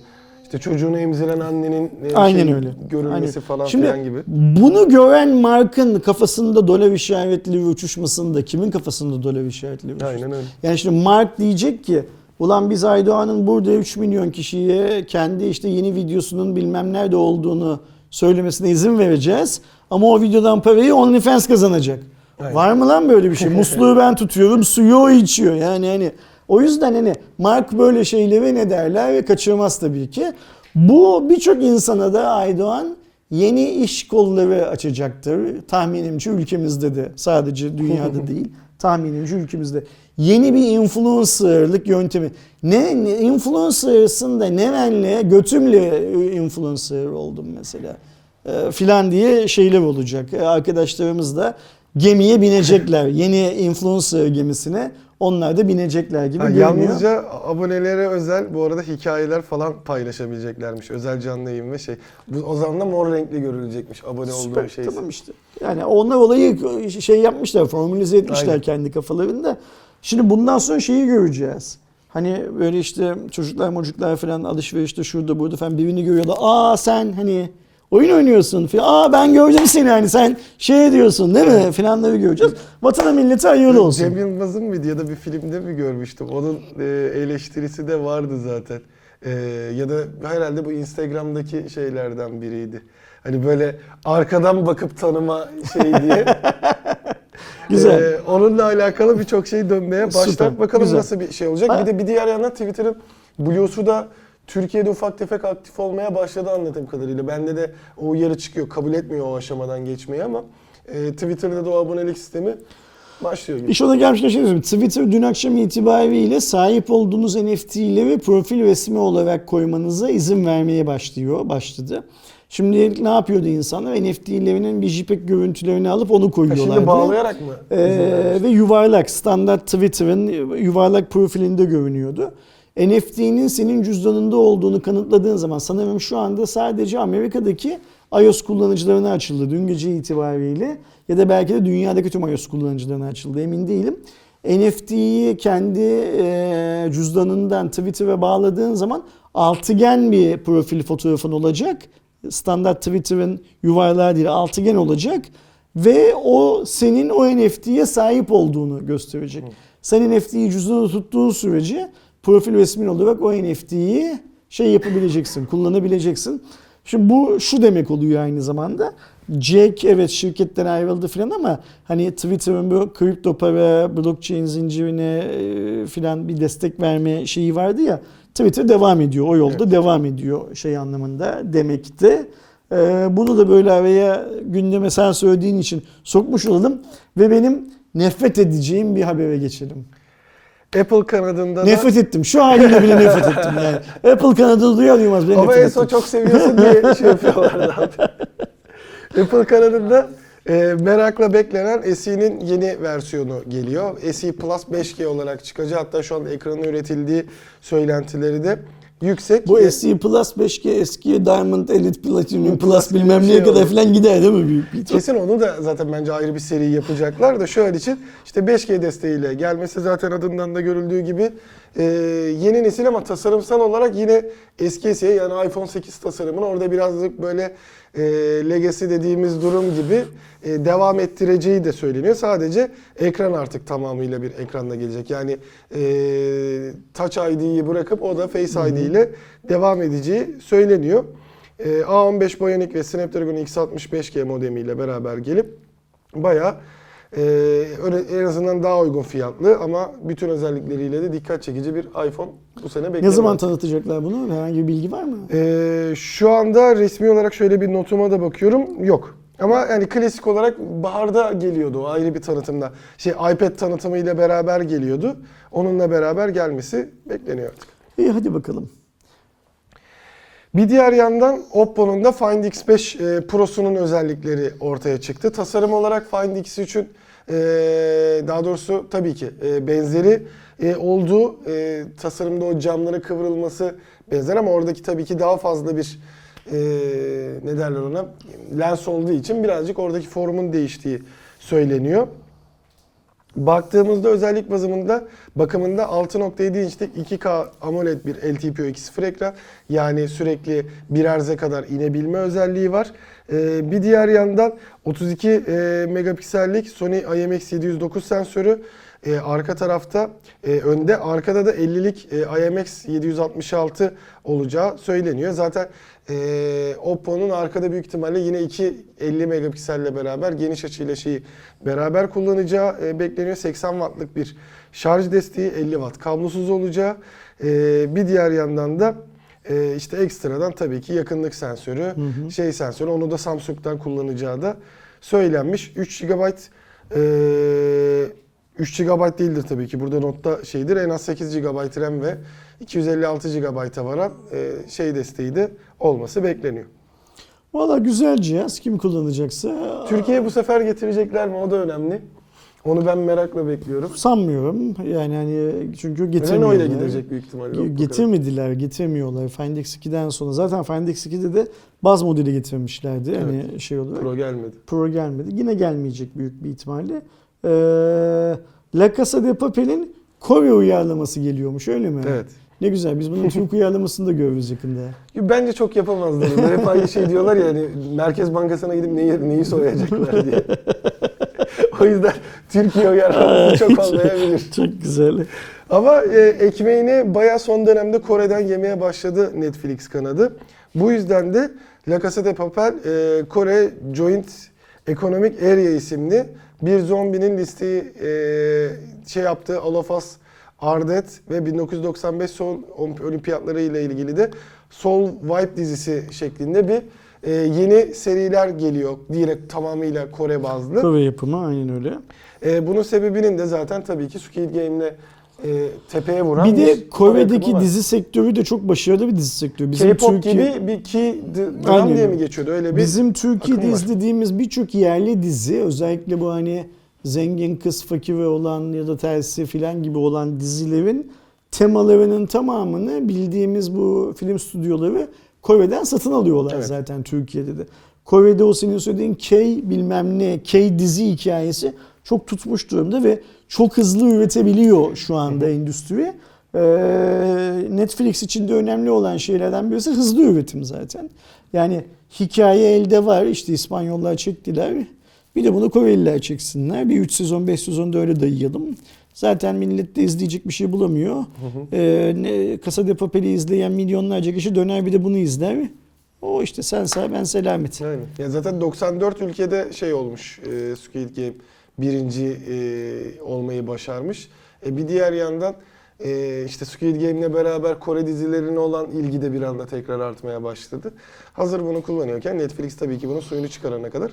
[SPEAKER 2] İşte çocuğunu emziren annenin e,
[SPEAKER 1] Aynen
[SPEAKER 2] şey,
[SPEAKER 1] öyle.
[SPEAKER 2] görülmesi
[SPEAKER 1] Aynen.
[SPEAKER 2] falan
[SPEAKER 1] Şimdi
[SPEAKER 2] filan gibi.
[SPEAKER 1] bunu gören Mark'ın kafasında dolar işaretli uçuşmasında kimin kafasında dolar işaretli uçuşması?
[SPEAKER 2] Aynen öyle.
[SPEAKER 1] Yani şimdi Mark diyecek ki ulan biz Aydoğan'ın burada 3 milyon kişiye kendi işte yeni videosunun bilmem nerede olduğunu söylemesine izin vereceğiz. Ama o videodan parayı OnlyFans kazanacak.
[SPEAKER 2] Aynen.
[SPEAKER 1] Var mı lan böyle bir şey? Musluğu ben tutuyorum, suyu o içiyor. Yani hani o yüzden hani Mark böyle şeyleri ne derler ve kaçırmaz tabii ki. Bu birçok insana da Aydoğan yeni iş kolları açacaktır. Tahminimce ülkemizde de sadece dünyada değil. Tahminimce ülkemizde. Yeni bir influencerlık yöntemi. Ne, ne influencer'sın da Neven'le götümle influencer oldum mesela. E, filan diye şeyler olacak. E, arkadaşlarımız da gemiye binecekler. Yeni influencer gemisine onlar da binecekler gibi
[SPEAKER 2] Ha,
[SPEAKER 1] görünüyor.
[SPEAKER 2] yalnızca abonelere özel bu arada hikayeler falan paylaşabileceklermiş. Özel canlı yayın ve şey. Bu, o zaman da mor renkli görülecekmiş abone
[SPEAKER 1] Süper,
[SPEAKER 2] olduğu şey.
[SPEAKER 1] Tamam işte. Yani onlar olayı şey yapmışlar, formülize etmişler
[SPEAKER 2] Aynen.
[SPEAKER 1] kendi kafalarında. Şimdi bundan sonra şeyi göreceğiz. Hani böyle işte çocuklar mocuklar falan alışverişte şurada burada falan birini görüyorlar. Aa sen hani oyun oynuyorsun. Aa ben gördüm seni hani sen şey diyorsun değil mi? Filanları göreceğiz. Vatana millete hayırlı olsun.
[SPEAKER 2] Cem Yılmaz'ın mıydı ya da bir filmde mi görmüştüm? Onun e, eleştirisi de vardı zaten. E, ya da herhalde bu Instagram'daki şeylerden biriydi. Hani böyle arkadan bakıp tanıma şey diye.
[SPEAKER 1] Güzel.
[SPEAKER 2] E, onunla alakalı birçok şey dönmeye başlar.
[SPEAKER 1] Süper,
[SPEAKER 2] Bakalım
[SPEAKER 1] güzel.
[SPEAKER 2] nasıl bir şey olacak.
[SPEAKER 1] Ha-
[SPEAKER 2] Bir de bir diğer yandan Twitter'ın Blue'su da Türkiye'de ufak tefek aktif olmaya başladı anladığım kadarıyla. Bende de o uyarı çıkıyor. Kabul etmiyor o aşamadan geçmeyi ama e, Twitter'da da o abonelik sistemi başlıyor gibi.
[SPEAKER 1] İş ona gelmişken şey söyleyeyim. Twitter dün akşam itibariyle sahip olduğunuz NFT'leri profil resmi olarak koymanıza izin vermeye başlıyor, başladı. Şimdi ne yapıyordu insanlar? NFT'lerinin bir JPEG görüntülerini alıp onu
[SPEAKER 2] Ha,
[SPEAKER 1] koyuyorlardı.
[SPEAKER 2] şimdi bağlayarak mı?
[SPEAKER 1] Ee, ve yuvarlak standart Twitter'ın yuvarlak profilinde görünüyordu. NFT'nin senin cüzdanında olduğunu kanıtladığın zaman sanırım şu anda sadece Amerika'daki iOS kullanıcılarına açıldı dün gece itibariyle ya da belki de dünyadaki tüm iOS kullanıcılarına açıldı emin değilim. NFT'yi kendi e, cüzdanından Twitter'a bağladığın zaman altıgen bir profil fotoğrafın olacak. Standart Twitter'ın yuvarlağı değil altıgen olacak ve o senin o NFT'ye sahip olduğunu gösterecek. Sen NFT'yi cüzdanında tuttuğun sürece profil resmin olarak o NFT'yi şey yapabileceksin, kullanabileceksin. Şimdi bu şu demek oluyor aynı zamanda. Jack evet şirketten ayrıldı falan ama hani Twitter'ın bu kripto para, blockchain zincirine e, falan bir destek verme şeyi vardı ya. Twitter devam ediyor. O yolda devam ediyor şey anlamında demekti. Ee, bunu da böyle araya gündeme sen söylediğin için sokmuş olalım ve benim nefret edeceğim bir habere geçelim.
[SPEAKER 2] Apple kanadında da
[SPEAKER 1] Nefret ettim. Şu haline bile nefret ettim yani. Apple kanadını duyar duymaz bile
[SPEAKER 2] ama
[SPEAKER 1] nefret ettim.
[SPEAKER 2] çok seviyorsun diye şey yapıyorlardı abi. Apple kanadında e, merakla beklenen SE'nin yeni versiyonu geliyor. SE Plus 5G olarak çıkacak. Hatta şu an ekranın üretildiği söylentileri de yüksek.
[SPEAKER 1] Bu SE Plus 5G eski Diamond Elite Platinum
[SPEAKER 2] Plus
[SPEAKER 1] Plus bilmem
[SPEAKER 2] bir
[SPEAKER 1] neye
[SPEAKER 2] şey
[SPEAKER 1] kadar falan gider değil mi büyük bir?
[SPEAKER 2] Kesin onu da zaten bence ayrı bir seri yapacaklar da şöyle için işte 5G desteğiyle gelmesi zaten adından da görüldüğü gibi e, yeni nesil ama tasarımsal olarak yine eski SE yani iPhone 8 tasarımını orada birazcık böyle e, legacy dediğimiz durum gibi e, devam ettireceği de söyleniyor. Sadece ekran artık tamamıyla bir ekranla gelecek. Yani e, Touch ID'yi bırakıp o da Face ID ile devam edeceği söyleniyor. E, A15 Bionic ve Snapdragon X65G modemiyle beraber gelip bayağı e, öyle- en azından daha uygun fiyatlı ama bütün özellikleriyle de dikkat çekici bir iPhone bu sene bekleniyor.
[SPEAKER 1] Ne zaman tanıtacaklar bunu? Herhangi bir bilgi var mı?
[SPEAKER 2] E, şu anda resmi olarak şöyle bir notuma da bakıyorum. Yok. Ama yani klasik olarak baharda geliyordu o ayrı bir tanıtımda. Şey iPad tanıtımıyla beraber geliyordu. Onunla beraber gelmesi bekleniyor artık.
[SPEAKER 1] İyi hadi bakalım.
[SPEAKER 2] Bir diğer yandan Oppo'nun da Find X5 e, Pro'sunun özellikleri ortaya çıktı. Tasarım olarak Find X3'ün e, daha doğrusu tabii ki e, benzeri olduğu tasarımda o camlara kıvrılması benzer ama oradaki tabii ki daha fazla bir ne derler ona lens olduğu için birazcık oradaki formun değiştiği söyleniyor. Baktığımızda özellik bazımında bakımında 6.7 inçlik 2K AMOLED bir LTPO 2.0 ekran. Yani sürekli 1 Hz'e kadar inebilme özelliği var. Ee, bir diğer yandan 32 e, megapiksellik Sony IMX709 sensörü. Ee, arka tarafta e, önde arkada da 50'lik e, IMX766 olacağı söyleniyor. Zaten e, Oppo'nun arkada büyük ihtimalle yine iki 50 megapikselle beraber geniş açıyla şeyi beraber kullanacağı e, bekleniyor. 80 wattlık bir şarj desteği 50 watt kablosuz olacağı. E, bir diğer yandan da e, işte ekstradan tabii ki yakınlık sensörü, şey sensörü onu da Samsung'dan kullanacağı da söylenmiş. 3 GB e, 3 GB değildir tabii ki. Burada notta şeydir. En az 8 GB RAM ve 256 GB'a varan e, şey desteği de olması bekleniyor.
[SPEAKER 1] Valla güzel cihaz. Kim kullanacaksa
[SPEAKER 2] Türkiye'ye bu sefer getirecekler mi? O da önemli. Onu ben merakla bekliyorum.
[SPEAKER 1] sanmıyorum. Yani hani çünkü
[SPEAKER 2] Renault ile
[SPEAKER 1] getirmiyorlar.
[SPEAKER 2] gidecek büyük ihtimalle.
[SPEAKER 1] Ge- Getirmediler, getirmiyorlar. Find X2'den sonra. Zaten Find X2'de de baz modeli getirmişlerdi. Hani şey olarak.
[SPEAKER 2] Pro gelmedi.
[SPEAKER 1] Pro gelmedi. Yine gelmeyecek büyük bir ihtimalle. Ee, La Casa de Papel'in Kore uyarlaması geliyormuş öyle mi?
[SPEAKER 2] Evet.
[SPEAKER 1] Ne güzel. Biz bunun Türk uyarlamasını da görürüz yakında.
[SPEAKER 2] Bence çok yapamazlar. Bunlar hep aynı şey diyorlar ya hani Merkez Bankası'na gidip neyi, neyi soyacaklar diye. o yüzden Türkiye uyarlaması çok olmayabilir.
[SPEAKER 1] Çok güzel.
[SPEAKER 2] Ama e, ekmeğini bayağı son dönemde Kore'den yemeye başladı Netflix kanadı. Bu yüzden de La Casa de Papel e, Kore Joint Economic Area isimli bir zombinin listeyi e, şey yaptığı All of Us Ardet ve 1995 Seoul Olimpiyatları ile ilgili de Soul Vibe dizisi şeklinde bir e, yeni seriler geliyor. Direkt tamamıyla Kore bazlı.
[SPEAKER 1] Kore yapımı aynen öyle.
[SPEAKER 2] E, bunun sebebinin de zaten tabii ki Squid Game'le e, tepeye vuran
[SPEAKER 1] Bir de Kore'deki dizi sektörü de çok başarılı bir dizi sektörü. Bizim
[SPEAKER 2] K-pop
[SPEAKER 1] Türkiye,
[SPEAKER 2] gibi bir ki dram diye mi geçiyordu öyle bir
[SPEAKER 1] bizim Türkiye'de
[SPEAKER 2] var.
[SPEAKER 1] izlediğimiz birçok yerli dizi özellikle bu hani zengin kız fakiri olan ya da tersi filan gibi olan dizilerin temalarının tamamını bildiğimiz bu film stüdyoları Kore'den satın alıyorlar
[SPEAKER 2] Evet.
[SPEAKER 1] zaten Türkiye'de de. Kore'de o senin söylediğin K bilmem ne K dizi hikayesi çok tutmuş durumda ve çok hızlı üretebiliyor şu anda endüstri. Ee, Netflix için de önemli olan şeylerden birisi hızlı üretim zaten. Yani hikaye elde var işte İspanyollar çektiler. Bir de bunu Koreliler çeksinler. Bir 3 sezon 5 sezon da öyle dayayalım. Zaten millet de izleyecek bir şey bulamıyor. Ee, ne, Casa de Papel'i izleyen milyonlarca kişi döner bir de bunu izler. O işte sen sağ ben selamet.
[SPEAKER 2] Aynen. Ya zaten 94 ülkede şey olmuş e, Squid Game birinci e, olmayı başarmış. E, bir diğer yandan e, işte Squid Game'le beraber Kore dizilerine olan ilgi de bir anda tekrar artmaya başladı. Hazır bunu kullanıyorken Netflix tabii ki bunun suyunu çıkarana kadar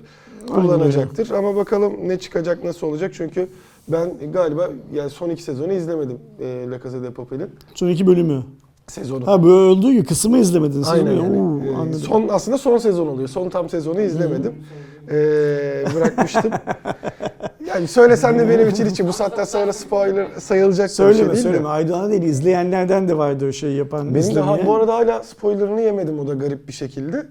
[SPEAKER 2] kullanacaktır. Ama bakalım ne çıkacak, nasıl olacak çünkü ben galiba yani son iki sezonu izlemedim e, La Casa de Papel'in.
[SPEAKER 1] Son iki bölümü.
[SPEAKER 2] Sezonu.
[SPEAKER 1] Ha böyle gibi kısmı izlemedin.
[SPEAKER 2] Aynen yani.
[SPEAKER 1] Oo,
[SPEAKER 2] Ee,
[SPEAKER 1] anladım.
[SPEAKER 2] son aslında son sezon oluyor. Son tam sezonu izlemedim. Ee, bırakmıştım. yani söylesen de benim için için bu saatten sonra spoiler sayılacak da bir
[SPEAKER 1] Söyleme
[SPEAKER 2] şey değil
[SPEAKER 1] söyleme.
[SPEAKER 2] de.
[SPEAKER 1] Aydoğan'a değil izleyenlerden de vardı o şey yapan.
[SPEAKER 2] Benim de ha- bu arada hala spoilerını yemedim o da garip bir şekilde.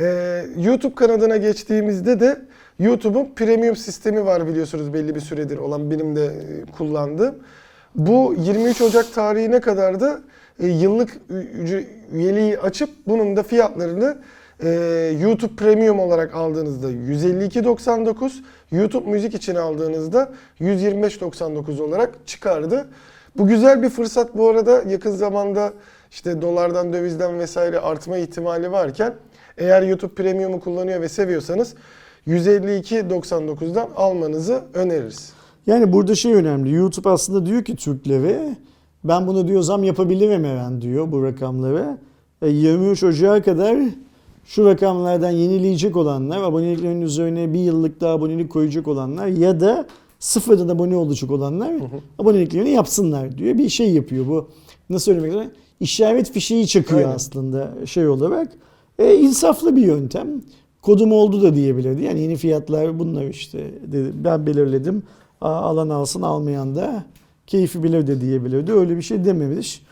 [SPEAKER 2] Ee, YouTube kanadına geçtiğimizde de YouTube'un premium sistemi var biliyorsunuz belli bir süredir olan benim de e, kullandığım. Bu 23 Ocak tarihine kadar da e, yıllık üyeliği açıp bunun da fiyatlarını e, YouTube Premium olarak aldığınızda 152.99, YouTube Müzik için aldığınızda 125.99 olarak çıkardı. Bu güzel bir fırsat bu arada yakın zamanda işte dolardan dövizden vesaire artma ihtimali varken eğer YouTube Premium'u kullanıyor ve seviyorsanız 152.99'dan almanızı öneririz.
[SPEAKER 1] Yani burada şey önemli. YouTube aslında diyor ki Türklere ben bunu diyor zam yapabilirim hemen diyor bu rakamları. E, 23 Ocak'a kadar şu rakamlardan yenileyecek olanlar, aboneliklerin üzerine bir yıllık daha abonelik koyacak olanlar ya da sıfırdan abone olacak olanlar aboneliklerini yapsınlar diyor. Bir şey yapıyor bu. Nasıl söylemek lazım? işaret fişeği çakıyor
[SPEAKER 2] Aynen.
[SPEAKER 1] aslında şey olarak. E, insaflı bir yöntem. Kodum oldu da diyebilirdi. Yani yeni fiyatlar bunlar işte. Dedi. Ben belirledim. Alan alsın almayan da keyfi bilir de diyebilirdi. Öyle bir şey dememiş.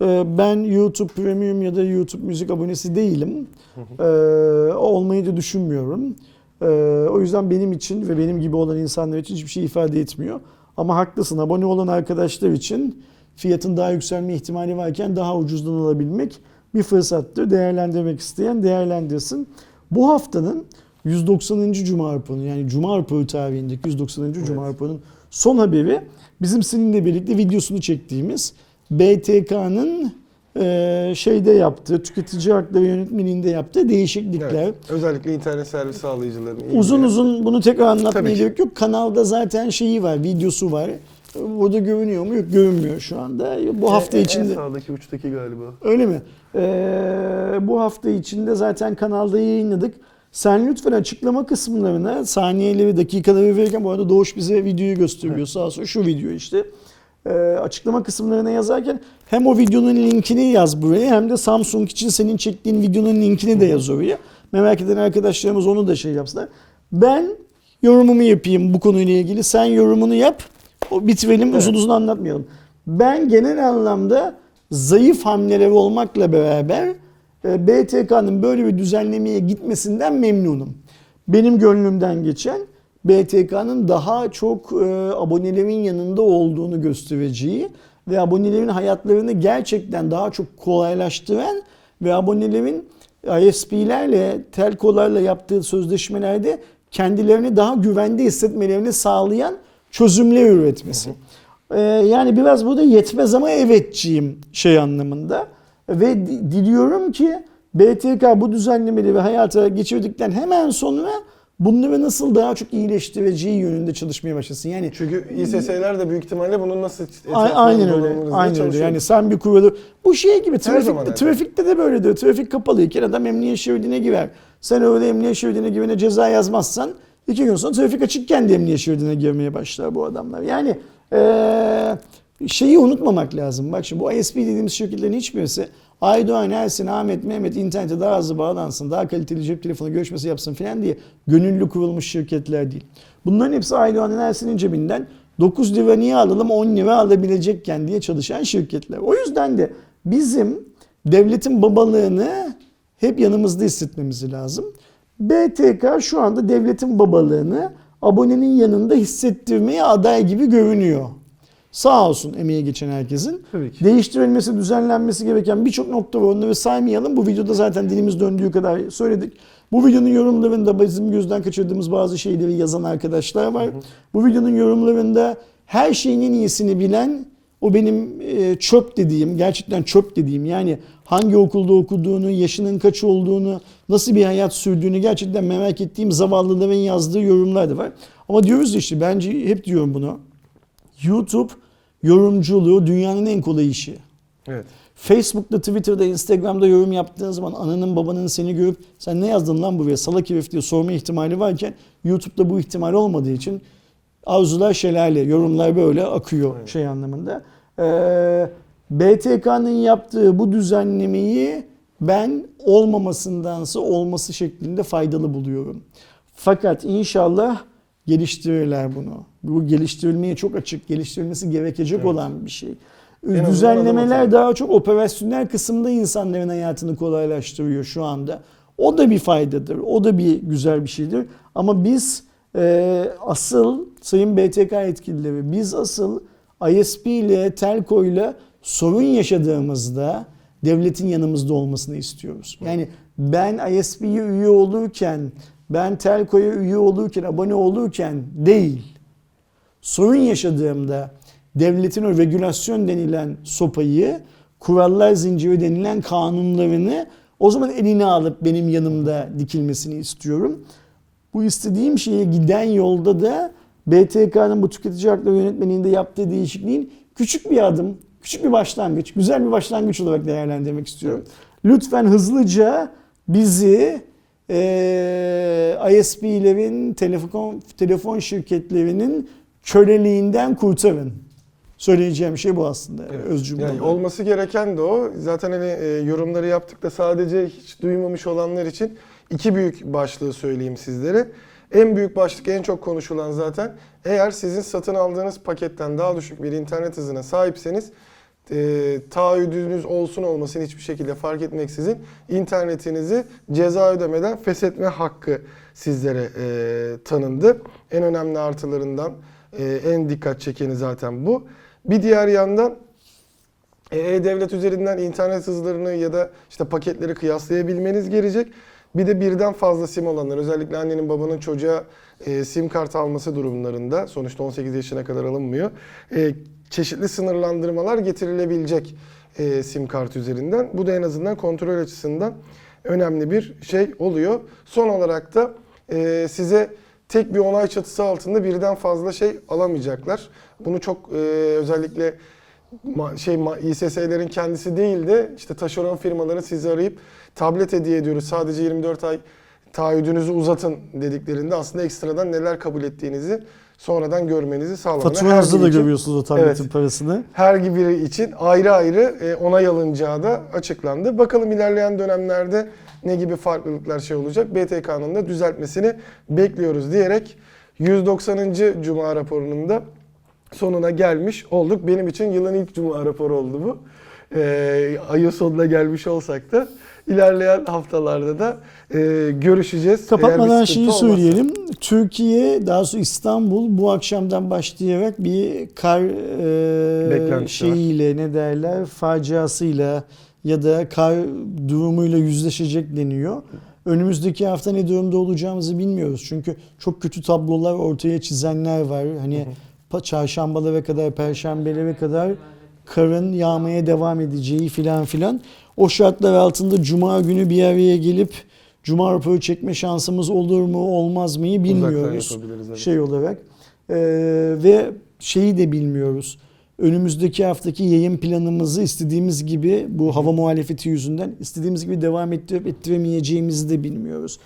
[SPEAKER 1] E, Ben YouTube Premium ya da YouTube Müzik abonesi değilim. E, olmayı da düşünmüyorum. E, o yüzden benim için ve benim gibi olan insanlar için hiçbir şey ifade etmiyor. Ama haklısın abone olan arkadaşlar için fiyatın daha yükselme ihtimali varken daha ucuzdan alabilmek bir fırsattır. Değerlendirmek isteyen değerlendirsin. Bu haftanın 190. Cuma Arpa'nın yani Cuma Arpa tarihindeki 190. Cuma Arpa'nın son haberi bizim seninle birlikte videosunu çektiğimiz BTK'nın eee, şeyde yaptığı, tüketici hakları yönetmeliğinde yaptığı değişiklikler.
[SPEAKER 2] Evet. Özellikle internet servis sağlayıcılarının
[SPEAKER 1] Uzun
[SPEAKER 2] ilgili-
[SPEAKER 1] uzun bunu tekrar anlatmaya gerek yok. Kanalda zaten şeyi var, videosu var. Burada görünüyor mu? Yok görünmüyor şu anda. Bu hafta
[SPEAKER 2] En-
[SPEAKER 1] içinde.
[SPEAKER 2] En sağdaki uçtaki galiba.
[SPEAKER 1] Öyle mi? Ee, bu hafta içinde zaten kanalda yayınladık. Sen lütfen açıklama kısımlarına saniyeleri, dakikaları verirken bu arada Doğuş bize videoyu gösteriyor sağ olsun. Şu video işte. Ee, açıklama kısımlarına yazarken hem o videonun linkini yaz buraya hem de Samsung için senin çektiğin videonun linkini de yaz oraya. Merak eden arkadaşlarımız onu da şey yapsınlar. Ben yorumumu yapayım bu konuyla ilgili. Sen yorumunu yap. O bitirelim uzun uzun anlatmayalım. Ben genel anlamda zayıf hamleleri olmakla beraber e, BTK'nın böyle bir düzenlemeye gitmesinden memnunum. Benim gönlümden geçen BTK'nın daha çok e, abonelerin yanında olduğunu göstereceği ve abonelerin hayatlarını gerçekten daha çok kolaylaştıran ve abonelerin ISP'lerle, telkolarla yaptığı sözleşmelerde kendilerini daha güvende hissetmelerini sağlayan çözümler üretmesi. Ee, yani biraz burada yetmez ama evetçiyim şey anlamında. Ve di- diliyorum ki BTK bu düzenlemeleri hayata geçirdikten hemen sonra bunları nasıl daha çok iyileştireceği yönünde çalışmaya başlasın. Yani
[SPEAKER 2] Çünkü İSS'ler de büyük ihtimalle bunun nasıl
[SPEAKER 1] Aynen öyle. Aynen öyle. Yani sen bir kuralı bu şey gibi trafikte, trafikte de böyledir. Trafik kapalıyken adam emniyet şeridine girer. Sen öyle emniyet şeridine girene ceza yazmazsan iki gün sonra trafik açıkken de emniyet şeridine girmeye başlar bu adamlar. Yani eee, şeyi unutmamak lazım. Bak şimdi bu ISP dediğimiz şirketlerin hiçbirisi Aydoğan, Ersin, Ahmet, Mehmet internete daha hızlı bağlansın, daha kaliteli cep telefonu görüşmesi yapsın falan diye gönüllü kurulmuş şirketler değil. Bunların hepsi Aydoğan'ın, Ersin'in cebinden 9 lira niye alalım 10 lira alabilecekken diye çalışan şirketler. O yüzden de bizim devletin babalığını hep yanımızda hissetmemiz lazım. BTK şu anda devletin babalığını abonenin yanında hissettirmeye aday gibi görünüyor. Sağ olsun emeği geçen herkesin.
[SPEAKER 2] Tabii ki.
[SPEAKER 1] Değiştirilmesi, düzenlenmesi gereken birçok nokta var. Onları saymayalım. Bu videoda zaten dilimiz döndüğü kadar söyledik. Bu videonun yorumlarında bizim gözden kaçırdığımız bazı şeyleri yazan arkadaşlar var. Bu videonun yorumlarında her şeyin en iyisini bilen o benim e, çöp dediğim, gerçekten çöp dediğim yani hangi okulda okuduğunu, yaşının kaç olduğunu, nasıl bir hayat sürdüğünü gerçekten merak ettiğim zavallıların yazdığı yorumlar da var. Ama diyoruz işte bence hep diyorum bunu. YouTube yorumculuğu dünyanın en kolay işi.
[SPEAKER 2] Evet.
[SPEAKER 1] Facebook'ta, Twitter'da, Instagram'da yorum yaptığın zaman ananın babanın seni görüp sen ne yazdın lan buraya salak herif diye sorma ihtimali varken YouTube'da bu ihtimal olmadığı için arzular şelale, yorumlar böyle akıyor
[SPEAKER 2] Evet.
[SPEAKER 1] şey anlamında. Ee, BTK'nın yaptığı bu düzenlemeyi ben olmamasındansa olması şeklinde faydalı buluyorum. Fakat inşallah geliştirirler bunu. Bu geliştirilmeye çok açık, geliştirilmesi gerekecek
[SPEAKER 2] Evet.
[SPEAKER 1] olan bir şey.
[SPEAKER 2] adım
[SPEAKER 1] Düzenlemeler daha çok operasyonel kısımda insanların hayatını kolaylaştırıyor şu anda. O da bir faydadır. O da bir güzel bir şeydir. Ama biz e, asıl Sayın BTK yetkilileri biz asıl ISP ile Telco ile sorun yaşadığımızda devletin yanımızda olmasını istiyoruz. Yani ben ISP'ye üye olurken, ben Telco'ya üye olurken, abone olurken değil sorun yaşadığımda devletin o regülasyon denilen sopayı, kurallar zinciri denilen kanunlarını o zaman eline alıp benim yanımda dikilmesini istiyorum. Bu istediğim şeye giden yolda da BTK'nın bu tüketici hakları yönetmeliğinde yaptığı değişikliğin küçük bir adım, küçük bir başlangıç, güzel bir başlangıç olarak değerlendirmek istiyorum. Lütfen hızlıca bizi eee ISP'lerin, telefon, telefon şirketlerinin köleliğinden kurtarın. söyleyeceğim şey bu aslında.
[SPEAKER 2] Evet.
[SPEAKER 1] Öz cümle
[SPEAKER 2] Yani olması gereken de o. Zaten hani e, yorumları yaptık da sadece hiç duymamış olanlar için iki büyük başlığı söyleyeyim sizlere. En büyük başlık en çok konuşulan zaten eğer sizin satın aldığınız paketten daha düşük bir internet hızına sahipseniz e, taahhüdünüz olsun olmasın hiçbir şekilde fark etmeksizin internetinizi ceza ödemeden feshetme hakkı sizlere e, tanındı. En önemli artılarından e, en dikkat çekeni zaten bu. Bir diğer yandan e, E-Devlet üzerinden internet hızlarını ya da işte paketleri kıyaslayabilmeniz gerekecek. Bir de birden fazla sim olanlar özellikle annenin babanın çocuğa e, sim kart alması durumlarında sonuçta 18 yaşına kadar alınmıyor. E, çeşitli sınırlandırmalar getirilebilecek e, sim kart üzerinden. Bu da en azından kontrol açısından önemli bir şey oluyor. Son olarak da e, size tek bir onay çatısı altında birden fazla şey alamayacaklar. Bunu çok e, özellikle şey ma- İSS'lerin kendisi değil de işte taşeron firmaların sizi arayıp tablet hediye ediyoruz sadece 24 ay taahhüdünüzü uzatın dediklerinde aslında ekstradan neler kabul ettiğinizi sonradan görmenizi sağlamaya
[SPEAKER 1] Faturanızda da
[SPEAKER 2] için-
[SPEAKER 1] görüyorsunuz o tabletin
[SPEAKER 2] Evet.
[SPEAKER 1] parasını.
[SPEAKER 2] her biri için ayrı ayrı e, onay alınacağı da açıklandı. Bakalım ilerleyen dönemlerde ne gibi farklılıklar şey olacak. BTK'nın da düzeltmesini bekliyoruz diyerek 190. Cuma raporunun da sonuna gelmiş olduk. Benim için yılın ilk Cuma raporu oldu bu. Ee, ayın sonuna gelmiş olsak da ilerleyen haftalarda da e, görüşeceğiz.
[SPEAKER 1] Kapatmadan şeyi söyleyelim. Türkiye, daha sonra İstanbul bu akşamdan başlayarak bir kar e,
[SPEAKER 2] Beklentisi var.
[SPEAKER 1] şeyiyle ne derler faciasıyla ya da kar durumuyla yüzleşecek deniyor. Önümüzdeki hafta ne durumda olacağımızı bilmiyoruz. Çünkü çok kötü tablolar ortaya çizenler var. Hani pa- çarşambalara kadar, perşembelere kadar karın yağmaya devam edeceği filan filan. O şartlar altında cuma günü bir araya gelip cuma raporu çekme şansımız olur mu olmaz mıyı bilmiyoruz şey olarak. Ee, ve şeyi de bilmiyoruz. Önümüzdeki haftaki yayın planımızı istediğimiz gibi bu hava muhalefeti yüzünden istediğimiz gibi devam ettirip ettiremeyeceğimizi de bilmiyoruz.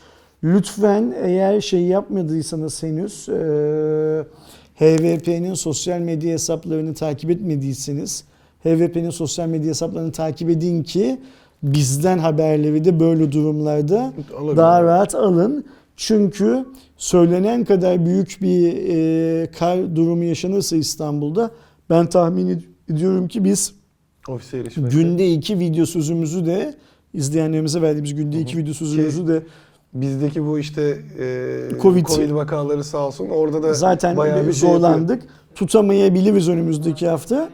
[SPEAKER 1] Lütfen eğer şey yapmadıysanız henüz e, HVP'nin sosyal medya hesaplarını takip etmediyseniz HVP'nin sosyal medya hesaplarını takip edin ki bizden haberleri de böyle durumlarda
[SPEAKER 2] Alabilirim.
[SPEAKER 1] daha rahat alın. Çünkü söylenen kadar büyük bir e, kar durumu yaşanırsa İstanbul'da ben tahmin ed- ediyorum ki biz
[SPEAKER 2] Ofise erişmesi.
[SPEAKER 1] günde iki video sözümüzü de izleyenlerimize verdiğimiz günde iki video sözümüzü de
[SPEAKER 2] Bizdeki bu işte e,
[SPEAKER 1] Covid-
[SPEAKER 2] Covid. vakaları sağ olsun orada da
[SPEAKER 1] zaten
[SPEAKER 2] bayağı
[SPEAKER 1] bir
[SPEAKER 2] şey yapıyor.
[SPEAKER 1] zorlandık. Tutamayabiliriz önümüzdeki hafta.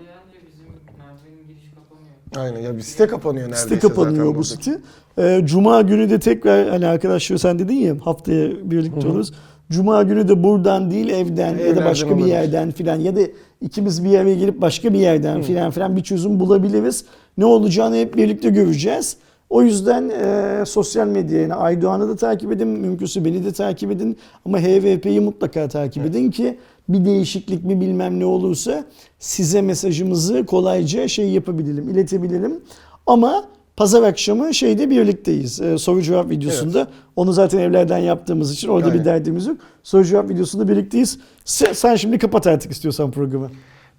[SPEAKER 2] Aynen ya bir site kapanıyor neredeyse
[SPEAKER 1] Site kapanıyor bu site. Ee, Cuma günü de tekrar hani arkadaşlar sen dedin ya haftaya birlikte
[SPEAKER 2] Hı hı.
[SPEAKER 1] oluruz. Cuma günü de buradan değil evden ya da
[SPEAKER 2] Evlerden
[SPEAKER 1] başka bir yerden filan ya da ikimiz bir araya gelip başka bir yerden filan filan bir çözüm bulabiliriz. Ne olacağını hep birlikte göreceğiz. O yüzden e, sosyal medya yani Aydoğan'ı da takip edin, mümkünse beni de takip edin ama HVP'yi mutlaka takip edin ki bir değişiklik bir bilmem ne olursa size mesajımızı kolayca şey yapabilelim, iletebilelim. Ama pazar akşamı şeyde birlikteyiz. Ee, soru cevap videosunda. Onu zaten evlerden yaptığımız için orada
[SPEAKER 2] Aynen.
[SPEAKER 1] bir derdimiz yok. Soru cevap videosunda birlikteyiz. Sen, sen şimdi kapat artık istiyorsan programı.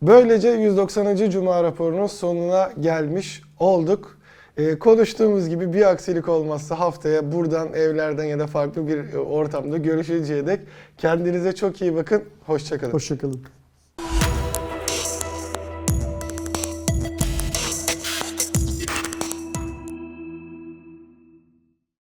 [SPEAKER 2] Böylece 190. Cuma raporunun sonuna gelmiş olduk. Ee, konuştuğumuz gibi bir aksilik olmazsa haftaya buradan evlerden ya da farklı bir e, ortamda görüşeceğe dek kendinize çok iyi bakın. Hoşçakalın.
[SPEAKER 1] Hoşçakalın.